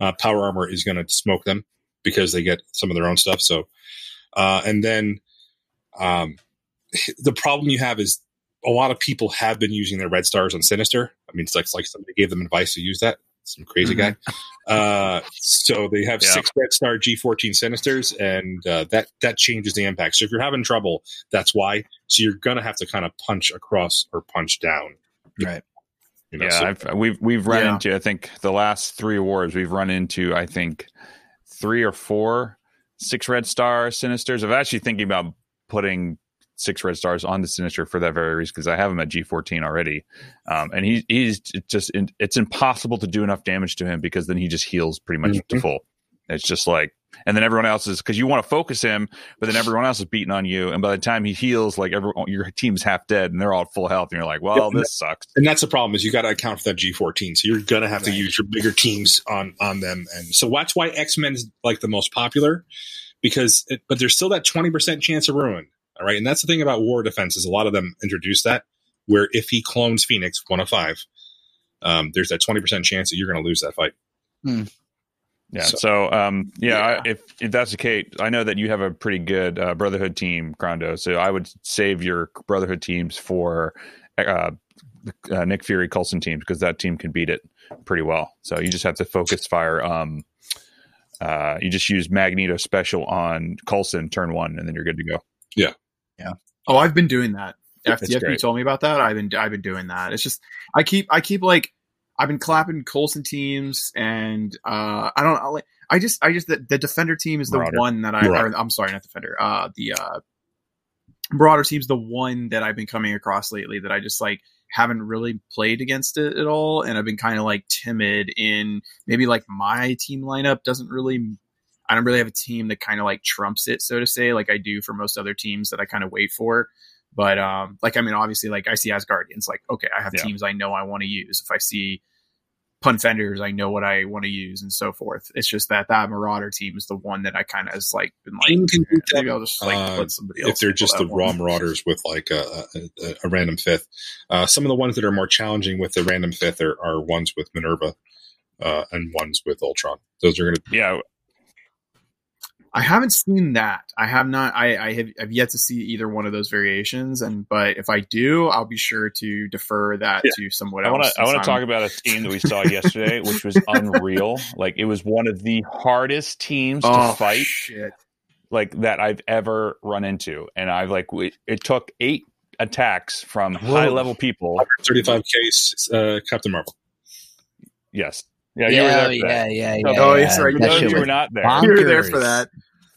[SPEAKER 4] uh, power armor is going to smoke them because they get some of their own stuff. So, uh, and then um, the problem you have is a lot of people have been using their red stars on Sinister. I mean, it's like, it's like somebody gave them advice to use that. Some crazy guy. Uh, so they have
[SPEAKER 1] Yeah.
[SPEAKER 4] six red star G14 Sinisters, and uh, that that changes the impact. So if you're having trouble, that's why. So you're gonna have to kind of punch across or punch down.
[SPEAKER 2] right?
[SPEAKER 4] You know,
[SPEAKER 1] yeah,
[SPEAKER 4] so-
[SPEAKER 1] I've, we've we've run
[SPEAKER 3] Yeah.
[SPEAKER 1] into. I think the last three awards we've run into. I think three or four six red star sinisters. I'm actually thinking about putting six red stars on the sinister for that very reason because I have him at G14 already, um, and he he's just it's impossible to do enough damage to him because then he just heals pretty much to
[SPEAKER 4] Mhm.
[SPEAKER 1] full. It's just like and then everyone else is because you want to focus him, but then everyone else is beating on you, and by the time he heals, like everyone, your team's half dead, and they're all full health, and you're like, well,
[SPEAKER 4] Yeah,
[SPEAKER 1] this sucks.
[SPEAKER 4] and that's the problem is you got to account for that G14. So you're gonna have to use your bigger teams on on them, and so that's why X Men's like the most popular because, it, but there's still that 20 percent chance of ruin. All right, and that's the thing about war defense is a lot of them introduce that where if he clones Phoenix one of five, um, there's that 20 percent chance that you're going to lose that fight.
[SPEAKER 1] Yeah.
[SPEAKER 4] So-
[SPEAKER 1] So, um, yeah,
[SPEAKER 3] Yeah.
[SPEAKER 1] I, if if that's the case, I know that you have a pretty good uh, Brotherhood team, Crondo. So I would save your Brotherhood teams for uh, uh, Nick Fury Coulson teams because that team can beat it pretty well. So you just have to focus fire. Um, uh, you just use Magneto special on Coulson turn one, and then you're good to go.
[SPEAKER 3] Oh, I've been doing that. After, you told me about that, I've been I've been doing that. It's just I keep I keep like I've been clapping Coulson teams, and uh I don't I like I just I just the, the defender team is the
[SPEAKER 1] Marauder.
[SPEAKER 3] one that I, or, I'm sorry not defender uh the uh Marauder team's the one that I've been coming across lately that I just like haven't really played against it at all, and I've been kind of like timid in maybe like my team lineup doesn't really I don't really have a team that kind of like trumps it, so to say, like I do for most other teams that I kind of wait for. But um, like I mean, obviously, like I see Asgardians, like okay, I have
[SPEAKER 1] Yeah.
[SPEAKER 3] teams I know I want to use. If I see pun fenders, I know what I want to use, and so forth. It's just that that Marauder team is the one that I kind of has like been like,
[SPEAKER 4] Team
[SPEAKER 3] maybe I'll just like
[SPEAKER 4] uh,
[SPEAKER 3] let somebody else.
[SPEAKER 4] if they're just
[SPEAKER 3] that
[SPEAKER 4] the
[SPEAKER 3] one.
[SPEAKER 4] raw marauders with like a, a, a random fifth. Uh, some of the ones that are more challenging with the random fifth are, are ones with Minerva uh, and ones with Ultron. Those are going to
[SPEAKER 1] Yeah,
[SPEAKER 3] I haven't seen that. I have not. I, I have, have yet to see either one of those variations. And but if I do, I'll be sure to defer that
[SPEAKER 4] Yeah.
[SPEAKER 3] to someone
[SPEAKER 1] I
[SPEAKER 3] else.
[SPEAKER 1] want to I want to talk about a team that we saw yesterday, which was unreal. Like it was one of the hardest teams to
[SPEAKER 3] Oh,
[SPEAKER 1] fight.
[SPEAKER 3] shit.
[SPEAKER 1] like that I've ever run into, and I've like we, it took eight attacks from high level people.
[SPEAKER 4] 35 case uh, Captain Marvel.
[SPEAKER 1] Yes, yeah, you were there.
[SPEAKER 2] yeah,
[SPEAKER 1] For
[SPEAKER 2] yeah,
[SPEAKER 1] that.
[SPEAKER 2] yeah,
[SPEAKER 1] So
[SPEAKER 2] yeah.
[SPEAKER 3] Oh,
[SPEAKER 2] yeah.
[SPEAKER 3] yes, right.
[SPEAKER 1] For
[SPEAKER 2] That
[SPEAKER 1] those
[SPEAKER 2] shit
[SPEAKER 1] who were not there,
[SPEAKER 2] bonkers.
[SPEAKER 3] You were there for that.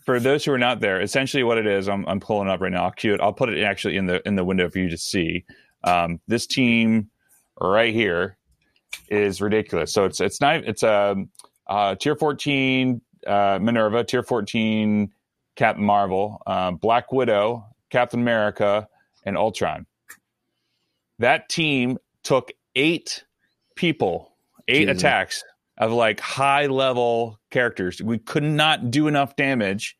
[SPEAKER 1] For those who are not there, essentially what it is, I'm I'm pulling up right now. I'll cue it. I'll put it actually in the in the window for you to see. Um, this team right here is ridiculous. So it's it's not it's a uh, tier 14 uh, Minerva, tier 14 Captain Marvel, uh, Black Widow, Captain America, and Ultron. That team took eight people, eight
[SPEAKER 2] Jesus.
[SPEAKER 1] attacks of like high level characters. We could not do enough damage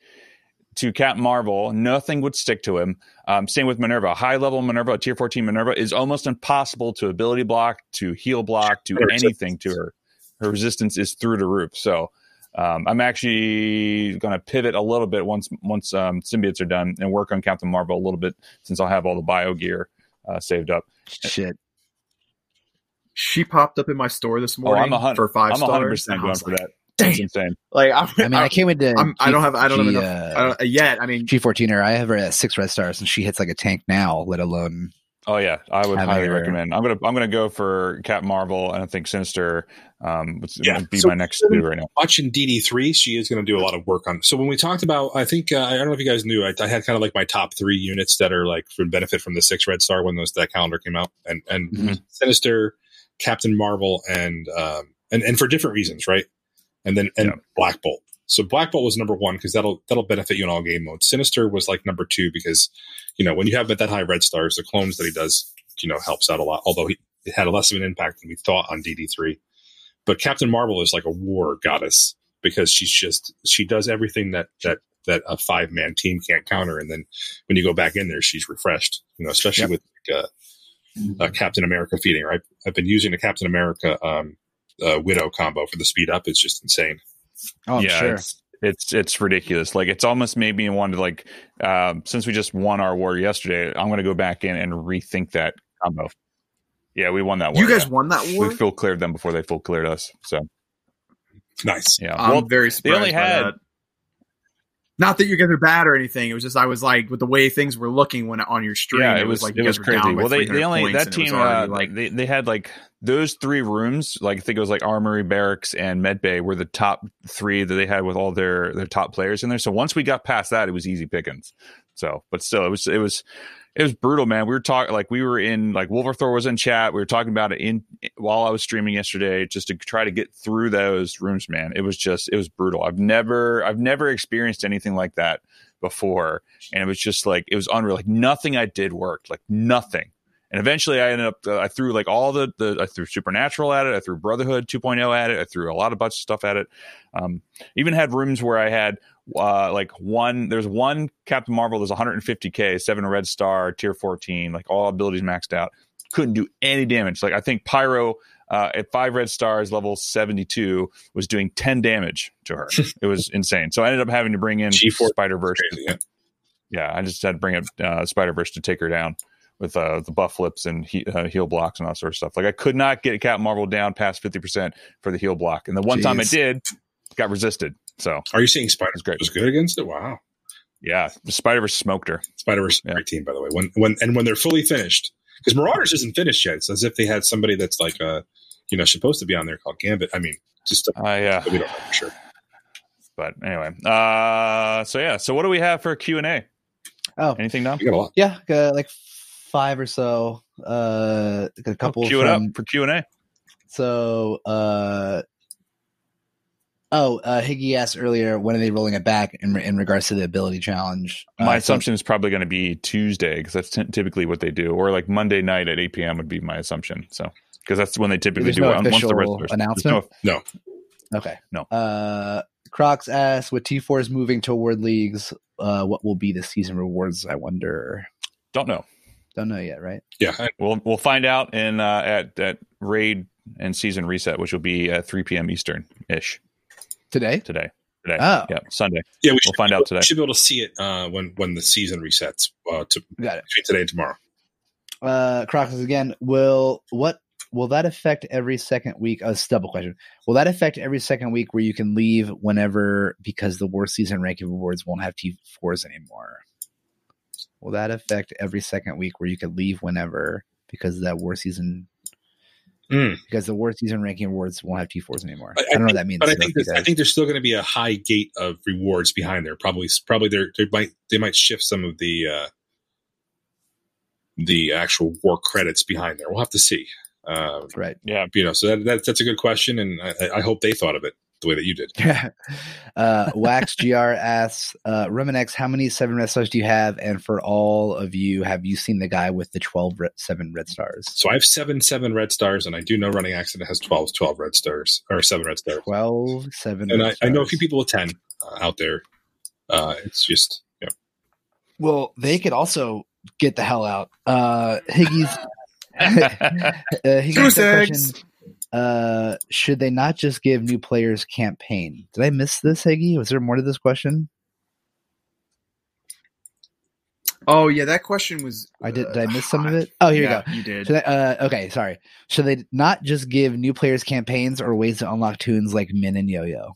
[SPEAKER 1] to Captain Marvel. Nothing would stick to him. Um, same with Minerva. High level Minerva, tier 14 Minerva is almost impossible to ability block, to heal block, to
[SPEAKER 4] Her
[SPEAKER 1] anything to her. Her resistance is through the roof. So um, I'm actually going to pivot a little bit once once um, symbiotes are done and work on Captain Marvel a little bit since I'll have all the bio gear uh, saved up.
[SPEAKER 2] Shit.
[SPEAKER 3] She popped up in my store this
[SPEAKER 1] Oh,
[SPEAKER 3] morning
[SPEAKER 1] I'm a hundred.
[SPEAKER 3] for 5
[SPEAKER 1] I'm
[SPEAKER 3] stars.
[SPEAKER 1] 100 percent
[SPEAKER 3] and I
[SPEAKER 1] going for
[SPEAKER 3] like,
[SPEAKER 1] that. That's insane.
[SPEAKER 3] Like I'm,
[SPEAKER 2] I mean, I came into.
[SPEAKER 3] I'm, I don't have. I don't have enough.
[SPEAKER 2] uh,
[SPEAKER 3] I don't, yet. I mean,
[SPEAKER 2] G14 or I have her at six red stars, and she hits like a tank now. Let alone
[SPEAKER 1] Oh yeah, I would highly
[SPEAKER 2] her-
[SPEAKER 1] recommend. I'm gonna I'm gonna go for Cap Marvel and I think Sinister. Um, it's
[SPEAKER 4] Yeah.
[SPEAKER 1] gonna be
[SPEAKER 4] So-
[SPEAKER 1] my next to do right now.
[SPEAKER 4] Watching DD3, she is going to do a lot of work on. So when we talked about, I think, uh, I don't know if you guys knew, I, I had kind of like my top three units that are like for benefit from the six red star when those that calendar came out, and and
[SPEAKER 2] Mhm.
[SPEAKER 4] Sinister, Captain Marvel, and um and and for different reasons, right? And then and
[SPEAKER 1] Yeah.
[SPEAKER 4] Black Bolt. So Black Bolt was number one because that'll that'll benefit you in all game modes. Sinister was like number two because you know when you have that high red stars, the clones that he does, you know, helps out a lot. Although he it had less of an impact than we thought on DD three. But Captain Marvel is like a war goddess because she's just she does everything that that that a five man team can't counter. And then when you go back in there, she's refreshed. You know, especially with like, uh, uh, Captain America feeding. Right, I've been using the Captain America um, uh, Widow combo for the speed up. It's just insane.
[SPEAKER 2] oh, I'm
[SPEAKER 1] yeah,
[SPEAKER 2] sure.
[SPEAKER 1] it's it's it's ridiculous. Like it's almost made me want to like um, since we just won our war yesterday, I'm gonna go back in and rethink that combo. Yeah, we won that war.
[SPEAKER 3] you guys
[SPEAKER 1] yeah.
[SPEAKER 3] won that war.
[SPEAKER 1] we full cleared them before they full cleared us. So
[SPEAKER 4] Nice.
[SPEAKER 1] yeah,
[SPEAKER 3] I'm
[SPEAKER 1] well,
[SPEAKER 3] very surprised.
[SPEAKER 1] only
[SPEAKER 3] by
[SPEAKER 1] had-
[SPEAKER 3] that. Not that you guys are bad or anything. It was just I was like with the way things were looking when on your stream.
[SPEAKER 1] yeah,
[SPEAKER 3] it was, like
[SPEAKER 1] it was
[SPEAKER 3] guys were down
[SPEAKER 1] crazy. Well, they they only that
[SPEAKER 3] was
[SPEAKER 1] team uh,
[SPEAKER 3] like
[SPEAKER 1] they they had like those three rooms. Like I think it was like Armory, Barracks, and Medbay were the top three that they had with all their their top players in there. So once we got past that, it was easy pickings. So, but still, it was it was It was brutal, man. We were talking like we were in like Wolverthor was in chat. We were talking about it in while I was streaming yesterday, just to try to get through those rooms. Man, it was just it was brutal. I've never I've never experienced anything like that before, and it was just like it was unreal. Like nothing I did worked. Like nothing. And eventually, I ended up. Uh, I threw like all the the. I threw Supernatural at it. I threw Brotherhood 2.0 at it. I threw a lot of bunch of stuff at it. Um, even had rooms where I had uh, like one there's one Captain Marvel there's 150k seven red star tier 14 like all abilities maxed out couldn't do any damage. Like I think Pyro uh, at five red stars level 72 was doing 10 damage to her. It was insane. So I ended up having to bring in
[SPEAKER 4] G4
[SPEAKER 1] Spider Verse
[SPEAKER 4] yeah.
[SPEAKER 1] yeah I just had to bring up uh, Spider Verse to take her down with uh, the buff flips and he, uh, heal blocks and all sort of stuff. Like I could not get Captain Marvel down past 50% for the heal block. And the one time I did got resisted so
[SPEAKER 4] Are you seeing Spider
[SPEAKER 1] That's great.
[SPEAKER 4] was good against it? Wow.
[SPEAKER 1] yeah Spider Verse smoked her
[SPEAKER 4] Spider Verse
[SPEAKER 1] Yeah.
[SPEAKER 4] great team, by the way. When when and when they're fully finished, because Marauders isn't finished yet. It's as if they had somebody that's like uh you know supposed to be on there called Gambit. I mean, just uh,
[SPEAKER 1] I uh,
[SPEAKER 4] we don't know for sure.
[SPEAKER 1] but anyway uh so yeah so what do we have for q&a
[SPEAKER 2] Oh,
[SPEAKER 1] anything now
[SPEAKER 4] got a lot.
[SPEAKER 2] yeah, got like five or so. Uh, got a couple.
[SPEAKER 1] cue it up for q&a
[SPEAKER 2] So, uh, oh, uh, Higgy asked earlier, when are they rolling it back in, in regards to the ability challenge?
[SPEAKER 1] my
[SPEAKER 2] Uh, so-
[SPEAKER 1] assumption is probably going to be tuesday because that's t- typically what they do or like monday night at 8 p.m would be my assumption so because that's when they typically
[SPEAKER 2] There's
[SPEAKER 1] do
[SPEAKER 2] no
[SPEAKER 1] it once the
[SPEAKER 2] official
[SPEAKER 1] rest
[SPEAKER 2] announcement?
[SPEAKER 4] No,
[SPEAKER 2] Okay.
[SPEAKER 1] No.
[SPEAKER 2] Uh, Crocs asks, with T4s moving toward leagues, uh, what will be the season rewards? I wonder.
[SPEAKER 1] don't know
[SPEAKER 2] Don't know yet, right?
[SPEAKER 4] yeah, I-
[SPEAKER 1] we'll we'll find out in uh at at raid and season reset which will be at 3 p.m eastern ish
[SPEAKER 2] Today?
[SPEAKER 1] today today
[SPEAKER 2] Oh.
[SPEAKER 1] yeah sunday
[SPEAKER 4] yeah. We
[SPEAKER 1] we'll
[SPEAKER 4] should,
[SPEAKER 1] find out today
[SPEAKER 4] we should be able to see it uh, when when the season resets uh, to
[SPEAKER 2] Got it.
[SPEAKER 4] between today and tomorrow.
[SPEAKER 2] Uh, Crocs again, will what will that affect every second week? Oh, a double question. Will that affect every second week where you can leave whenever because the war season ranking rewards won't have T4s anymore? Will that affect every second week where you can leave whenever because that war season
[SPEAKER 4] Mm.
[SPEAKER 2] because the war season ranking awards won't have T4s anymore? I,
[SPEAKER 4] I- I
[SPEAKER 2] don't know what that means.
[SPEAKER 4] But I think
[SPEAKER 2] if
[SPEAKER 4] there's, I think there's still going to be a high gate of rewards behind there. Probably probably there they might they might shift some of the uh, the actual war credits behind there. We'll have to see. Uh,
[SPEAKER 2] right.
[SPEAKER 1] yeah
[SPEAKER 4] you know, so that, that that's a good question, and I, I hope they thought of it the way that you did.
[SPEAKER 2] uh, Wax GR asks, uh, Remenex, how many seven red stars do you have? And for all of you, have you seen the guy with the 12 re- seven red stars?
[SPEAKER 4] So I have seven seven red stars, and I do know Running Accident has 12, 12 red stars or seven red stars,
[SPEAKER 2] 12 seven
[SPEAKER 4] and
[SPEAKER 2] red
[SPEAKER 4] I, I know a few people with ten uh, out there. Uh, it's just you know,
[SPEAKER 2] Well, they could also get the hell out. Uh, Higgy's, uh, Higgy's
[SPEAKER 3] Goose
[SPEAKER 2] got a
[SPEAKER 3] eggs.
[SPEAKER 2] question. Uh, should they not just give new players campaign? Did I miss this, Higgy? Was there more to this question?
[SPEAKER 3] Oh yeah, that question was.
[SPEAKER 2] I did.
[SPEAKER 3] uh,
[SPEAKER 2] Did I miss some of it? Oh, here
[SPEAKER 3] yeah,
[SPEAKER 2] you go.
[SPEAKER 3] You did.
[SPEAKER 2] I, uh, okay, sorry. Should they not just give new players campaigns or ways to unlock tunes like Min and Yo Yo?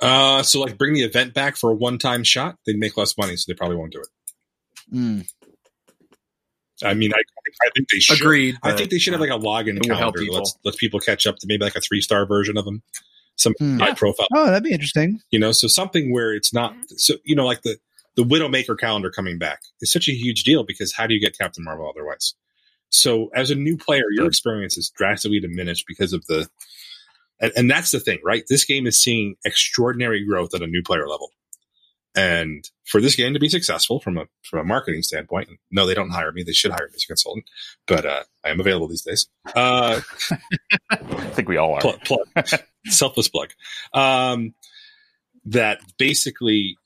[SPEAKER 4] uh, so like bring the event back for a one time shot. They'd make less money, so they probably won't do it.
[SPEAKER 2] Mm,
[SPEAKER 4] I mean, I, I think they should.
[SPEAKER 3] Agreed.
[SPEAKER 4] I think they should have like a login
[SPEAKER 3] It help
[SPEAKER 4] calendar.
[SPEAKER 3] people.
[SPEAKER 4] Let's let people catch up to maybe like a three star version of them. Some
[SPEAKER 2] Hmm.
[SPEAKER 4] high profile,
[SPEAKER 2] Oh, that'd be interesting.
[SPEAKER 4] you know. So something where it's not so you know like the the Widowmaker calendar coming back is such a huge deal because how do you get Captain Marvel otherwise? So as a new player, your experience is drastically diminished because of the and, and that's the thing, right? This game is seeing extraordinary growth at a new player level. And for this game to be successful from a from a marketing standpoint, no, they don't hire me. They should hire me as a consultant, but uh, I am available these days. Uh,
[SPEAKER 1] i think we all are
[SPEAKER 4] plug, plug. selfless plug. Um, that basically,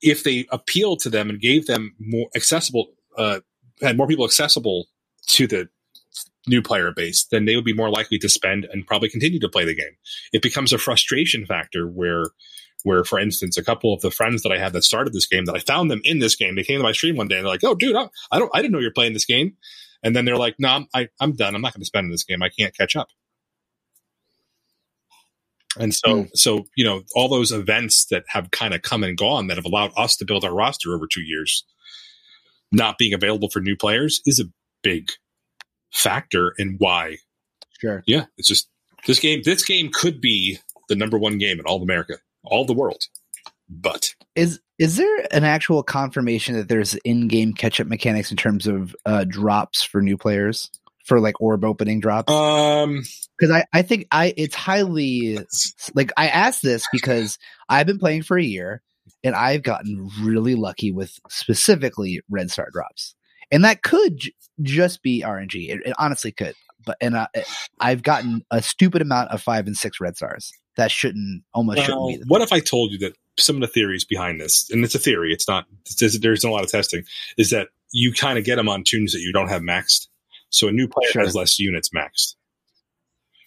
[SPEAKER 4] if they appeal to them and gave them more accessible, uh, had more people accessible to the new player base, then they would be more likely to spend and probably continue to play the game. It becomes a frustration factor where, where for instance, a couple of the friends that I had that started this game that I found them in this game, they came to my stream one day and they're like, "Oh, dude, I, I don't, I didn't know you're playing this game," and then they're like, "No, I'm, I, I'm done. I'm not going to spend in this game. I can't catch up." And so, hmm. so you know, all those events that have kind of come and gone that have allowed us to build our roster over two years, not being available for new players is a big factor in why.
[SPEAKER 2] Sure.
[SPEAKER 4] Yeah, it's just this game. This game could be the number one game in all of America, all the world. But
[SPEAKER 2] Is Is there an actual confirmation that there's in-game catch-up mechanics in terms of uh, drops for new players for like orb opening drops?
[SPEAKER 4] Um,
[SPEAKER 2] Because I, I think I it's highly like I asked this because I've been playing for a year and I've gotten really lucky with specifically red star drops, and that could j- just be RNG. It, it honestly could, but and I, I've gotten a stupid amount of five and six red stars. That shouldn't almost shouldn't be. The
[SPEAKER 4] what if I told you that some of the theories behind this, and it's a theory, it's not, it's, there's a lot of testing, is that you kind of get them on tunes that you don't have maxed. So a new player
[SPEAKER 2] Sure.
[SPEAKER 4] has less units maxed.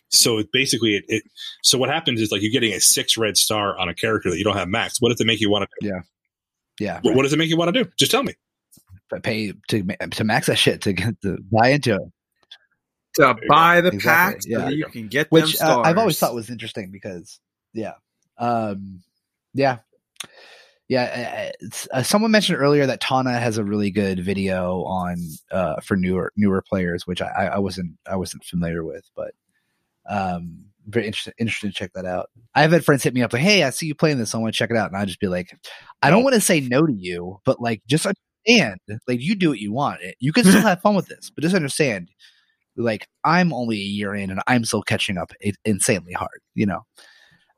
[SPEAKER 4] So it basically, it, it, so what happens is like you're getting a six red star on a character that you don't have maxed. What does it make you want to do?
[SPEAKER 2] yeah,
[SPEAKER 4] What- What does it make you want to do? Just tell me.
[SPEAKER 2] pay to to max that shit to get to buy into it.
[SPEAKER 3] To buy the
[SPEAKER 2] Exactly,
[SPEAKER 3] packs
[SPEAKER 2] yeah.
[SPEAKER 3] so that you can get them
[SPEAKER 2] which uh. I've always thought was interesting because, yeah, um, yeah, yeah. uh, uh, someone mentioned earlier that Tana has a really good video on uh, for newer newer players, which I, I I wasn't I wasn't familiar with, but um, very interesting interesting to check that out. I've had friends hit me up like, "Hey, I see you playing this. I want to check it out," and I'd just be like, "I don't want to say no to you, but like, just understand, like, you do what you want. You can still have fun with this, but just understand." Like I'm only a year in and I'm still catching up i- insanely hard, you know.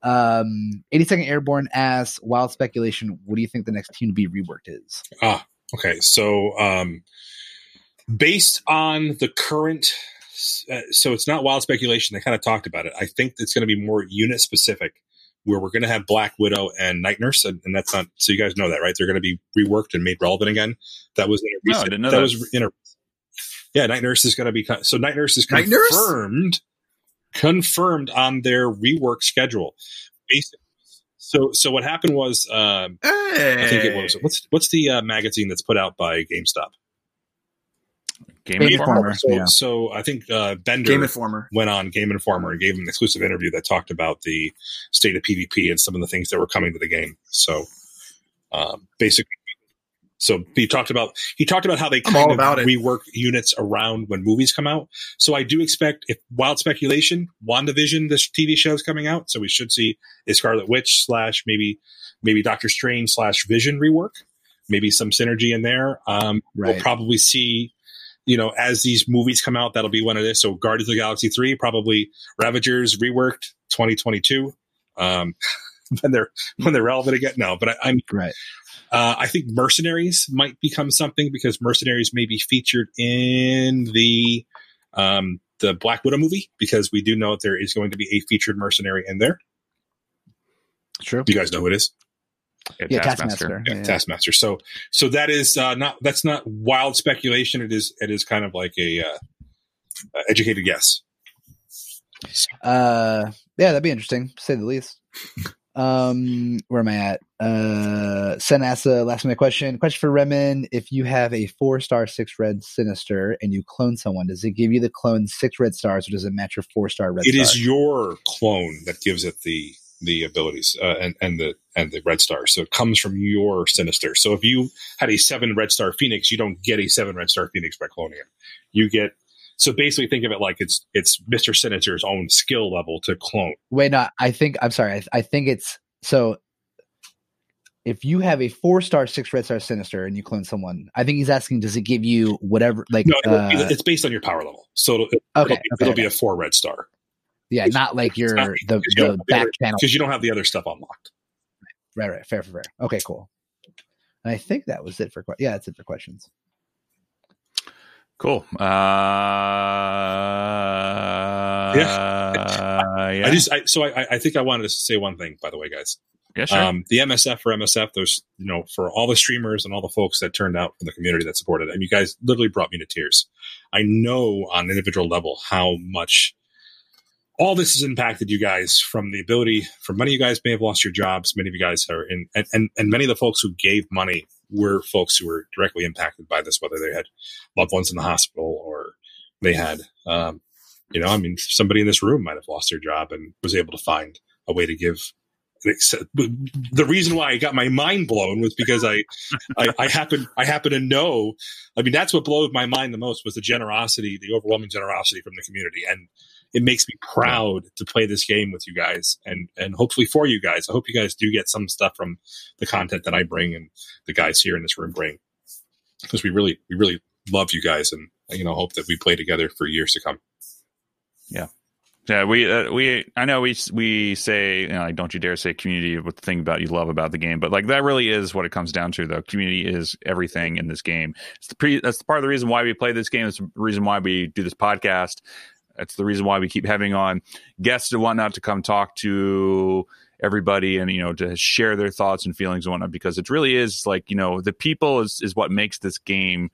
[SPEAKER 2] Um 82nd Airborne asks wild speculation, what do you think the next team to be reworked is?
[SPEAKER 4] Ah, okay. So, um, based on the current, uh, so it's not wild speculation. They kind of talked about it. I think it's going to be more unit specific, where we're going to have Black Widow and Night Nurse, and, and that's not. So you guys know that, right? They're going to be reworked and made relevant again. That was in a
[SPEAKER 1] No, I
[SPEAKER 4] recent.
[SPEAKER 1] didn't know
[SPEAKER 4] that
[SPEAKER 1] that.
[SPEAKER 4] was in a. Yeah, Night Nurse is going to be co- so. Night Nurse is
[SPEAKER 3] Night Nurse?
[SPEAKER 4] confirmed, confirmed on their rework schedule. Basically, so so what happened was. Um,
[SPEAKER 3] Hey.
[SPEAKER 4] I think it was. What's what's the uh, magazine that's put out by GameStop?
[SPEAKER 1] Game,
[SPEAKER 2] Game
[SPEAKER 1] Informer.
[SPEAKER 2] Informer.
[SPEAKER 4] So,
[SPEAKER 2] yeah.
[SPEAKER 4] so I think uh, Bender
[SPEAKER 3] Game Informer.
[SPEAKER 4] went on Game Informer and gave him an exclusive interview that talked about the state of PvP and some of the things that were coming to the game. So um, basically, so he talked about he talked about how they kind of
[SPEAKER 3] about it.
[SPEAKER 4] rework units around when movies come out. So I do expect if wild speculation, WandaVision, this TV show is coming out, so we should see a Scarlet Witch slash maybe maybe Doctor Strange slash Vision rework, maybe some synergy in there. Um, We'll probably see, you know, as these movies come out, that'll be one of this. So Guardians of the Galaxy 3, probably Ravagers reworked 2022. Um, when they're when they're relevant again. No, but I, I'm
[SPEAKER 2] Right.
[SPEAKER 4] uh, I think Mercenaries might become something because Mercenaries may be featured in the um, the Black Widow movie because we do know that there is going to be a featured mercenary in there.
[SPEAKER 2] True.
[SPEAKER 4] You guys know who it is?
[SPEAKER 2] Yeah, Taskmaster.
[SPEAKER 4] yeah,
[SPEAKER 2] Yeah.
[SPEAKER 4] Taskmaster. So so that is uh, not that's not wild speculation. It is it is kind of like a uh, uh, educated guess.
[SPEAKER 2] Uh, yeah, that'd be interesting, to say the least. Um, where am I at? Uh, Sen a last minute question. Question for Remen: If you have a four star six red sinister and you clone someone, does it give you the clone six red stars, or does it match your four star red?
[SPEAKER 4] It
[SPEAKER 2] star?
[SPEAKER 4] is your clone that gives it the the abilities uh, and and the and the red star. So it comes from your sinister. So if you had a seven red star phoenix, you don't get a seven red star phoenix by cloning it. You get so basically think of it like it's it's Mister Sinister's own skill level to clone.
[SPEAKER 2] Wait, no, I think I'm sorry. I, I think it's so. If you have a four star six red star sinister and you clone someone, I think he's asking, does it give you whatever? Like,
[SPEAKER 4] No,
[SPEAKER 2] uh,
[SPEAKER 4] it's based on your power level. So it'll,
[SPEAKER 2] okay,
[SPEAKER 4] it'll, be,
[SPEAKER 2] okay,
[SPEAKER 4] it'll be a four red star
[SPEAKER 2] yeah, not like your
[SPEAKER 4] not-
[SPEAKER 2] the,
[SPEAKER 4] because you don't
[SPEAKER 2] the back
[SPEAKER 4] other-
[SPEAKER 2] channel.
[SPEAKER 4] because you don't have the other stuff unlocked.
[SPEAKER 2] Right, right, fair, fair, fair. Okay, cool. And I think that was it for yeah, that's it for questions.
[SPEAKER 1] Cool. Uh, yeah. yeah.
[SPEAKER 4] I just I, so I, I think I wanted to say one thing by the way, guys.
[SPEAKER 1] yeah, sure.
[SPEAKER 4] Um, the MSF for MSF, there's, you know, for all the streamers and all the folks that turned out from the community that supported it, and you guys literally brought me to tears. I know on an individual level how much all this has impacted you guys from the ability for many of you guys may have lost your jobs. Many of you guys are in, and, and, and many of the folks who gave money were folks who were directly impacted by this, whether they had loved ones in the hospital or they had, um, you know, I mean, somebody in this room might have lost their job and was able to find a way to give the reason why I got my mind blown was because I, I, I happen, I happen to know. I mean, that's what blew my mind the most was the generosity, the overwhelming generosity from the community, and it makes me proud to play this game with you guys and and hopefully for you guys. I hope you guys do get some stuff from the content that I bring and the guys here in this room bring because we really we really love you guys and you know hope that we play together for years to come.
[SPEAKER 1] Yeah, Yeah, we uh, we I know we we say you know, like don't you dare say community with the thing about you love about the game, but like that really is what it comes down to. Though community is everything in this game. It's the pre, that's part of the reason why we play this game. It's the reason why we do this podcast. It's the reason why we keep having on guests and whatnot to come talk to everybody and you know to share their thoughts and feelings and whatnot because it really is like you know the people is is what makes this game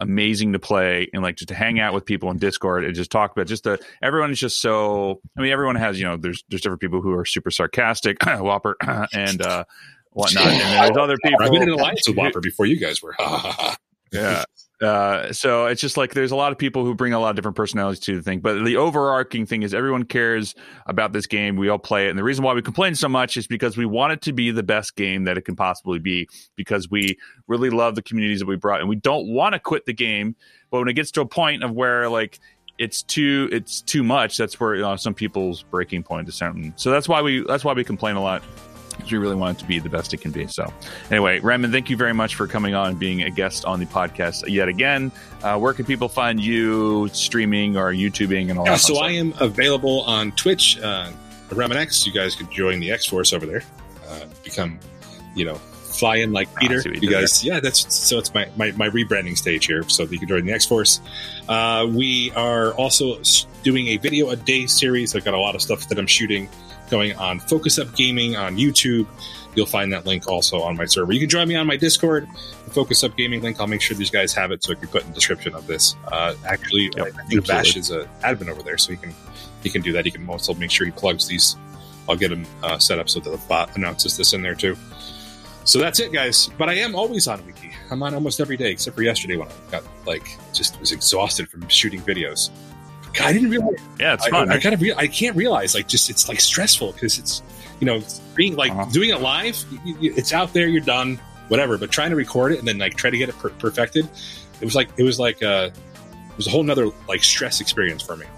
[SPEAKER 1] amazing to play and like just to hang out with people in Discord and just talk about just the everyone is just so I mean everyone has you know there's there's different people who are super sarcastic Whopper and uh whatnot and there's other people
[SPEAKER 4] I've been in an alliance with Whopper before you guys were.
[SPEAKER 1] yeah uh, so it's just like there's a lot of people who bring a lot of different personalities to the thing, but the overarching thing is everyone cares about this game. We all play it, and the reason why we complain so much is because we want it to be the best game that it can possibly be. Because we really love the communities that we brought, and we don't want to quit the game. But when it gets to a point of where like it's too it's too much, that's where you know, some people's breaking point is certain. So that's why we that's why we complain a lot because we really want it to be the best it can be. So, anyway, Raymond, thank you very much for coming on and being a guest on the podcast yet again. Uh, where can people find you streaming or YouTubing and all
[SPEAKER 4] Yeah,
[SPEAKER 1] that?
[SPEAKER 4] so
[SPEAKER 1] fun
[SPEAKER 4] I am available on Twitch, uh, Remenex. You guys could join the X Force over there. Uh, become, you know, fly in like
[SPEAKER 1] Ah,
[SPEAKER 4] Peter.
[SPEAKER 1] what you
[SPEAKER 4] guys, yeah, that's so it's my, my my rebranding stage here. So you can join the X Force. Uh, we are also doing a video a day series. I've got a lot of stuff that I'm shooting going on Focus Up Gaming on YouTube. You'll find that link also on my server. You can join me on my Discord, the Focus Up Gaming link. I'll make sure these guys have it so I can put in the description of this. Uh, actually,
[SPEAKER 1] Yep,
[SPEAKER 4] I think Vash
[SPEAKER 1] absolutely.
[SPEAKER 4] is an admin over there, so he can he can do that. He can also make sure he plugs these. I'll get him uh, set up so that the bot announces this in there too. So that's it, guys. But I am always on Wiki. I'm on almost every day, except for yesterday when I got like just was exhausted from shooting videos. God, I didn't realize.
[SPEAKER 1] yeah, it's
[SPEAKER 4] I,
[SPEAKER 1] fun.
[SPEAKER 4] I, kind of re- I can't realize like just it's like stressful because it's you know being like
[SPEAKER 1] Uh-huh.
[SPEAKER 4] doing it live. You, you, it's out there, you're done, whatever. But trying to record it and then like try to get it per- perfected, it was like it was like uh, it was a whole nother like stress experience for me.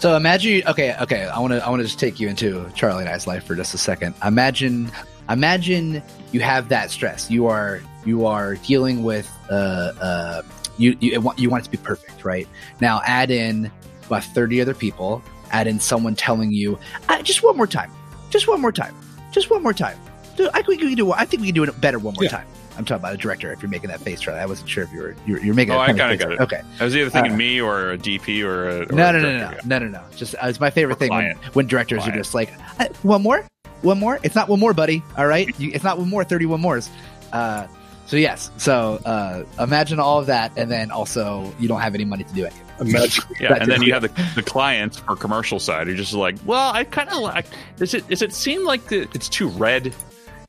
[SPEAKER 2] So imagine, okay, okay. I want to, I want to just take you into Charlie and I's life for just a second. Imagine, imagine you have that stress. You are, you are dealing with, uh, uh, you, you want, you want it to be perfect, right? Now add in about thirty other people. Add in someone telling you, uh, just one more time, just one more time, just one more time. Dude, I think we can do. I think we can do it better one more
[SPEAKER 4] Yeah.
[SPEAKER 2] time. I'm talking about a director. If you're making that face, Charlie, I wasn't sure if you were, you're, you're making.
[SPEAKER 1] Oh, I kinda
[SPEAKER 2] face.
[SPEAKER 1] got it.
[SPEAKER 2] Okay.
[SPEAKER 1] I was either thinking
[SPEAKER 2] Uh,
[SPEAKER 1] me or a DP or a or
[SPEAKER 2] No,
[SPEAKER 1] a
[SPEAKER 2] no, no, no, no, no, no. Just uh, it's my favorite
[SPEAKER 1] Or
[SPEAKER 2] thing when, when directors
[SPEAKER 1] Client.
[SPEAKER 2] are just like, uh, one more, one more. It's not one more, buddy. All right, you, it's not one more. Thirty-one mores. Uh, so yes. So uh, imagine all of that, and then also you don't have any money to do it.
[SPEAKER 4] Imagine.
[SPEAKER 1] Yeah, and then you have the, the clients for commercial side who are just like, well, I kind of like. Does it does it seem like the, it's too red?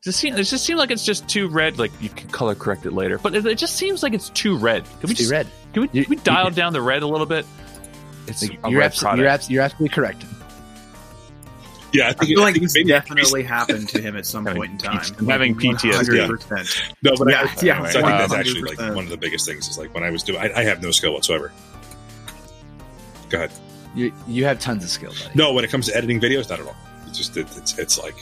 [SPEAKER 1] Does it seem does it seem like it's just too red? Like you can color correct it later, but it, it just seems like it's too red. Can we
[SPEAKER 2] It's too
[SPEAKER 1] just
[SPEAKER 2] red.
[SPEAKER 1] can we,
[SPEAKER 2] You-
[SPEAKER 1] can we dial down the red a little bit? It's
[SPEAKER 2] Like,
[SPEAKER 1] a
[SPEAKER 2] you're,
[SPEAKER 1] red
[SPEAKER 2] abs- you're, abs- you're absolutely correct.
[SPEAKER 4] Yeah, I
[SPEAKER 3] I
[SPEAKER 4] think,
[SPEAKER 3] feel
[SPEAKER 4] I
[SPEAKER 3] like
[SPEAKER 4] think
[SPEAKER 3] this
[SPEAKER 4] maybe-
[SPEAKER 3] definitely happened to him at some point in time.
[SPEAKER 1] P- having PTSD.
[SPEAKER 3] 100%.
[SPEAKER 4] No, but
[SPEAKER 3] Yeah,
[SPEAKER 4] I,
[SPEAKER 3] yeah.
[SPEAKER 4] So I think that's actually like one of the biggest things. Is like when I was doing, I, I have no skill whatsoever. Go ahead.
[SPEAKER 2] You you have tons of skill, buddy.
[SPEAKER 4] No, when it comes to editing videos, not at all. It's just it, it's it's like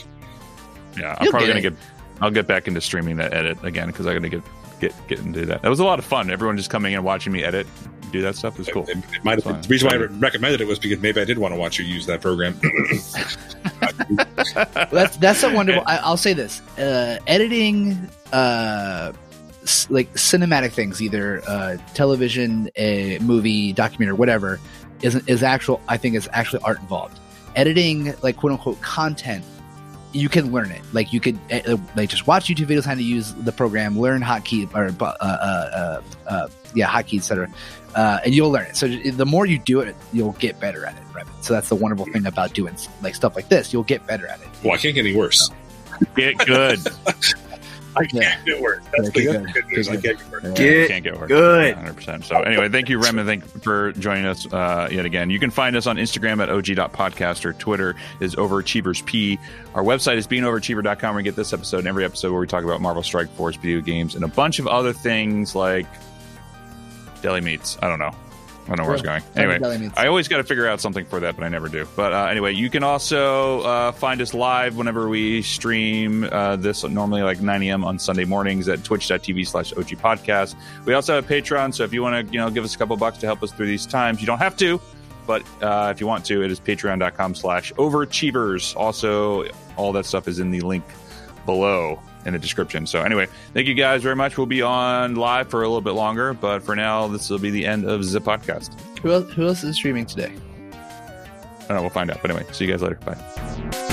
[SPEAKER 1] Yeah, I'm
[SPEAKER 2] You'll
[SPEAKER 1] probably
[SPEAKER 2] get
[SPEAKER 1] gonna
[SPEAKER 2] it.
[SPEAKER 1] get. I'll get back into streaming that edit again because I'm gonna get get get into that. That was a lot of fun. Everyone just coming in and watching me edit, do that stuff was cool.
[SPEAKER 4] it, it might have the reason why I recommended it was because maybe I did want to watch you use that program.
[SPEAKER 2] Well, that's that's so wonderful. I, I'll say this: uh, editing, uh, s- like cinematic things, either uh, television, a movie, documentary, whatever, is is actual. I think is actually art involved. Editing, like quote unquote content, you can learn it. Like you could uh, like just watch YouTube videos how to use the program, learn hotkey or uh, uh, uh, uh, yeah hotkeys, etc. Uh, and you'll learn it. So the more you do it, you'll get better at it. Right? So that's the wonderful thing about doing like stuff like this. You'll get better at it.
[SPEAKER 4] well, I can't get any worse.
[SPEAKER 1] Get good.
[SPEAKER 4] I can't get worse. That's
[SPEAKER 2] Yeah,
[SPEAKER 4] the
[SPEAKER 2] get
[SPEAKER 4] good news. I can't get worse.
[SPEAKER 1] Yeah,
[SPEAKER 3] Get
[SPEAKER 1] can't get worse.
[SPEAKER 3] good.
[SPEAKER 1] 100%. So, anyway, thank you, Rem, and thank you for joining us uh, yet again. You can find us on Instagram at og.podcast or Twitter is overachieversp. Our website is beingoverachiever.com where you get this episode and every episode where we talk about Marvel Strike Force, video games, and a bunch of other things like deli meats. I don't know. I don't know where it's going. Anyway. I always got to figure out something for that, but I never do. But uh, anyway, you can also uh, find us live whenever we stream uh, this normally like 9 a.m. on Sunday mornings at twitch.tv slash OG podcast. We also have a Patreon, so if you want to you know give us a couple bucks to help us through these times, you don't have to, but uh, if you want to, it is patreon.com slash overachievers. Also, all that stuff is in the link below in the description. So anyway, thank you guys very much. We'll be on live for a little bit longer, but for now, this will be the end of the podcast.
[SPEAKER 2] who, else, who else is streaming today?
[SPEAKER 1] I don't know. We'll find out. But anyway, see you guys later. Bye.